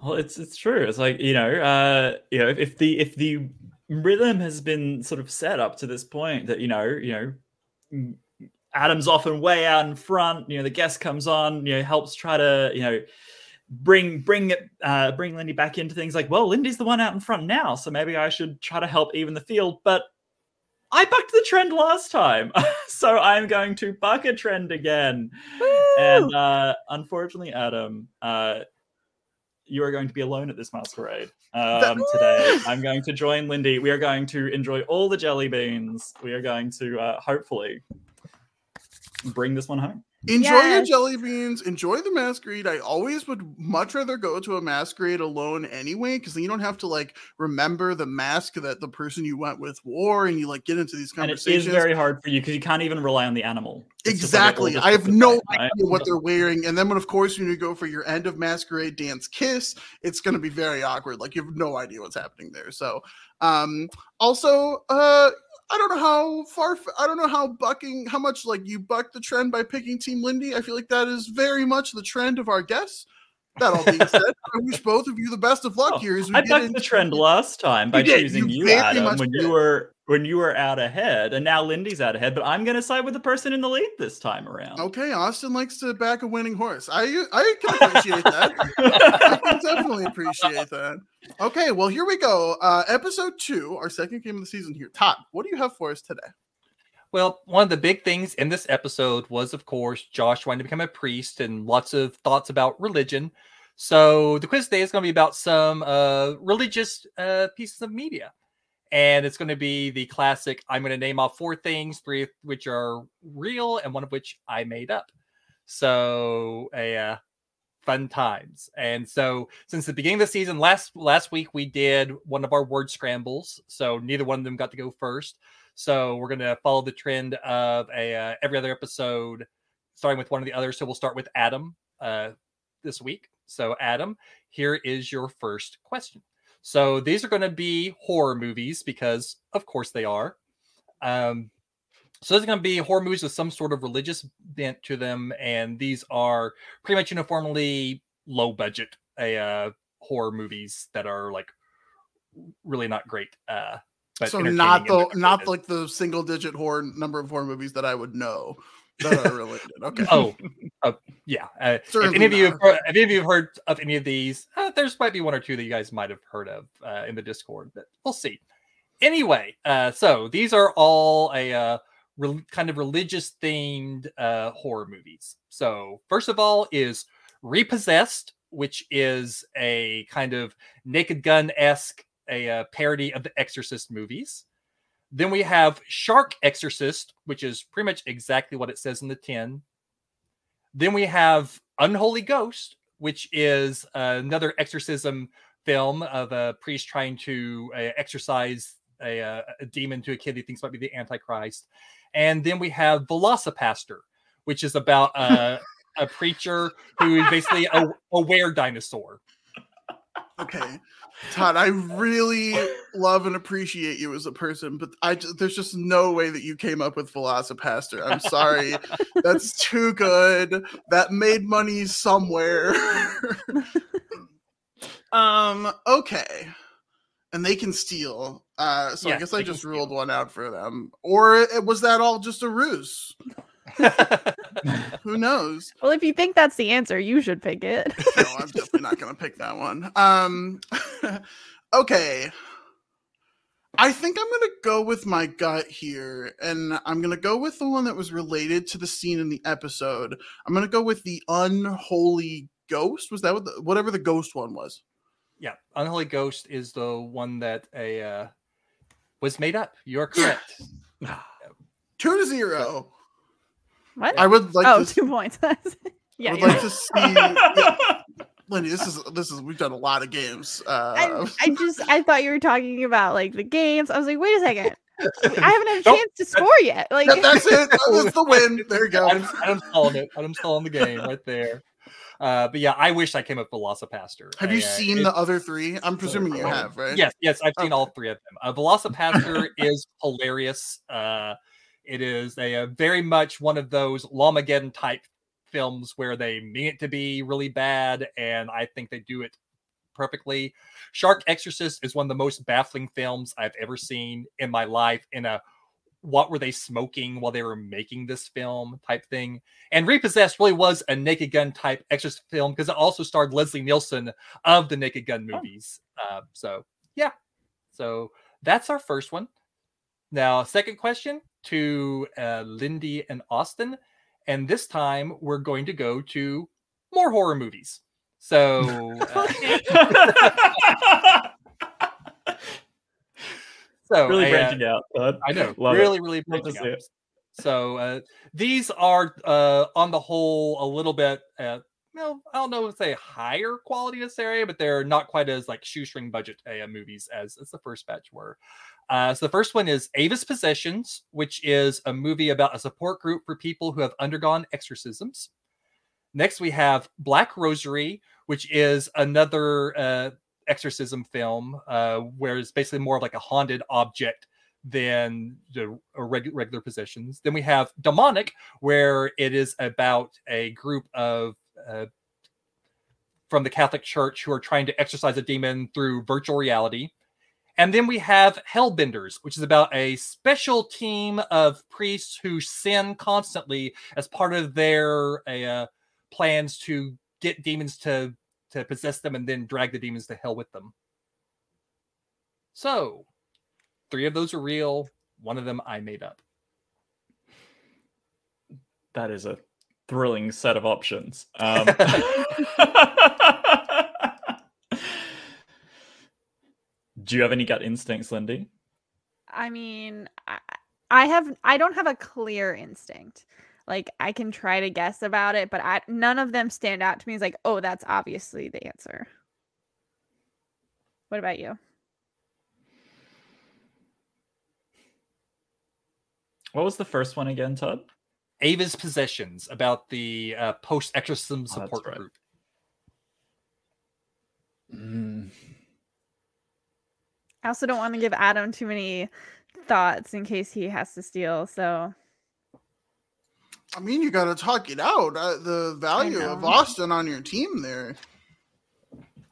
Well, it's it's true. It's like you know, uh, you know, if, if the if the rhythm has been sort of set up to this point that you know, you know, Adam's often way out in front. You know, the guest comes on, you know, helps try to you know bring bring it uh, bring Lindy back into things like, well, Lindy's the one out in front now, so maybe I should try to help even the field. But I bucked the trend last time, so I'm going to buck a trend again. And uh, unfortunately, Adam, uh, you are going to be alone at this masquerade um, today. I'm going to join Lindy. We are going to enjoy all the jelly beans. We are going to uh, hopefully bring this one home. Enjoy your jelly beans. Enjoy the masquerade. I always would much rather go to a masquerade alone anyway, because then you don't have to like remember the mask that the person you went with wore, and you like get into these And it is very hard for you because you can't even rely on the animal. It's just like Exactly. I have looks the no right? idea what they're wearing. And then when of course when you go for your end of masquerade dance kiss, it's gonna be very awkward. Like you have no idea what's happening there. So um also uh I don't know how far I don't know how bucking how much like you buck the trend by picking Team Lindy. I feel like that is very much the trend of our guests. That all being said, I wish both of you the best of luck Oh, here as we I get bucked the trend last time by You choosing you you, Adam, when did. you were when you were out ahead, and now Lindy's out ahead. But I'm going to side with the person in the lead this time around. Okay, Austin likes to back a winning horse. I I can appreciate that. I can definitely appreciate that. Okay, well here we go. Uh episode two, our second game of the season here. Todd, what do you have for us today? Well, one of the big things in this episode was, of course, Josh wanting to become a priest and lots of thoughts about religion. So the quiz today is going to be about some uh, religious uh, pieces of media. And it's going to be the classic I'm going to name off four things, three of which are real and one of which I made up. So, a uh, fun times. And so, since the beginning of the season, last last week we did one of our word scrambles. So neither one of them got to go first. So we're going to follow the trend of a uh, every other episode, starting with one of the others. So we'll start with Adam uh, this week. So Adam, here is your first question. So these are going to be horror movies because, of course, they are. Um, so there's going to be horror movies with some sort of religious bent to them, and these are pretty much uniformly low budget uh, horror movies that are like really not great. Uh, but so not the not like the single digit horror number of horror movies that I would know that are related. Okay. oh, uh, yeah. Uh, if any of you, have heard, if any of you have heard of any of these, uh, there's might be one or two that you guys might have heard of uh, in the Discord, but we'll see. Anyway, uh, so these are all a uh, rel- kind of religious themed uh, horror movies. So first of all is Repossessed, which is a kind of Naked Gun esque a uh, parody of the Exorcist movies. Then we have Shark Exorcist, which is pretty much exactly what it says in the tin. Then we have Unholy Ghost, which is another exorcism film of a priest trying to uh, exorcise a, uh, a demon to a kid he thinks might be the Antichrist. And then we have VelociPastor, which is about uh, a preacher who is basically a, a were dinosaur. Okay. Todd, I really love and appreciate you as a person, but I just, there's just no way that you came up with VelociPastor. I'm sorry. That's too good. That made money somewhere. um, okay. And they can steal. Uh, so I guess I just ruled steal. one out for them. Or was that all just a ruse? Who knows? Well, if you think that's the answer, you should pick it. no, I'm definitely not gonna pick that one. Um, okay. I think I'm gonna go with my gut here, and I'm gonna go with the one that was related to the scene in the episode. I'm gonna go with the unholy ghost. Was that what the, whatever the ghost one was? yeah, Unholy Ghost is the one that a uh, was made up. You're correct. Two to zero. What? I would like oh, to. two points. yeah, I would like right. to see. yeah, Lindy, this is this is we've done a lot of games. Uh, I, I just I thought you were talking about like the games. I was like, wait a second. I haven't had a Nope. chance to score yet. Like Yep, that's it. That's the win. There you go. Adam's, Adam's calling it. Adam's calling the game right there. Uh, but yeah, I wish I came up with VelociPastor. Have you I, uh, seen it- the other three? I'm presuming you have, right? Yes, yes, I've seen all three of them. Uh, VelociPastor is hilarious. Uh, it is a, a very much one of those Llamageddon type films where they mean it to be really bad, and I think they do it perfectly. Shark Exorcist is one of the most baffling films I've ever seen in my life. In a what were they smoking while they were making this film type thing. And Repossessed really was a Naked Gun type exorcist film because it also starred Leslie Nielsen of the Naked Gun Oh. movies. Uh, so yeah, so that's our first one. Now, second question to uh, Lindy and Austin, and this time we're going to go to more horror movies. So, uh, so really I, uh, branching out. Bud. I know, Love it. really, really branching out. it. So uh, these are, uh, on the whole, a little bit, uh, well, I don't know if say higher quality in this area, but they're not quite as like shoestring budget uh, movies as, as the first batch were. Uh, so the first one is Ava's Possessions, which is a movie about a support group for people who have undergone exorcisms. Next, we have Black Rosary, which is another uh, exorcism film, uh, where it's basically more of like a haunted object than the reg- regular possessions. Then we have Demonic, where it is about a group of uh, from the Catholic Church who are trying to exorcise a demon through virtual reality. And then we have Hellbenders, which is about a special team of priests who sin constantly as part of their uh, plans to get demons to to possess them and then drag the demons to hell with them. So, three of those are real. One of them I made up. That is a thrilling set of options. Um, do you have any gut instincts, Lindy? I mean, I, I have I don't have a clear instinct. Like I can try to guess about it, but I none of them stand out to me as like, oh, that's obviously the answer. What about you? What was the first one again, Todd? Ava's Possessions about the uh, post exorcism Oh, support right. group. Mm, I also don't want to give Adam too many thoughts in case he has to steal. So I mean, you got to talk it out. Uh, the value of. Austin on your team there.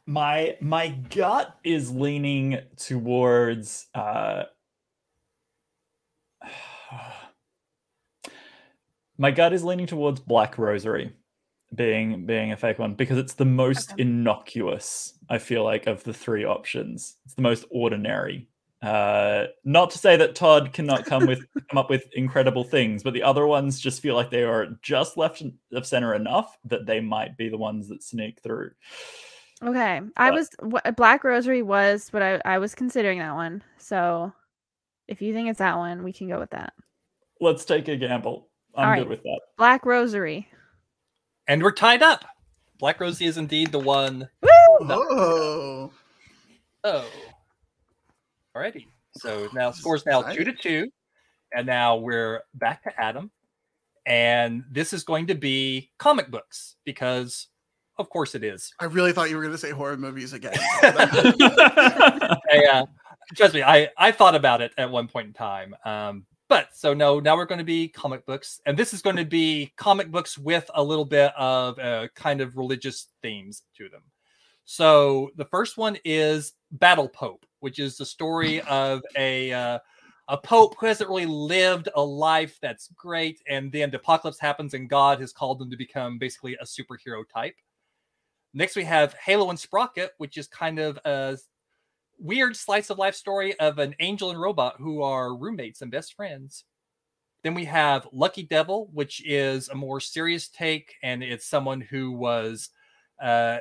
my my gut is leaning towards uh my gut is leaning towards black rosary being being a fake one because it's the most Okay. innocuous i feel like of the three options it's the most ordinary uh not to say that todd cannot come with come up with incredible things but the other ones just feel like they are just left of center enough that they might be the ones that sneak through okay, I was wh- Black Rosary was, but I I was considering that one. So if you think it's that one, we can go with that. let's take a gamble i'm All good right. with that Black Rosary. And we're tied up. Black Rosary is indeed the one. Woo! Oh, Oh. Alrighty. So now scores now two to two. And now we're back to Adam. And this is going to be comic books because of course it is. I really thought you were going to say horror movies again. I, uh, trust me, I, I thought about it at one point in time. Um, but so no, now we're going to be comic books, and this is going to be comic books with a little bit of uh, kind of religious themes to them. So the first one is Battle Pope, which is the story of a uh, a pope who hasn't really lived a life that's great, and then the apocalypse happens, and God has called them to become basically a superhero type. Next, we have Halo and Sprocket, which is kind of a weird slice of life story of an angel and robot who are roommates and best friends. Then we have Lucky Devil, which is a more serious take, and it's someone who was uh,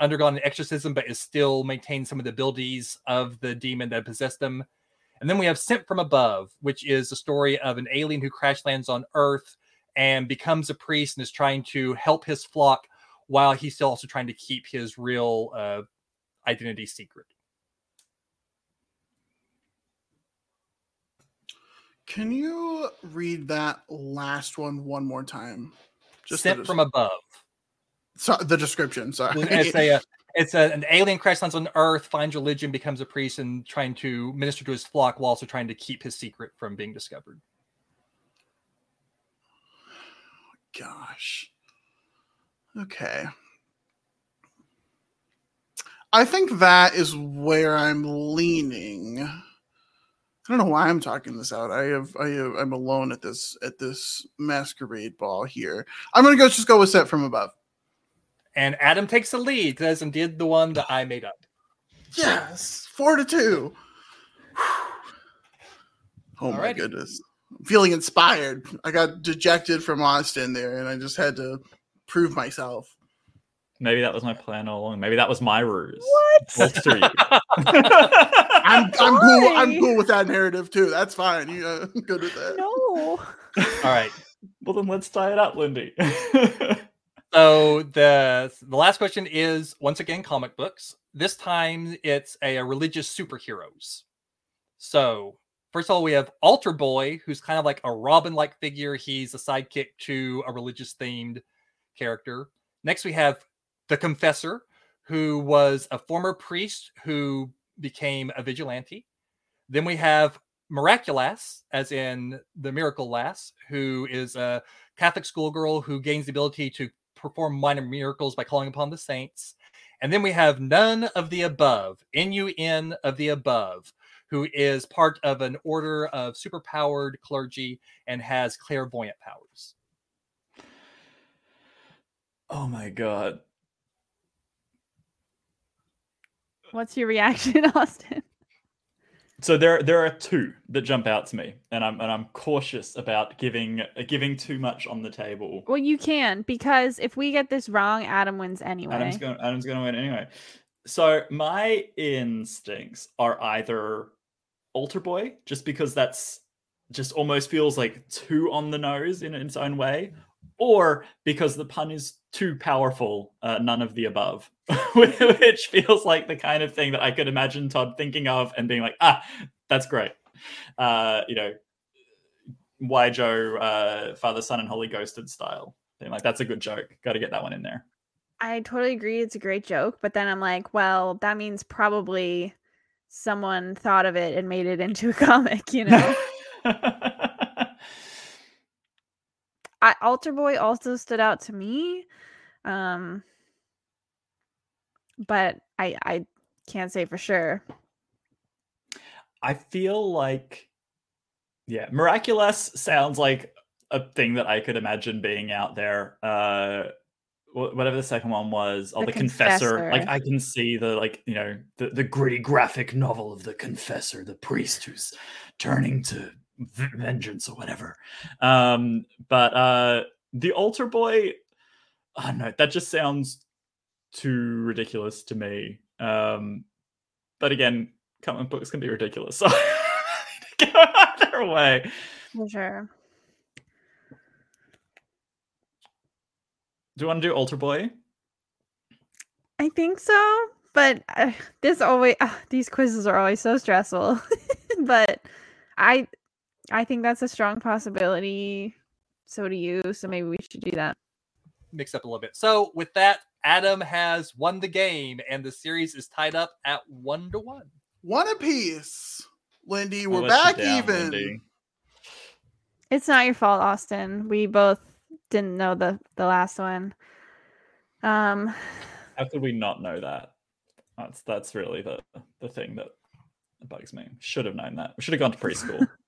undergone an exorcism but is still maintains some of the abilities of the demon that possessed them. And then we have Sent from Above, which is the story of an alien who crash lands on Earth and becomes a priest and is trying to help his flock while he's still also trying to keep his real uh, identity secret. Can you read that last one one more time? the Sent from above. so, the description. Sorry. It's a uh, it's a, an alien crash lands on Earth, finds religion, becomes a priest, and trying to minister to his flock while also trying to keep his secret from being discovered. Gosh. Okay. I think that is where I'm leaning. I don't know why I'm talking this out. I have I have, I'm alone at this at this masquerade ball here. I'm gonna go just go with Sent from Above. And Adam takes the lead because indeed the one that I made up. Yes, four to two. Oh my goodness. I'm feeling inspired. I got dejected from Austin there and I just had to prove myself. Maybe that was my plan all along. Maybe that was my ruse. What? Bolster you. I'm I'm cool. I'm cool with that narrative too. That's fine. You uh, good with that. No. All right. well, then let's tie it up, Lindy. So the the last question is once again comic books. This time it's a, a religious superheroes. So first of all, we have Altar Boy, who's kind of like a Robin-like figure. He's a sidekick to a religious themed character. Next, we have the Confessor, who was a former priest who became a vigilante. Then we have Miraculous, as in the Miracle Lass, who is a Catholic schoolgirl who gains the ability to perform minor miracles by calling upon the saints. And then we have none of the above, N U N of the above, who is part of an order of superpowered clergy and has clairvoyant powers. oh my god. What's your reaction, Austin? So there there are two that jump out to me, and I'm and I'm cautious about giving giving too much on the table. Well, you can because if we get this wrong, Adam wins anyway. Adam's going Adam's going to win anyway. So my instincts are either Altar Boy, just because that's just almost feels like too on the nose in its own way, or because the pun is too powerful, uh, none of the above, which feels like the kind of thing that I could imagine Todd thinking of and being like, ah, that's great. Uh, you know, why Joe, uh, Father, Son, and Holy Ghosted style. Being like, that's a good joke. Got to get that one in there. I totally agree. It's a great joke, but then I'm like, well, that means probably someone thought of it and made it into a comic. You know, I, Altar Boy also stood out to me, um, but I I can't say for sure. I feel like, yeah, miraculous sounds like a thing that I could imagine being out there. Uh, whatever the second one was, or The the, confessor. Like I can see the like you know the the gritty graphic novel of the confessor, the priest who's turning to vengeance or whatever. Um, but uh, the altar boy, I don't know. That just sounds too ridiculous to me. Um, but again, comic books can be ridiculous. So go either way. Sure. Do you want to do Altar Boy? I think so, but uh, this always uh, these quizzes are always so stressful. but I I think that's a strong possibility. So do you. So maybe we should do that. Mix up a little bit. So with that, Adam has won the game, and the series is tied up at one to one. One apiece. Lindy, we're back down, even. Lindy. It's not your fault, Austin. We both didn't know the the last one. Um, How could we not know that? That's that's really the the thing that bugs me. Should have known that. We should have gone to preschool.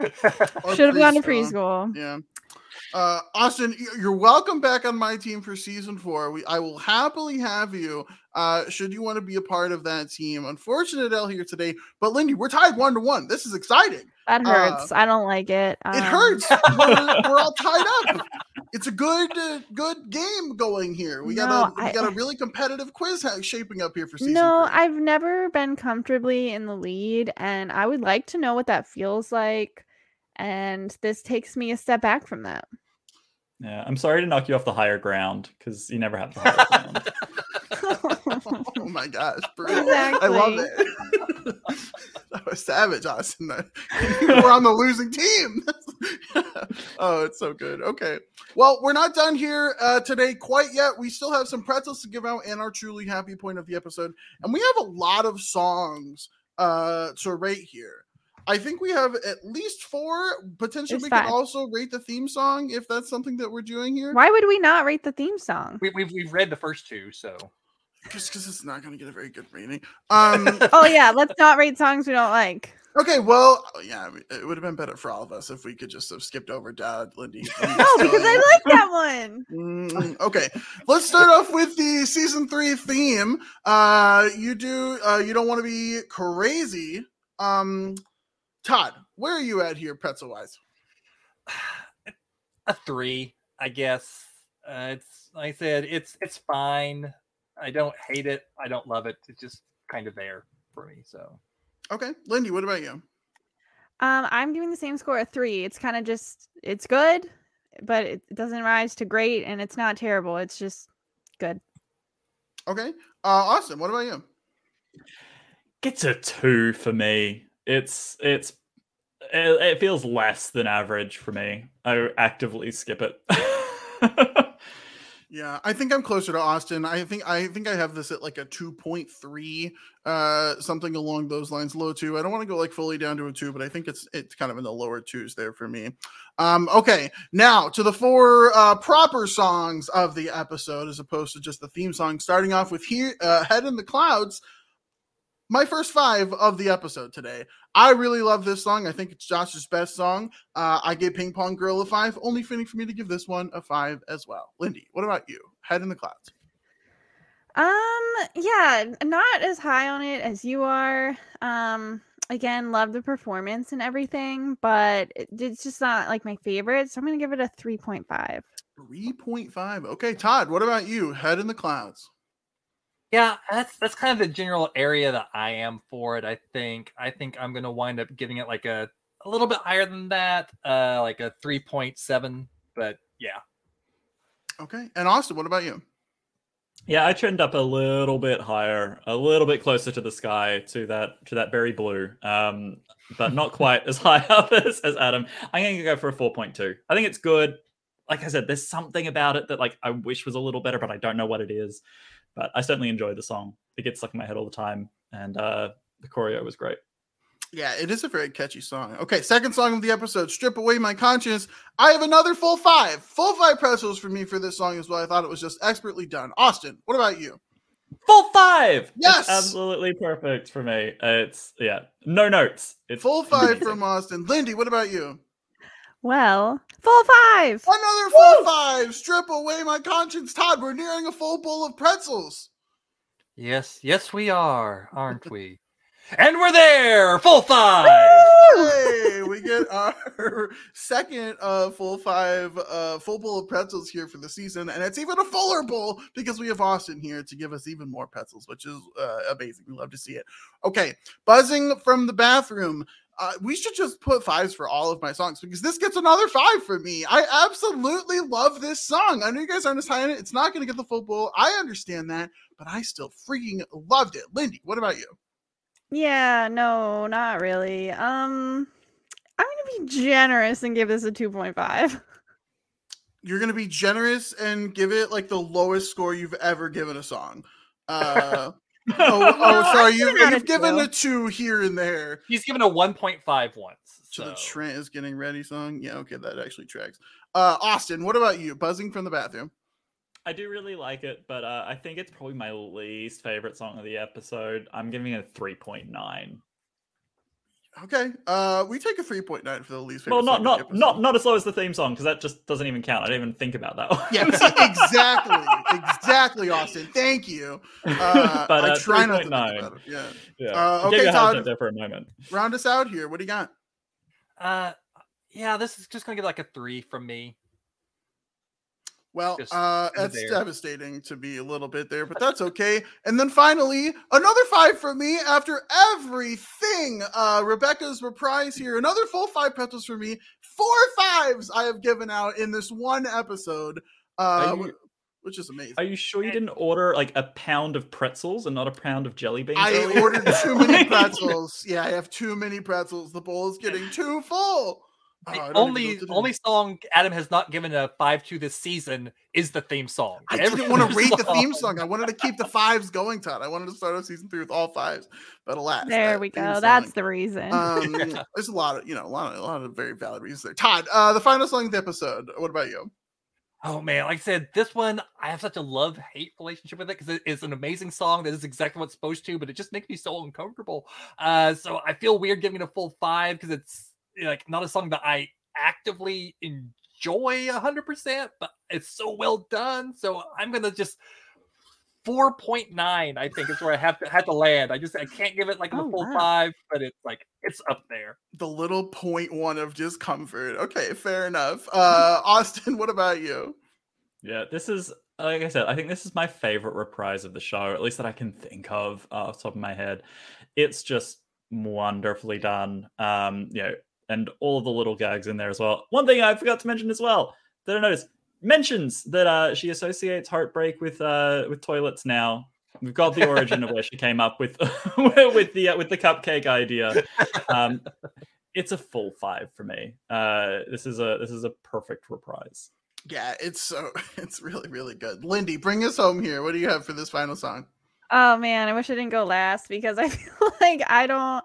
Should have gone to preschool. Yeah. Uh, Austin, you're welcome back on my team for season four. We, I will happily have you. Uh, should you want to be a part of that team? Unfortunate L here today, but Lindy, we're tied one to one. This is exciting. That Uh, hurts. I don't like it. It Um, hurts. we're, we're all tied up. It's a good, uh, good game going here. We got a, we I- got a really competitive quiz ha- shaping up here for season. No, three. I've never been comfortably in the lead, and I would like to know what that feels like. And this takes me a step back from that. yeah, I'm sorry to knock you off the higher ground because you never have the higher ground. oh my gosh, brutal. I love it. That was savage, Austin. We're on the losing team. oh, it's so good. Okay. Well, we're not done here uh, today quite yet. We still have some pretzels to give out and our truly happy point of the episode. And we have a lot of songs uh, to rate here. I think we have at least four. Potentially, It's we could also rate the theme song if that's something that we're doing here. Why would we not rate the theme song? we, we've we've read the first two, so Just because it's not going to get a very good rating. Um, Oh yeah, let's not rate songs we don't like. Okay, well, yeah, it would have been better for all of us if we could just have skipped over Dad, Lindy. No, because I like that one. Mm, okay, let's start off with the season three theme. Uh, you do, uh, you don't want to be crazy. Um, Todd, where are you at here, pretzel wise? a three, I guess. Uh, it's like I said, it's it's fine. I don't hate it. I don't love it. It's just kind of there for me. So Okay, Lindy, what about you? Um, I'm giving the same score a three. It's kind of just it's good, but it doesn't rise to great, and it's not terrible. It's just good. Okay, uh, Austin, what about you? Gets a two for me. It's it's it, it feels less than average for me. I actively skip it. Yeah, I think I'm closer to Austin. I think I think I have this at like a 2.3, uh, something along those lines, low two. I don't want to go like fully down to a two, but I think it's it's kind of in the lower twos there for me. Um, okay, now to the four uh, proper songs of the episode, as opposed to just the theme song. Starting off with here, uh, "Head in the Clouds." My first five of the episode today. I really love this song. I think it's Josh's best song. Uh, I gave Ping Pong Girl a five. Only fitting for me to give this one a five as well. Lindy, what about you? Head in the clouds. Um, yeah, not as high on it as you are. Um, again, love the performance and everything, but it's just not like my favorite. So I'm gonna give it a 3.5. 3.5. Okay, Todd, what about you? Head in the clouds. Yeah, that's that's kind of the general area that I am for it. I think I think I'm gonna wind up giving it like a a little bit higher than that, uh, like a three point seven. But yeah. Okay, and Austin, what about you? Yeah, I trend up a little bit higher, a little bit closer to the sky, to that to that berry blue, um, but not quite as high up as, as Adam. I'm going to go for a 4.2. I think it's good. Like I said, there's something about it that like I wish was a little better, but I don't know what it is. But I certainly enjoy the song. It gets stuck in my head all the time, and uh, the choreo was great. Yeah, it is a very catchy song. Okay, second song of the episode, Strip Away My Conscience. I have another full five. Full five pretzels for me for this song as well. I thought it was just expertly done. Austin, what about you? Full five. Yes. It's absolutely perfect for me. It's yeah, no notes. It's Full five amazing. from Austin. Lindy, what about you? Well, full five. Another full five. Strip away my conscience. Todd, we're nearing a full bowl of pretzels. Yes, yes, we are, aren't we? and we're there, full five. Hey, we get our second uh, full five, uh, full bowl of pretzels here for the season, and it's even a fuller bowl because we have Austin here to give us even more pretzels, which is uh, amazing. We love to see it. Okay, buzzing from the bathroom. Uh, we should just put fives for all of my songs because this gets another five for me. I absolutely love this song. I know you guys aren't as high on it. It's not going to get the full bowl. I understand that, but I still freaking loved it. Lindy, what about you? Yeah, no, not really. Um, I'm gonna be generous and give this a 2.5. you're gonna be generous and give it like the lowest score you've ever given a song. Uh, oh, oh, sorry, you, given out a you've given a two here and there He's given a 1.5 once. to the so- Trent is getting ready song. Yeah, okay, that actually tracks. Uh, Austin, what about you? Buzzing from the bathroom. I do really like it, but uh, I think it's probably my least favorite song of the episode. I'm giving it a 3.9. Okay, uh, we take a three point nine for the least favorite. Well, not song of the not not not as low as the theme song because that just doesn't even count. I didn't even think about that one. Yeah, exactly, exactly, Austin. Thank you. Uh, But, I uh, try not to think 3.9. about it. Yeah, yeah. Uh, okay, you Todd. heads there for a moment. round us out here. What do you got? Uh, yeah, this is just gonna get like a three from me. Well, Just uh, that's there. devastating to be a little bit there, but that's okay. And then finally, another five for me after everything. Uh, Rebecca's reprise here. Another full five pretzels for me. Four fives I have given out in this one episode, uh, you- which is amazing. Are you sure you didn't order like a pound of pretzels and not a pound of jelly beans? I earlier? ordered too many pretzels. Yeah, I have too many pretzels. The bowl is getting too full. Oh, The don't even know only what to do. only song Adam has not given a five to this season is the theme song. I Every didn't want to other rate the theme song. I wanted to keep the fives going, Todd. I wanted to start off season three with all fives, but alas, There we go. song- That's the reason. um, there's a lot of you know a lot of a lot of very valid reasons there. Todd, uh, the final song of the episode. What about you? Oh man, like I said, this one I have such a love hate relationship with it because it is an amazing song that is exactly what it's supposed to, but it just makes me so uncomfortable. Uh, so I feel weird giving it a full five because it's you know, like not a song that I actively enjoy a hundred percent, but it's so well done. So I'm gonna just four point nine. I think is where I have to had to land. I just I can't give it like the Oh, full wow. five, but it's like it's up there. The little point one of discomfort. Okay, fair enough. Uh, Austin, what about you? Yeah, this is like I said. I think this is my favorite reprise of the show, at least that I can think of uh, off the top of my head. It's just wonderfully done. Um, you know, and all of the little gags in there as well. One thing I forgot to mention as well that I noticed mentions that uh, she associates heartbreak with uh, with toilets now. We've got the origin of where she came up with with the uh, with the cupcake idea. Um, it's a full five for me. Uh, this is a this is a perfect reprise. Yeah, it's so it's really really good. Lindy, bring us home here. What do you have for this final song? Oh man, I wish I didn't go last because I feel like I don't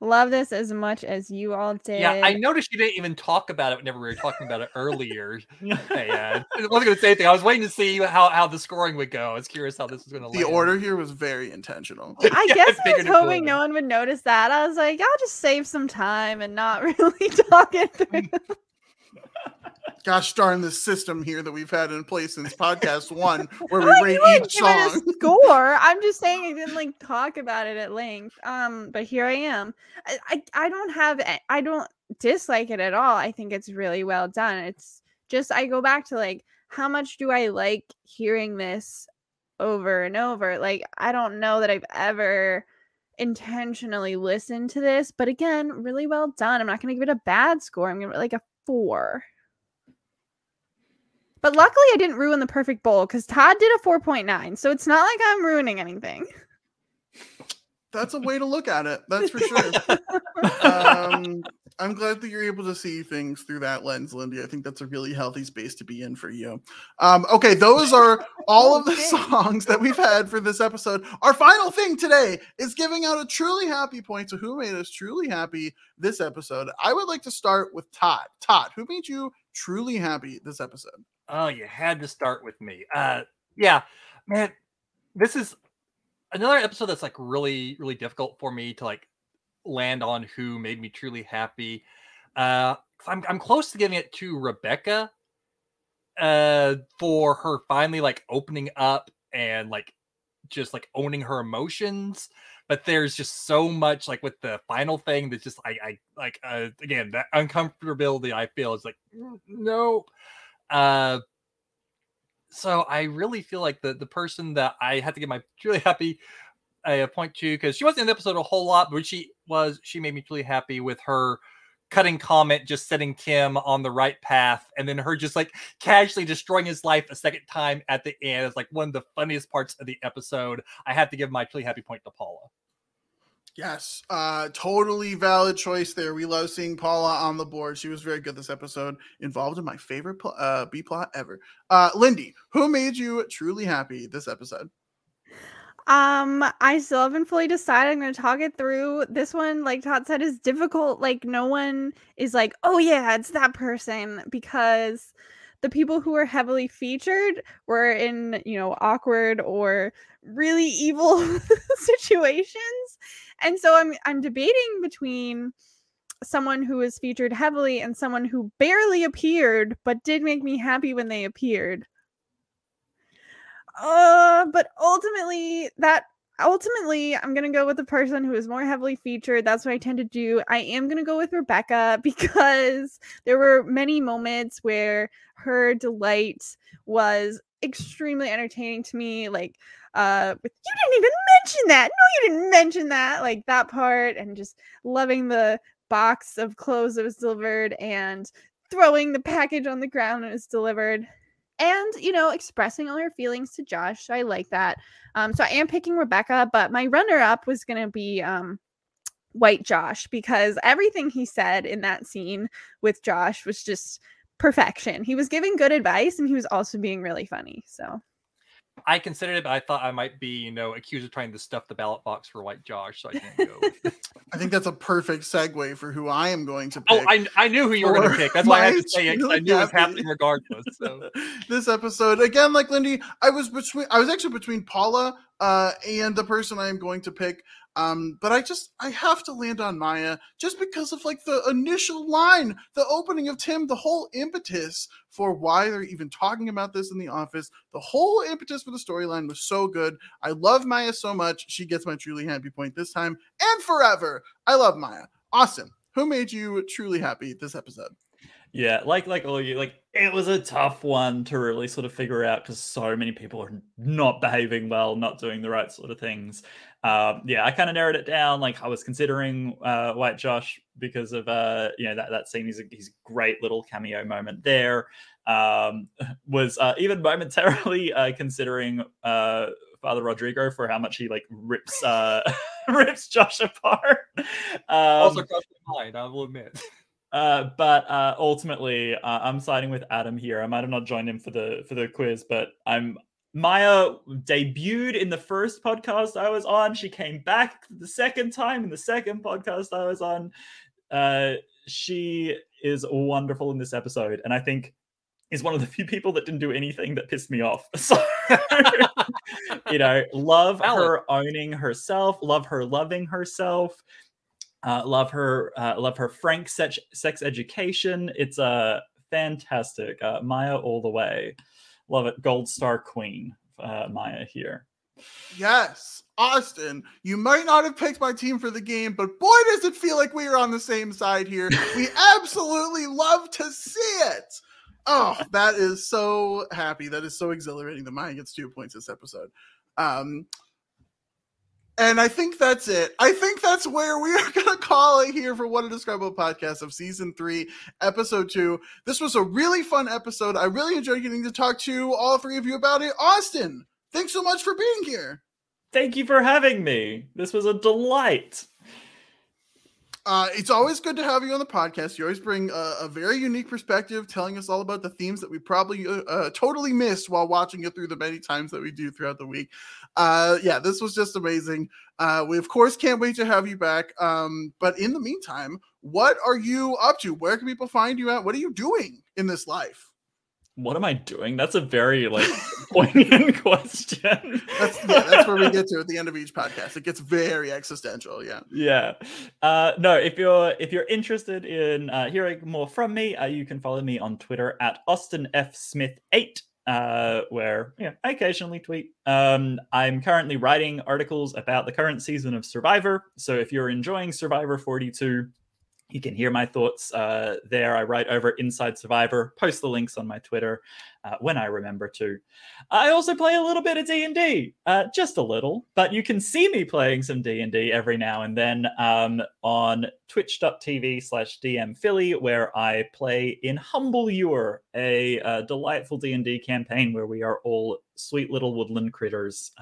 love this as much as you all did. Yeah, I noticed you didn't even talk about it whenever we were talking about it earlier. Hey, uh, I wasn't going to say anything. I was waiting to see how, how the scoring would go. I was curious how this was going to look. The order here was very intentional. I Yeah, guess I was hoping no one would notice that. I was like, I'll just save some time and not really talk it through. Gosh darn this system here that we've had in place since podcast one, where we rate each song. score. I'm just saying I didn't like talk about it at length. Um, but here I am. I, I I don't have I don't dislike it at all. I think it's really well done. It's just I go back to like how much do I like hearing this over and over? Like I don't know that I've ever intentionally listened to this, but again, really well done. I'm not going to give it a bad score. I'm going to like a 4. But luckily, I didn't ruin the perfect bowl because Todd did a 4.9. So it's not like I'm ruining anything. That's a way to look at it. That's for sure. um, I'm glad that you're able to see things through that lens, Lindy. I think that's a really healthy space to be in for you. Um, okay, those are all of the songs that we've had for this episode. Our final thing today is giving out a truly happy point to who made us truly happy this episode. I would like to start with Todd. Todd, who made you truly happy this episode? Oh, you had to start with me. Uh, yeah, man, this is another episode that's like really, really difficult for me to like land on who made me truly happy. Uh, I'm I'm close to giving it to Rebecca, uh, for her finally like opening up and like just like owning her emotions. But there's just so much like with the final thing that just I I like uh again that uncomfortability I feel is like "Mm, no uh, so I really feel like the the person that I had to get my truly happy uh, point to because she wasn't in the episode a whole lot, but she was. She made me truly happy with her cutting comment, just setting Kim on the right path, and then her just like casually destroying his life a second time at the end. It's like one of the funniest parts of the episode. I have to give my truly happy point to Paula. Yes, uh, totally valid choice there. We love seeing Paula on the board. She was very good this episode, involved in my favorite pl- uh, B plot ever. Uh, Lindy, who made you truly happy this episode? Um, I still haven't fully decided. I'm gonna talk it through. This one, like Todd said, is difficult. Like, no one is like, oh yeah, it's that person because the people who were heavily featured were in, you know, awkward or really evil situations. And so I'm I'm debating between someone who was featured heavily and someone who barely appeared but did make me happy when they appeared. Uh, but ultimately, that ultimately, I'm gonna go with the person who is more heavily featured. That's what I tend to do. I am gonna go with Rebecca because there were many moments where her delight was extremely entertaining to me. Like, uh, with you didn't even mention that. No, you didn't mention that. Like that part, and just loving the box of clothes that was delivered and throwing the package on the ground when it was delivered and you know expressing all her feelings to josh i like that um so i am picking rebecca but my runner up was going to be um white josh because everything he said in that scene with josh was just perfection. He was giving good advice and he was also being really funny so I considered it, but I thought I might be, you know, accused of trying to stuff the ballot box for White Josh, so I didn't go. I think that's a perfect segue for who I am going to pick. oh, I, I knew who you were going to pick. That's why I had to say it. I knew it was happening regardless. So. this episode again like lindy i was between i was actually between paula uh and the person i am going to pick Um, but I just I have to land on Maya just because of like the initial line, the opening of Tim, the whole impetus for why they're even talking about this in the office. The whole impetus for the storyline was so good. I love Maya so much. She gets my truly happy point this time and forever. I love Maya. Awesome. Who made you truly happy this episode? Yeah, like like all you like it was a tough one to really sort of figure out because so many people are not behaving well, not doing the right sort of things. Um, yeah, I kind of narrowed it down. Like I was considering uh, White Josh because of uh, you know that that scene. He's a, he's a great little cameo moment there. Um, was uh, even momentarily uh, considering uh, Father Rodrigo for how much he like rips uh, rips Josh apart. Um, also crossed my mind, I will admit. Uh, but uh, ultimately, uh, I'm siding with Adam here. I might have not joined him for the for the quiz, but I'm Maya debuted in the first podcast I was on. She came back the second time in the second podcast I was on. Uh, she is wonderful in this episode, and I think is one of the few people that didn't do anything that pissed me off. So, you know, love Valid. her owning herself, love her loving herself. Uh, love her, uh, love her frank sex, sex education. It's a uh, fantastic uh, Maya all the way. Love it, gold star queen uh, Maya here. Yes, Austin, you might not have picked my team for the game, but boy, does it feel like we are on the same side here. We absolutely love to see it. Oh, that is so happy. That is so exhilarating that Maya gets two points this episode. Um, and I think that's it. I think that's where we are going to call it here for What a Describable Podcast of Season 3, Episode 2. This was a really fun episode. I really enjoyed getting to talk to all three of you about it. Austin, thanks so much for being here. Thank you for having me. This was a delight. Uh, it's always good to have you on the podcast. You always bring a, a very unique perspective, telling us all about the themes that we probably uh, uh, totally missed while watching it through the many times that we do throughout the week. Uh, yeah, this was just amazing. Uh, we of course can't wait to have you back. Um, but in the meantime, what are you up to? Where can people find you at? What are you doing in this life? What am I doing? That's a very like poignant question. That's yeah, that's where we get to at the end of each podcast. It gets very existential. Yeah. Yeah. Uh, no, if you're if you're interested in uh, hearing more from me, uh, you can follow me on Twitter at Austin F Smith eight. Uh, where yeah, I occasionally tweet. Um, I'm currently writing articles about the current season of Survivor. So if you're enjoying Survivor 42, you can hear my thoughts uh, there. I write over Inside Survivor, post the links on my Twitter uh, when I remember to. I also play a little bit of D and D, uh, just a little, but you can see me playing some D and D every now and then um, on Twitch.tv/slash DM Philly, where I play in Humble Ewer, a, uh delightful D and D campaign where we are all sweet little woodland critters.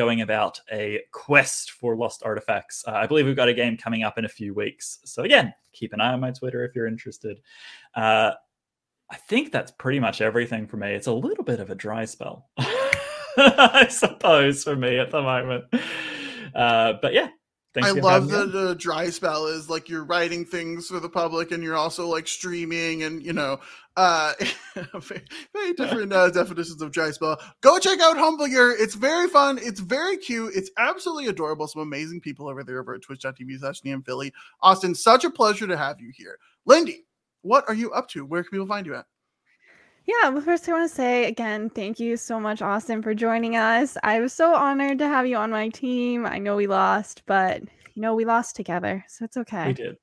Going about a quest for lost artifacts. Uh, I believe we've got a game coming up in a few weeks. So, again, keep an eye on my Twitter if you're interested. Uh, I think that's pretty much everything for me. It's a little bit of a dry spell, I suppose, for me at the moment. Uh, but yeah. I love that the dry spell is like you're writing things for the public and you're also like streaming and you know uh very, different uh, definitions of dry spell. Go check out Humble Year. It's very fun. It's very cute. It's absolutely adorable. Some amazing people over there over at twitch.tv slash Philly. Austin, such a pleasure to have you here. Lindy, what are you up to? Where can people find you at? Yeah, well, first I want to say again, thank you so much, Austin, for joining us. I was so honored to have you on my team. I know we lost, but you know we lost together, so it's okay. We did.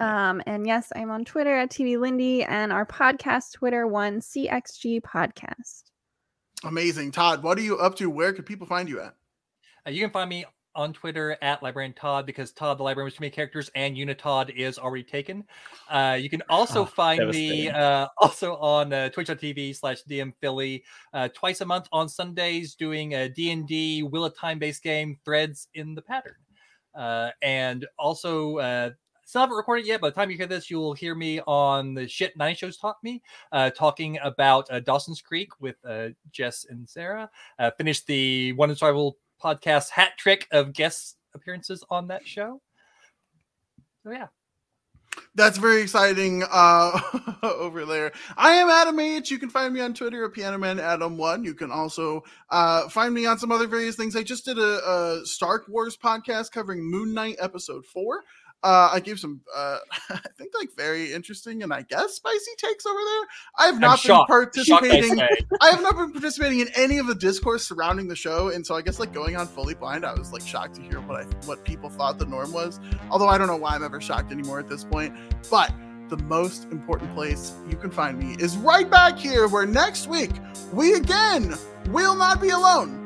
Um, and yes, I'm on Twitter at TV Lindy and our podcast Twitter one CXG Podcast. Amazing. Todd, what are you up to? Where can people find you at? Uh, you can find me on Twitter at Librarian Todd because Todd the Librarian with too many characters and Unitod is already taken. Uh, you can also Oh, find me uh, also on uh, twitch.tv slash DM Philly uh, twice a month on Sundays doing a D&D Wheel of Time based game Threads in the Pattern. Uh, and also uh, still haven't recorded yet. By the time you hear this, you'll hear me on the Shit Nine Shows Taught Me, uh, talking about uh, Dawson's Creek with uh, Jess and Sarah. Uh, finished the One and Survival podcast hat trick of guest appearances on that show. So yeah, That's very exciting uh, over there. I am Adam H. You can find me on Twitter at Pianoman Adam One. You can also uh, find me on some other various things. I just did a, a Stark Wars podcast covering Moon Knight episode four. Uh, I gave some, uh, I think, like very interesting and I guess spicy takes over there. I have not I'm been shocked. Shocked, participating. say. I have not been participating in any of the discourse surrounding the show, and so I guess like going on fully blind, I was like shocked to hear what I what people thought the norm was. Although I don't know why I'm ever shocked anymore at this point. But the most important place you can find me is right back here, where next week we again will not be alone.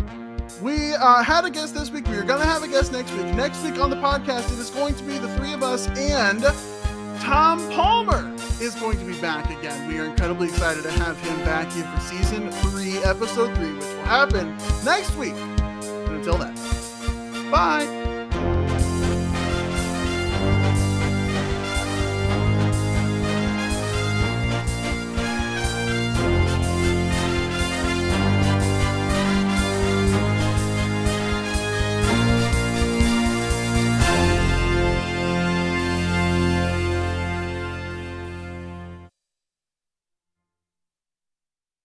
We uh, had a guest this week. We are going to have a guest next week. Next week on the podcast, it is going to be the three of us and Tom Palmer is going to be back again. We are incredibly excited to have him back here for season three, episode three, which will happen next week. And until then, bye.